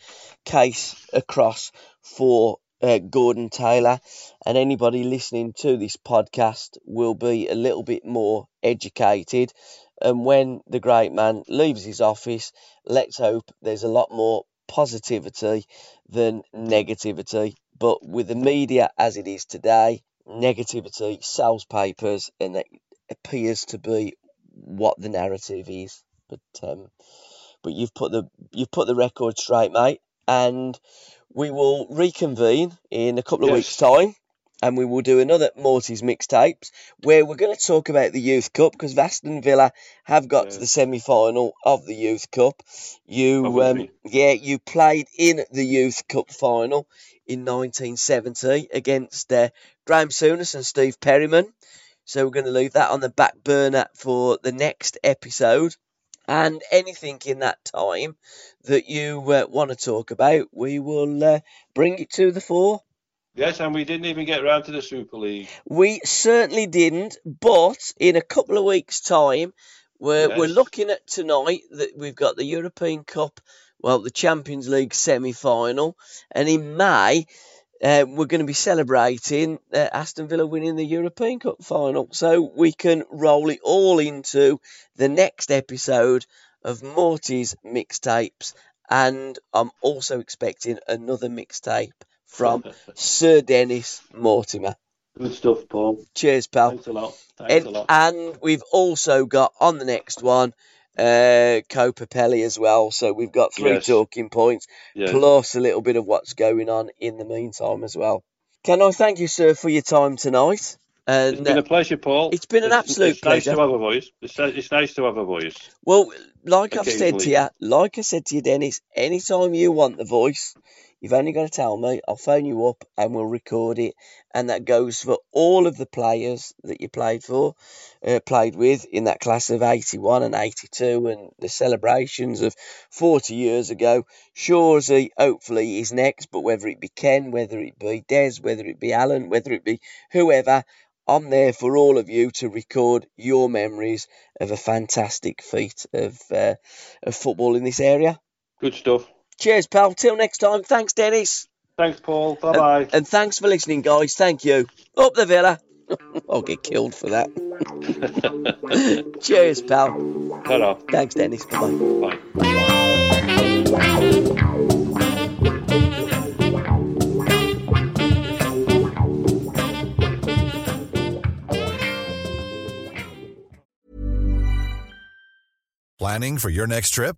case across for uh, Gordon Taylor, and anybody listening to this podcast will be a little bit more educated. And when the great man leaves his office, let's hope there's a lot more positivity than negativity. But with the media as it is today, negativity sells papers, and it appears to be what the narrative is. But um, but you've put the you've put the record straight, mate, and we will reconvene in a couple of Yes. weeks' time, and we will do another Morty's mixtapes where we're going to talk about the Youth Cup because Aston Villa have got to the semi-final of the Youth Cup. You um, yeah, you played in the Youth Cup final in 1970 against uh, Graeme Souness and Steve Perryman. So we're going to leave that on the back burner for the next episode. And anything in that time that you uh, want to talk about, we will uh, bring it to the fore. Yes, and we didn't even get round to the Super League. We certainly didn't, but in a couple of weeks' time, we're, we're looking at tonight that we've got the European Cup, well, the Champions League semi final, and in May, uh, we're going to be celebrating uh, Aston Villa winning the European Cup final. So we can roll it all into the next episode of Morty's mixtapes. And I'm also expecting another mixtape from *laughs* Sir Dennis Mortimer. Good stuff, Paul. Cheers, pal. Thanks a lot. Thanks And, a lot. and we've also got on the next one uh Copa Pele as well. So we've got three Yes. talking points Yeah. plus a little bit of what's going on in the meantime as well. Can I thank you, sir, for your time tonight? It's And been uh, a pleasure, Paul. it's been an It's- absolute it's nice pleasure. to have a voice. It's, it's nice to have a voice. well, like I've said to you, like I said to you, Dennis, anytime you want the voice, you've only got to tell me. I'll phone you up and we'll record it. And that goes for all of the players that you played for, uh, played with in that class of 81 and 82 and the celebrations of 40 years ago. Shawsy, hopefully, is next, but whether it be Ken, whether it be Des, whether it be Alan, whether it be whoever, I'm there for all of you to record your memories of a fantastic feat of, uh, of football in this area. Good stuff. Cheers, pal. Till next time. Thanks, Dennis. Thanks, Paul. Bye bye. And thanks for listening, guys. Thank you. Up the villa. *laughs* I'll get killed for that. *laughs* Cheers, pal. Ta-ra. Thanks, Dennis. Bye bye. Bye. Planning for your next trip?